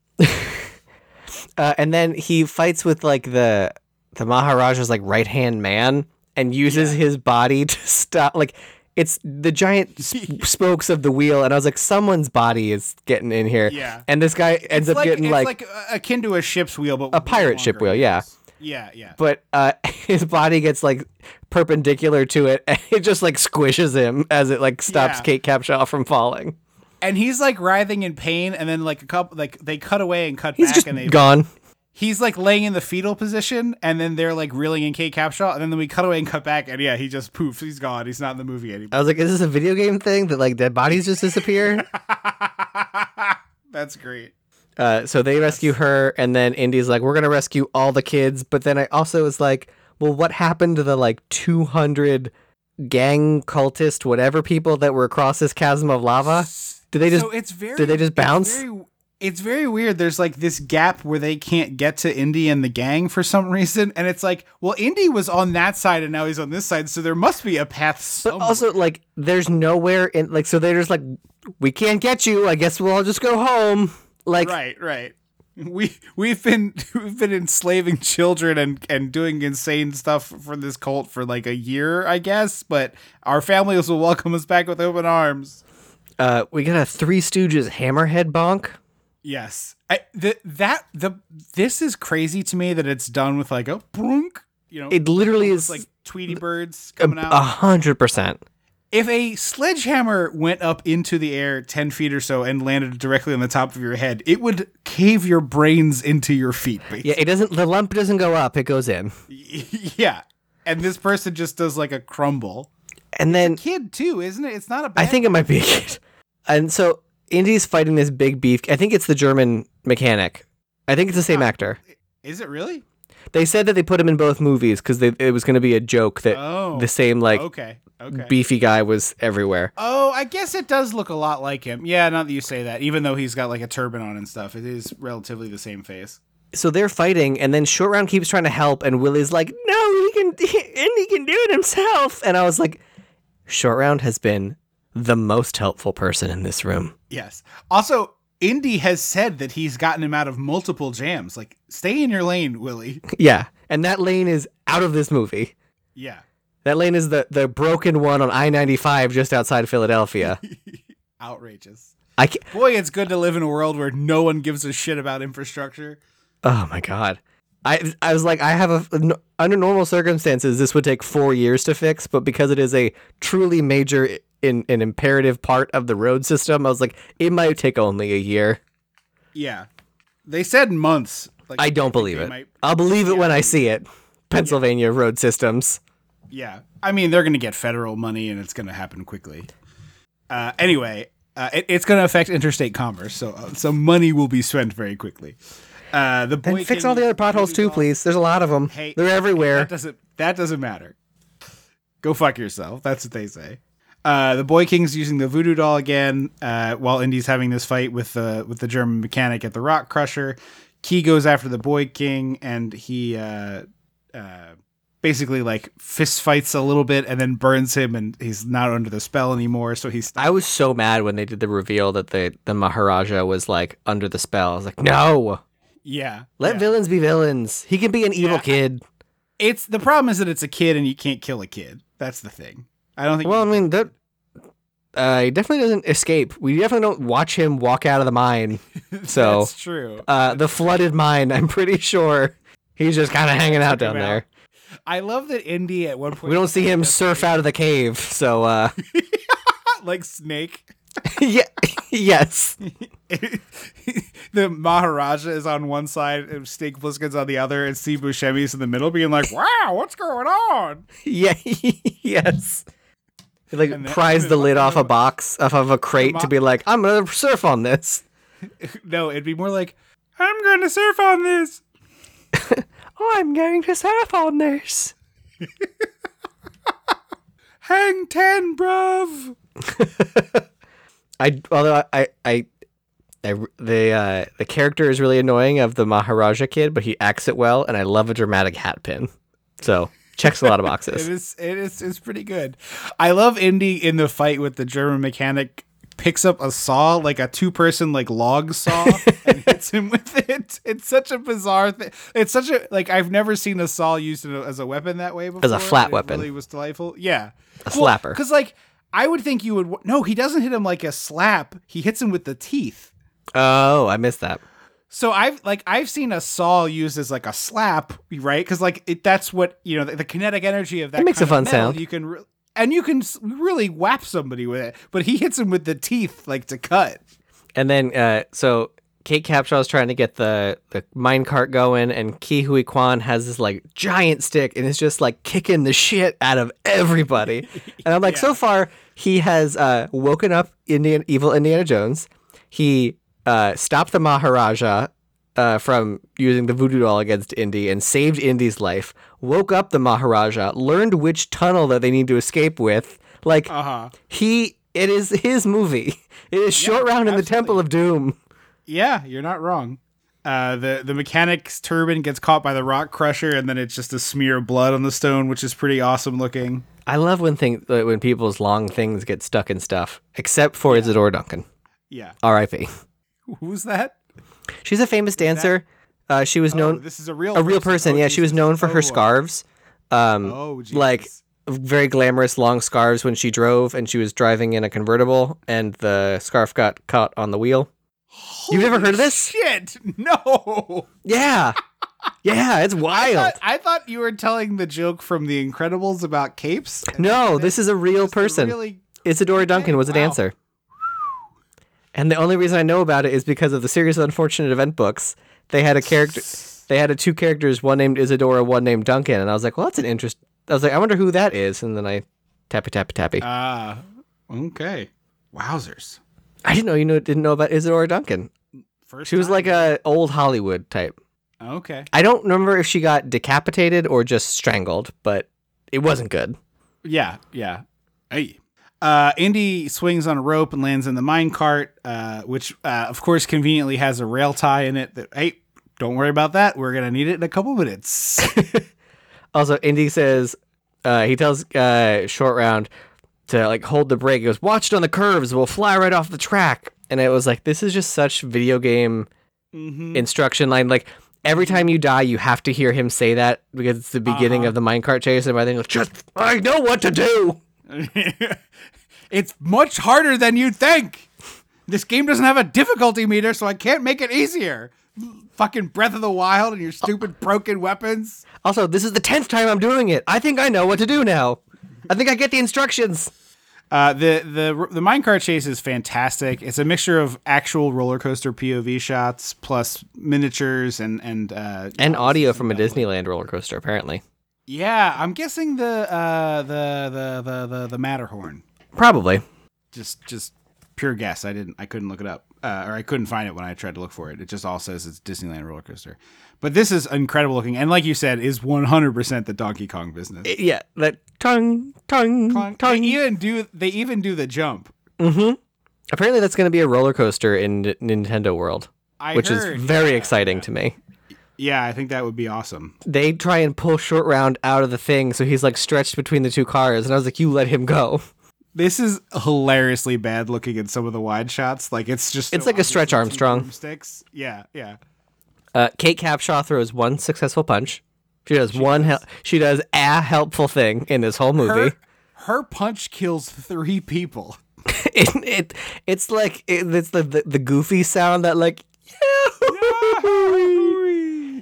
Speaker 2: Uh, and then he fights with like the the Maharaja's like right hand man and uses his body to stop. Like it's the giant sp- spokes of the wheel, and I was like, someone's body is getting in here.
Speaker 1: Yeah.
Speaker 2: And this guy ends
Speaker 1: It's
Speaker 2: up
Speaker 1: like
Speaker 2: getting
Speaker 1: it's
Speaker 2: like,
Speaker 1: like, akin to a ship's wheel, but
Speaker 2: a pirate ship wheel. Yeah.
Speaker 1: Yeah, yeah.
Speaker 2: But uh, his body gets like perpendicular to it, and it just like squishes him as it like stops
Speaker 1: Yeah.
Speaker 2: Kate Capshaw from falling.
Speaker 1: And he's like writhing in pain, and then like a couple, like they cut away and cut
Speaker 2: He's
Speaker 1: back,
Speaker 2: just
Speaker 1: and they
Speaker 2: gone.
Speaker 1: he's like laying in the fetal position, and then they're like reeling in Kate Capshaw, and then we cut away and cut back, and yeah, he just poofs, he's gone, he's not in the movie anymore.
Speaker 2: I was like, is this a video game thing that like dead bodies just disappear?
Speaker 1: That's great.
Speaker 2: Uh, so they rescue her, and then Indy's like, "We're gonna rescue all the kids." But then I also was like, "Well, what happened to the like 200 gang cultist, whatever people that were across this chasm of lava? Did they just?
Speaker 1: so it's very
Speaker 2: did they just
Speaker 1: it's
Speaker 2: bounce?
Speaker 1: very- It's very weird. There's like this gap where they can't get to Indy and the gang for some reason, and it's like, well, Indy was on that side and now he's on this side, so there must be a path.
Speaker 2: but also, like, there's nowhere in like, so they're just like, "We can't get you. I guess we'll all just go home." Like,
Speaker 1: right, right. We we've been we've been enslaving children and and doing insane stuff for this cult for like a year, I guess. But our families will welcome us back with open arms.
Speaker 2: Uh, we got a Three Stooges hammerhead bonk.
Speaker 1: Yes, I, the, that the this is crazy to me that it's done with like a brunk. You know,
Speaker 2: It literally is
Speaker 1: like Tweety birds coming out.
Speaker 2: a hundred percent.
Speaker 1: if a sledgehammer went up into the air 10 feet or so and landed directly on the top of your head, it would cave your brains into your feet.
Speaker 2: Yeah, it doesn't. The lump doesn't go up; it goes in.
Speaker 1: yeah. And this person just does like a crumble.
Speaker 2: And then
Speaker 1: Kid, too, isn't it? It's not a bad
Speaker 2: I think it might be a kid. And so Indy's fighting this big beef. I think it's the German mechanic. I think it's the same actor.
Speaker 1: Is it really?
Speaker 2: They said that they put him in both movies because it was going to be a joke that
Speaker 1: Oh.
Speaker 2: the same like
Speaker 1: okay. Okay.
Speaker 2: beefy guy was everywhere.
Speaker 1: oh, I guess it does look a lot like him. Yeah, now that you say that, even though he's got like a turban on and stuff, it is relatively the same face.
Speaker 2: So they're fighting, and then Short Round keeps trying to help, and Willie's like, "No, he can, Indy can do it himself." And I was like, "Short Round has been the most helpful person in this room."
Speaker 1: Yes. Also, Indy has said that he's gotten him out of multiple jams. Like, stay in your lane, Willie.
Speaker 2: Yeah, and that lane is out of this movie.
Speaker 1: Yeah.
Speaker 2: That lane is the the broken one on I ninety five just outside Philadelphia.
Speaker 1: Outrageous.
Speaker 2: I can
Speaker 1: Boy, it's good to live in a world where no one gives a shit about infrastructure.
Speaker 2: Oh my god. I I was like I have a. under normal circumstances this would take 4 years to fix, but because it is a truly major in an imperative part of the road system, I was like it might take only a year.
Speaker 1: Yeah. They said months. Like,
Speaker 2: I don't believe it.
Speaker 1: might-
Speaker 2: I'll believe it when I see it. Pennsylvania road systems.
Speaker 1: yeah. I mean, they're going to get federal money and it's going to happen quickly. Uh, anyway, uh, it, it's going to affect interstate commerce. So, uh, so money will be spent very quickly. Uh, the boy
Speaker 2: And fix all the other potholes too, please. There's a lot of them.
Speaker 1: Hey,
Speaker 2: They're everywhere.
Speaker 1: That doesn't that doesn't matter. Go fuck yourself. That's what they say. Uh, the boy king's using the voodoo doll again, uh, while Indy's having this fight with the with the German mechanic at the Rock Crusher. Ke goes after the boy king, and he uh, uh, basically like fist fights a little bit, and then burns him, and he's not under the spell anymore. So he's
Speaker 2: I was so mad when they did the reveal that the the Maharaja was like under the spell. I was like, "No.
Speaker 1: yeah.
Speaker 2: Let
Speaker 1: yeah.
Speaker 2: villains be villains. He can be an evil
Speaker 1: Yeah.
Speaker 2: kid."
Speaker 1: It's the problem is that it's a kid, and you can't kill a kid. That's the thing. I don't think.
Speaker 2: Well, I mean that uh, he definitely doesn't escape. We definitely don't watch him walk out of the mine. So
Speaker 1: that's true.
Speaker 2: uh, the flooded mine, I'm pretty sure he's just kind of hanging out down there.
Speaker 1: I love that Indy at one point
Speaker 2: We don't see him surf out of the cave. So uh,
Speaker 1: like Snake.
Speaker 2: yeah, yes,
Speaker 1: the Maharaja is on one side and Snake Plissken's on the other, and Steve Buscemi's in the middle, being like, "Wow, what's going on?"
Speaker 2: yeah, yes. He like
Speaker 1: then-
Speaker 2: pries the lid off a box off of a crate to be like, I'm gonna surf on this.
Speaker 1: No, it'd be more like, "I'm to surf on this."
Speaker 2: Oh, I'm going to surf on this.
Speaker 1: Hang ten, bruv.
Speaker 2: I although I I, I the uh, the character is really annoying of the Maharaja kid, but he acts it well, and I love a dramatic hat pin. So checks a lot of boxes.
Speaker 1: is. It is. It's pretty good. I love Indy in the fight with the German mechanic. Picks up a saw, like a two-person like log saw, and hits him with it. It's such a bizarre thing. It's such a like I've never seen a saw used in a- as a weapon that way before.
Speaker 2: As a flat weapon.
Speaker 1: It really was delightful. Yeah,
Speaker 2: A slapper.
Speaker 1: Because like I would think you would. No, he doesn't hit him like a slap. He hits him with the teeth.
Speaker 2: Oh, I missed that.
Speaker 1: So I've like I've seen a saw used as like a slap, right? Because like it, that's what you know the, the kinetic energy of that
Speaker 2: It makes a fun
Speaker 1: metal,
Speaker 2: sound.
Speaker 1: You can, re- and you can really whap somebody with it, but he hits him with the teeth like to cut.
Speaker 2: And then, uh, so Kate Capshaw's trying to get the, the mine cart going, and Ke Huy Quan has this like giant stick and is just like kicking the shit out of everybody. And I'm like, so far, he has uh, woken up Indian evil Indiana Jones. He uh, stopped the Maharaja uh, from using the voodoo doll against Indy and saved Indy's life. Woke up the Maharaja, learned which tunnel that they need to escape with. Like,
Speaker 1: Uh-huh.
Speaker 2: he, it is his movie. It is Short Round in the Temple of Doom.
Speaker 1: Yeah, you're not wrong. Uh, the the mechanic's turban gets caught by the rock crusher, and then it's just a smear of blood on the stone, which is pretty awesome looking.
Speaker 2: I love when thing when people's long things get stuck in stuff, except for Isadora Duncan.
Speaker 1: Yeah,
Speaker 2: R.I.P.
Speaker 1: who's that?
Speaker 2: She's a famous dancer. Uh, she was known
Speaker 1: Oh, this is a real
Speaker 2: a real person.
Speaker 1: Oh,
Speaker 2: yeah, she was known for
Speaker 1: Oh,
Speaker 2: her scarves. Um,
Speaker 1: Oh, Jesus.
Speaker 2: like very glamorous long scarves when she drove, and she was driving in a convertible, and the scarf got caught on the wheel. You've never heard of this?
Speaker 1: Shit, no.
Speaker 2: Yeah, yeah, it's
Speaker 1: I
Speaker 2: wild.
Speaker 1: thought, I thought you were telling the joke from The Incredibles about capes.
Speaker 2: No, this is a real person.
Speaker 1: Really,
Speaker 2: Isadora Duncan was a
Speaker 1: wow.
Speaker 2: dancer. And the only reason I know about it is because of the series of Unfortunate Event books. They had a character they had a two characters, one named Isadora, one named Duncan, and I was like, Well that's an interest I was like, I wonder who that is, and then I tappy tappy tappy.
Speaker 1: ah, okay. Wowzers.
Speaker 2: I didn't know you know didn't know about Isadora Duncan.
Speaker 1: First
Speaker 2: She was
Speaker 1: time.
Speaker 2: like a old Hollywood type.
Speaker 1: okay.
Speaker 2: I don't remember if she got decapitated or just strangled, but it wasn't good.
Speaker 1: Yeah, yeah. Hey. Uh, Indy swings on a rope and lands in the mine cart, uh, which, uh, of course, conveniently has a rail tie in it. That hey, don't worry about that. We're gonna need it in a couple minutes.
Speaker 2: Also, Indy says uh, he tells uh, Short Round to like hold the brake. He goes, "Watch it on the curves. We'll fly right off the track." And it was like, this is just such video game instruction line. Like every time you die, you have to hear him say that because it's the beginning of the minecart chase. And I think, just I know what to do.
Speaker 1: it's much harder than you'd think. This game doesn't have a difficulty meter, so I can't make it easier. Fucking Breath of the Wild and your stupid broken weapons.
Speaker 2: Also, this is the tenth time I'm doing it. I think I know what to do now. I think I get the instructions.
Speaker 1: Uh, the the the minecart chase is fantastic. It's a mixture of actual roller coaster POV shots plus miniatures and and uh,
Speaker 2: And audio from a Disneyland roller coaster, apparently.
Speaker 1: Yeah. I'm guessing the uh the the the the, the Matterhorn.
Speaker 2: Probably.
Speaker 1: Just just pure guess. I didn't. I couldn't look it up, uh, or I couldn't find it when I tried to look for it. It just all says it's Disneyland roller coaster. But this is incredible looking, and like you said, is 100 percent the Donkey Kong business.
Speaker 2: Yeah, that tongue, tongue,
Speaker 1: They
Speaker 2: tongue.
Speaker 1: even do they even do the jump.
Speaker 2: Apparently, that's going to be a roller coaster in Nintendo World,
Speaker 1: I
Speaker 2: which
Speaker 1: heard,
Speaker 2: is very
Speaker 1: yeah.
Speaker 2: exciting to me.
Speaker 1: Yeah, I think that would be awesome.
Speaker 2: They try and pull Short Round out of the thing, so he's like stretched between the two cars, and I was like, "You let him go."
Speaker 1: This is hilariously bad looking in some of the wide shots. Like it's just
Speaker 2: It's
Speaker 1: so
Speaker 2: like a Stretch Armstrong.
Speaker 1: broomsticks. Yeah, yeah.
Speaker 2: Uh, Kate Capshaw throws one successful punch. She does one. Hel- she does a helpful thing in this whole movie.
Speaker 1: Her, her punch kills three people.
Speaker 2: it, it it's like it, it's the, the the goofy sound that like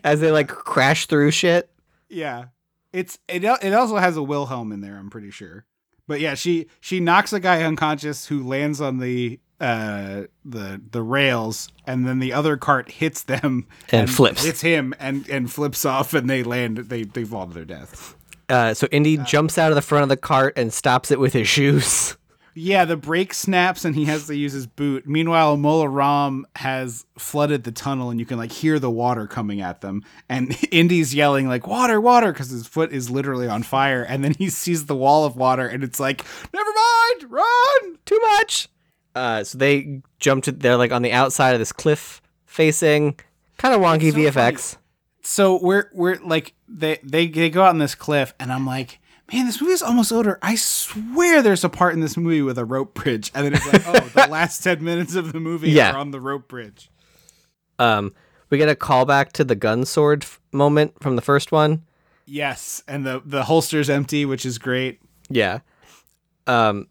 Speaker 2: as they like crash through shit.
Speaker 1: Yeah, it's it. It also has a Wilhelm in there. I'm pretty sure. But yeah, she she knocks a guy unconscious who lands on the uh the the rails, and then the other cart hits them
Speaker 2: And flips.
Speaker 1: hits him, and and flips off, and they land. They they fall to their death.
Speaker 2: Uh, so Indy jumps out of the front of the cart and stops it with his shoes.
Speaker 1: Yeah, the brake snaps and he has to use his boot. Meanwhile, Mola Ram has flooded the tunnel and you can like hear the water coming at them. And Indy's yelling like water, water, because his foot is literally on fire. And then he sees the wall of water and it's like, never mind, run.
Speaker 2: Too much. Uh, so they jump to they're like on the outside of this cliff facing kind of wonky
Speaker 1: so
Speaker 2: VFX.
Speaker 1: So we're we're like they they they go out on this cliff and I'm like, man, this movie is almost over. I swear there's a part in this movie with a rope bridge. And then it's like, oh, the last ten minutes of the movie
Speaker 2: Yeah.
Speaker 1: are on the rope bridge.
Speaker 2: Um, we get a callback to the gun sword f- moment from the first one.
Speaker 1: Yes, and the the holster's empty, which is great.
Speaker 2: Yeah. Um,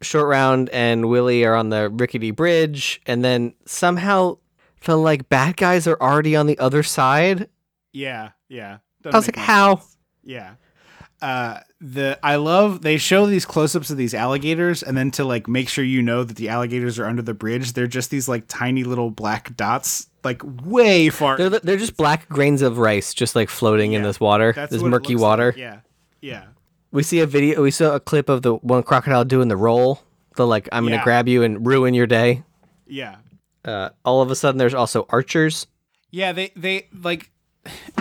Speaker 2: Short Round and Willie are on the rickety bridge, and then somehow the like bad guys are already on the other side.
Speaker 1: Yeah, yeah.
Speaker 2: I was like, how?
Speaker 1: Yeah. Uh, the I love they show these close-ups of these alligators, and then to like make sure you know that the alligators are under the bridge, they're just these like tiny little black dots, like way far.
Speaker 2: They're they're just black grains of rice, just like floating in this water, this murky water.
Speaker 1: like. Yeah, yeah,
Speaker 2: We see a video. We saw a clip of the one crocodile doing the roll. The like, I'm gonna grab you and ruin your day.
Speaker 1: yeah,
Speaker 2: Uh, all of a sudden, there's also archers.
Speaker 1: yeah. They they like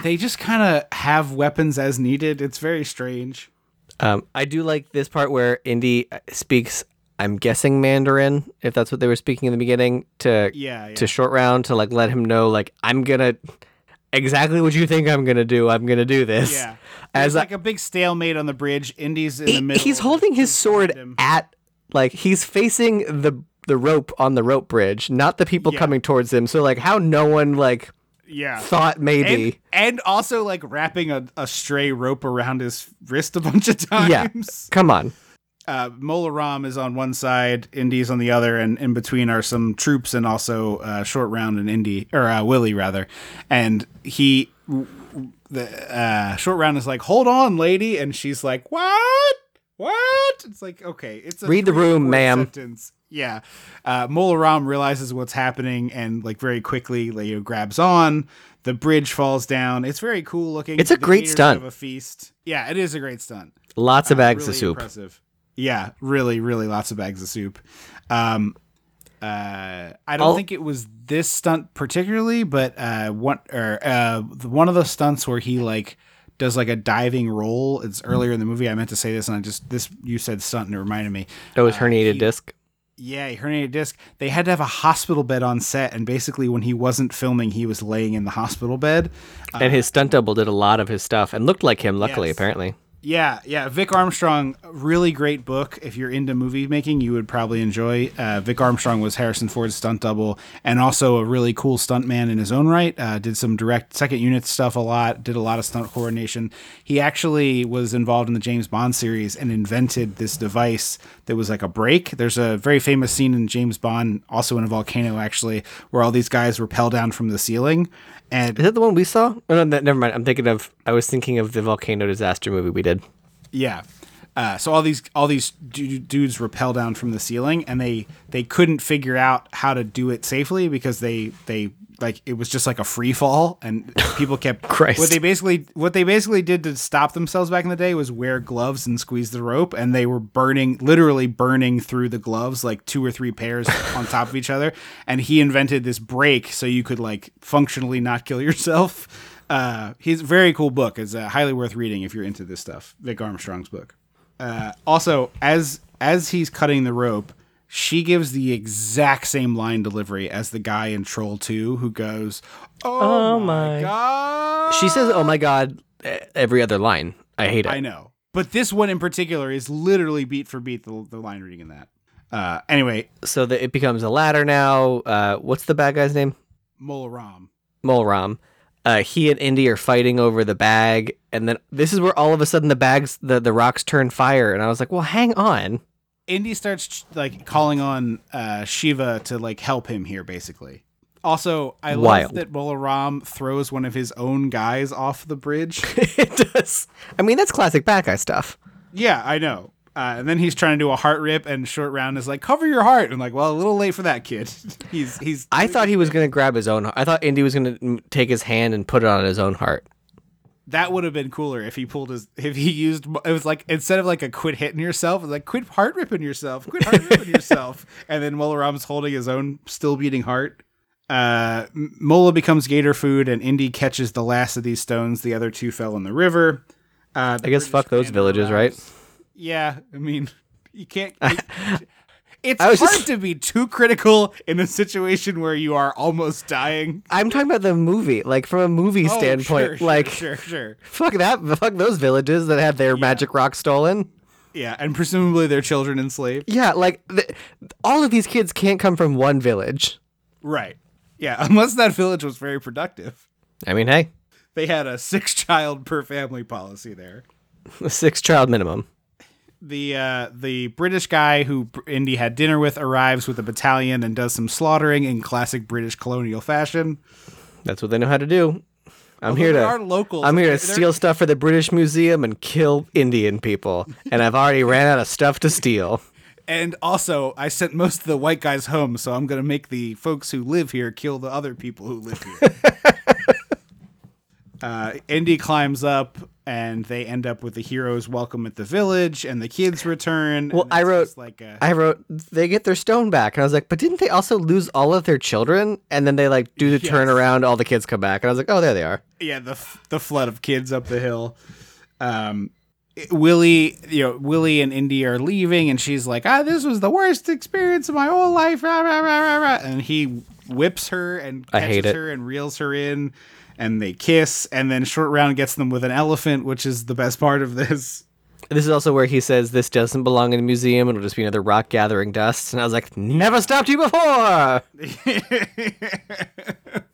Speaker 1: they just kind of have weapons as needed. It's very strange.
Speaker 2: Um, I do like this part where Indy uh, speaks. I'm guessing Mandarin, if that's what they were speaking in the beginning, to
Speaker 1: Yeah, yeah.
Speaker 2: to short round to like let him know like I'm gonna exactly what you think I'm gonna do. I'm gonna do this.
Speaker 1: Yeah.
Speaker 2: As
Speaker 1: like a big stalemate on the bridge. Indy's in
Speaker 2: He-
Speaker 1: the middle.
Speaker 2: he's holding his sword at like he's facing the the rope on the rope bridge, not the people
Speaker 1: Yeah.
Speaker 2: coming towards him. So like how no one like
Speaker 1: Yeah.
Speaker 2: thought maybe.
Speaker 1: And, and also like wrapping a, a stray rope around his wrist a bunch of times yeah.
Speaker 2: Come on.
Speaker 1: Uh, Mola Ram is on one side, Indy's on the other, and in between are some troops and also uh, Short Round and Indy, or uh, Willie rather. And he, the uh, Short Round is like, "Hold on, lady," and she's like, "What? What?" It's like, okay, it's a
Speaker 2: Read the room, ma'am.
Speaker 1: Sentence. Yeah, uh, Mola Ram realizes what's happening and like very quickly, Leo grabs on. The bridge falls down. It's very cool looking.
Speaker 2: It's a
Speaker 1: The
Speaker 2: great stunt.
Speaker 1: Have a feast. Yeah, it is a great stunt.
Speaker 2: Lots of bags
Speaker 1: Uh, Really
Speaker 2: of soup.
Speaker 1: Impressive. Yeah, really, really lots of bags of soup. Um, uh, I don't
Speaker 2: I'll-
Speaker 1: think it was this stunt particularly, but uh, one or uh, one of the stunts where he like does like a diving roll. It's earlier in the movie. I meant to say this, and I just this you said stunt and it reminded me.
Speaker 2: Oh, his
Speaker 1: Uh,
Speaker 2: herniated
Speaker 1: he-
Speaker 2: disc.
Speaker 1: Yeah, he herniated disc. They had to have a hospital bed on set, and basically when he wasn't filming, he was laying in the hospital bed.
Speaker 2: and his stunt double did a lot of his stuff and looked like him, luckily,
Speaker 1: Yes.
Speaker 2: apparently.
Speaker 1: Yeah, yeah. Vic Armstrong, really great book. If you're into movie making, you would probably enjoy. Uh, Vic Armstrong was Harrison Ford's stunt double, and also a really cool stunt man in his own right. Uh, did some direct second unit stuff a lot. Did a lot of stunt coordination. He actually was involved in the James Bond series and invented this device that was like a brake. There's a very famous scene in James Bond, also in a volcano, actually, where all these guys rappel down from the ceiling. And
Speaker 2: Is that the one we saw? Oh, no, that, never mind. I'm thinking of. I was thinking of the volcano disaster movie we did.
Speaker 1: Yeah. Uh, so all these all these du- dudes rappel down from the ceiling, and they they couldn't figure out how to do it safely because they they like it was just like a free fall, and people kept.
Speaker 2: Christ.
Speaker 1: What they basically what they basically did to stop themselves back in the day was wear gloves and squeeze the rope, and they were burning literally burning through the gloves like two or three pairs on top of each other. And he invented this break so you could like functionally not kill yourself. Uh, he's a very cool book. It's uh, highly worth reading if you're into this stuff. Vic Armstrong's book. Uh, also, as as he's cutting the rope, she gives the exact same line delivery as the guy in Troll Two, who goes, "Oh, my,
Speaker 2: my-
Speaker 1: god!"
Speaker 2: She says, "Oh my god!" Every other line. I hate it.
Speaker 1: "I know," but this one in particular is literally beat for beat the, the line reading in that. Uh, anyway,
Speaker 2: So that it becomes a ladder now. Uh, what's the bad guy's name?
Speaker 1: Mola Ram.
Speaker 2: Molram. Uh, he and Indy are fighting over the bag, and then this is where all of a sudden the bags, the, the rocks turn fire, and I was like, "Well, hang on."
Speaker 1: Indy starts like calling on uh, Shiva to like help him here, basically. Also, I love that Mola Ram throws one of his own guys off the bridge.
Speaker 2: it does. I mean, that's classic bad guy stuff.
Speaker 1: Yeah, I know. Uh, and then he's trying to do a heart rip, and Short Round is like, "Cover your heart." I'm like, "Well, a little late for that, kid." he's he's.
Speaker 2: I thought he was gonna grab his own. I thought Indy was gonna take his hand and put it on his own heart.
Speaker 1: That would have been cooler if he pulled his if he used it was like instead of like a quit hitting yourself, was like quit heart ripping yourself, quit heart ripping yourself, and then Mola Ram's holding his own still beating heart. Uh, Mola becomes gator food, and Indy catches the last of these stones. The other two fell in the river. Uh, the
Speaker 2: I guess
Speaker 1: British
Speaker 2: fuck those villages, right?
Speaker 1: Yeah, I mean, you can't. it's hard
Speaker 2: just-
Speaker 1: to be too critical in a situation where you are almost dying.
Speaker 2: I'm talking about the movie, like from a movie
Speaker 1: Oh,
Speaker 2: standpoint.
Speaker 1: sure, sure,
Speaker 2: like,
Speaker 1: sure, sure.
Speaker 2: fuck that, fuck those villages that had their magic rock stolen.
Speaker 1: Yeah, and presumably their children enslaved.
Speaker 2: Yeah, like th- all of these kids can't come from one village.
Speaker 1: Right. Yeah, unless that village was very productive.
Speaker 2: I mean, hey,
Speaker 1: They had a six child per family policy there.
Speaker 2: A six child minimum.
Speaker 1: The uh, the British guy who Br- Indy had dinner with arrives with a battalion and does some slaughtering in classic British colonial fashion.
Speaker 2: That's what they know how to do. I'm
Speaker 1: Although
Speaker 2: here to
Speaker 1: locals.
Speaker 2: I'm here
Speaker 1: They're-
Speaker 2: to steal stuff for the British Museum and kill Indian people, and I've already ran out of stuff to steal.
Speaker 1: And also, I sent most of the white guys home, so I'm gonna make the folks who live here kill the other people who live here. uh, Indy climbs up, and they end up with the heroes welcome at the village, and the kids return.
Speaker 2: Well, I wrote,
Speaker 1: like a,
Speaker 2: I wrote, they get their stone back, and I was like, but didn't they also lose all of their children? And then they like do the
Speaker 1: Yes.
Speaker 2: turnaround, all the kids come back, and I was like, oh, there they are.
Speaker 1: yeah, the f- the flood of kids up the hill. Um, Willie, you know, Willie and Indy are leaving, and she's like, "Ah, this was the worst experience of my whole life." Rah, rah, rah, rah, rah. And he whips her and
Speaker 2: I
Speaker 1: catches
Speaker 2: hate it.
Speaker 1: her and reels her in, and they kiss. And then Short Round gets them with an elephant, which is the best part of this.
Speaker 2: This is also where he says this doesn't belong in a museum; it'll just be another rock gathering dust. And I was like, never stopped you before.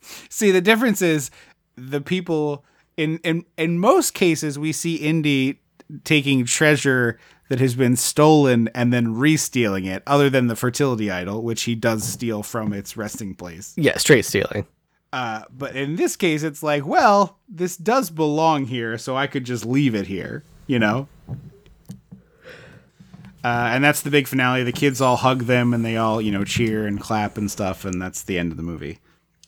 Speaker 1: See, the difference is the people in in in most cases we see Indy taking treasure that has been stolen and then re-stealing it, other than the fertility idol, which he does steal from its resting place.
Speaker 2: Yeah, straight stealing.
Speaker 1: Uh, but in this case, it's like, well, this does belong here, so I could just leave it here, you know. Uh, and that's the big finale. The kids all hug them and they all, you know, cheer and clap and stuff, and that's the end of the movie.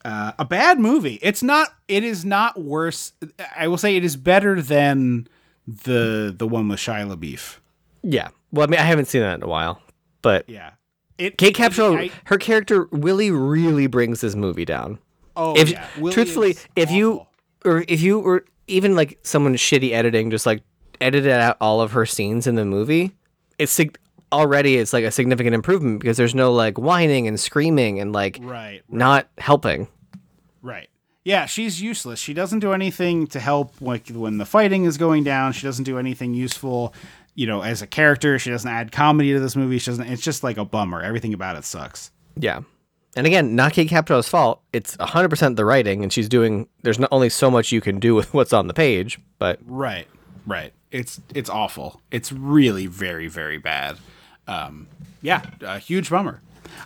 Speaker 1: Uh, a bad movie. It's not. It is not worse. I will say it is better than the the one with Shia LaBeouf.
Speaker 2: Yeah. Well, I mean, I haven't seen that in a while, but
Speaker 1: Yeah. It
Speaker 2: Kate Capshaw, her character really, really brings this movie down.
Speaker 1: Oh
Speaker 2: if
Speaker 1: yeah.
Speaker 2: Truthfully, if you
Speaker 1: awful.
Speaker 2: or if you or even like someone shitty editing, just like edited out all of her scenes in the movie, it's sig- already it's like a significant improvement because there's no like whining and screaming and like
Speaker 1: right,
Speaker 2: not helping.
Speaker 1: Right. Yeah, she's useless. She doesn't do anything to help like when the fighting is going down. She doesn't do anything useful, you know, as a character. She doesn't add comedy to this movie. She doesn't it's just like a bummer. Everything about it sucks.
Speaker 2: Yeah. And again, not Kate Capshaw's fault. It's 100% the writing, and she's doing. There's not only so much you can do with what's on the page, but
Speaker 1: Right. Right. It's it's awful. It's really very very bad. Um yeah, a huge bummer.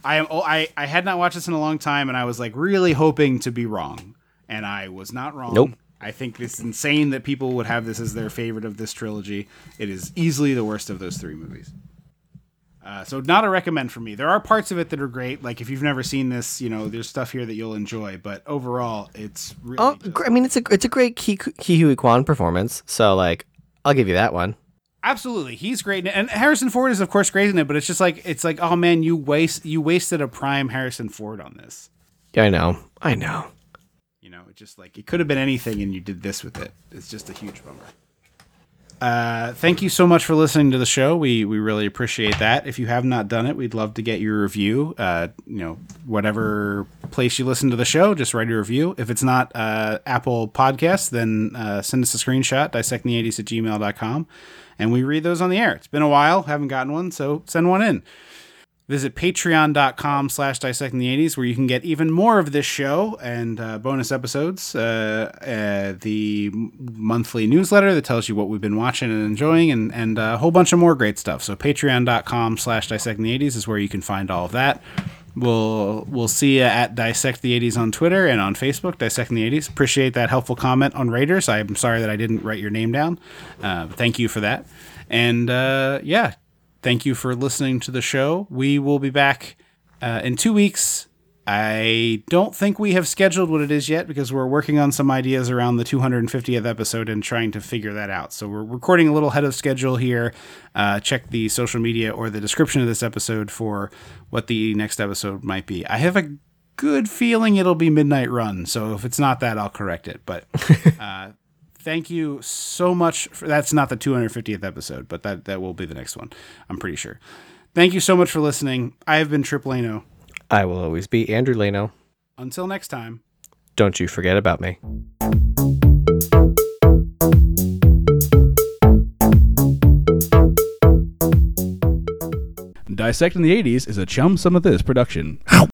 Speaker 1: I am oh, I I had not watched this in a long time and I was like really hoping to be wrong and I was not wrong.
Speaker 2: Nope.
Speaker 1: I think it's insane that people would have this as their favorite of this trilogy. It is easily the worst of those three movies. Uh, so not a recommend for me. There are parts of it that are great. Like if you've never seen this, you know, there's stuff here that you'll enjoy. But overall, it's really
Speaker 2: oh, I mean, it's a it's a great Ke Ke Huy Quan performance. So like, I'll give you that one.
Speaker 1: absolutely he's great and harrison ford is of course great in it but it's just like it's like oh man you waste you wasted a prime harrison ford on this
Speaker 2: Yeah, I know, I know.
Speaker 1: you know it just like it could have been anything and you did this with it it's just a huge bummer uh, thank you so much for listening to the show. We we really appreciate that. If you have not done it, we'd love to get your review. Uh, you know, whatever place you listen to the show, just write a review. If it's not uh, Apple Podcasts, then uh, send us a screenshot, dissecting80s at gmail.com, and we read those on the air. It's been a while, haven't gotten one, so send one in. Visit patreon.com slash dissecting the 80s where you can get even more of this show and uh, bonus episodes. Uh, uh, the monthly newsletter that tells you what we've been watching and enjoying and, and a whole bunch of more great stuff. So patreon.com slash dissecting the 80s is where you can find all of that. We'll we'll see you at Dissect the 80s on Twitter and on Facebook, Dissecting the 80s. Appreciate that helpful comment on Raiders. I'm sorry that I didn't write your name down. Uh, thank you for that. And uh, yeah, thank you for listening to the show. We will be back uh, in two weeks. I don't think we have scheduled what it is yet because we're working on some ideas around the 250th episode and trying to figure that out. So we're recording a little ahead of schedule here. Uh, check the social media or the description of this episode for what the next episode might be. I have a good feeling it'll be Midnight Run. So if it's not that, I'll correct it. But uh, thank you so much for that's not the 250th episode but that that will be the next one i'm pretty sure thank you so much for listening i have been triple ano
Speaker 2: I will always be Andrew Leno.
Speaker 1: until next time
Speaker 2: Don't you forget about me.
Speaker 1: dissecting the 80s is a chum some of this production
Speaker 4: Ow.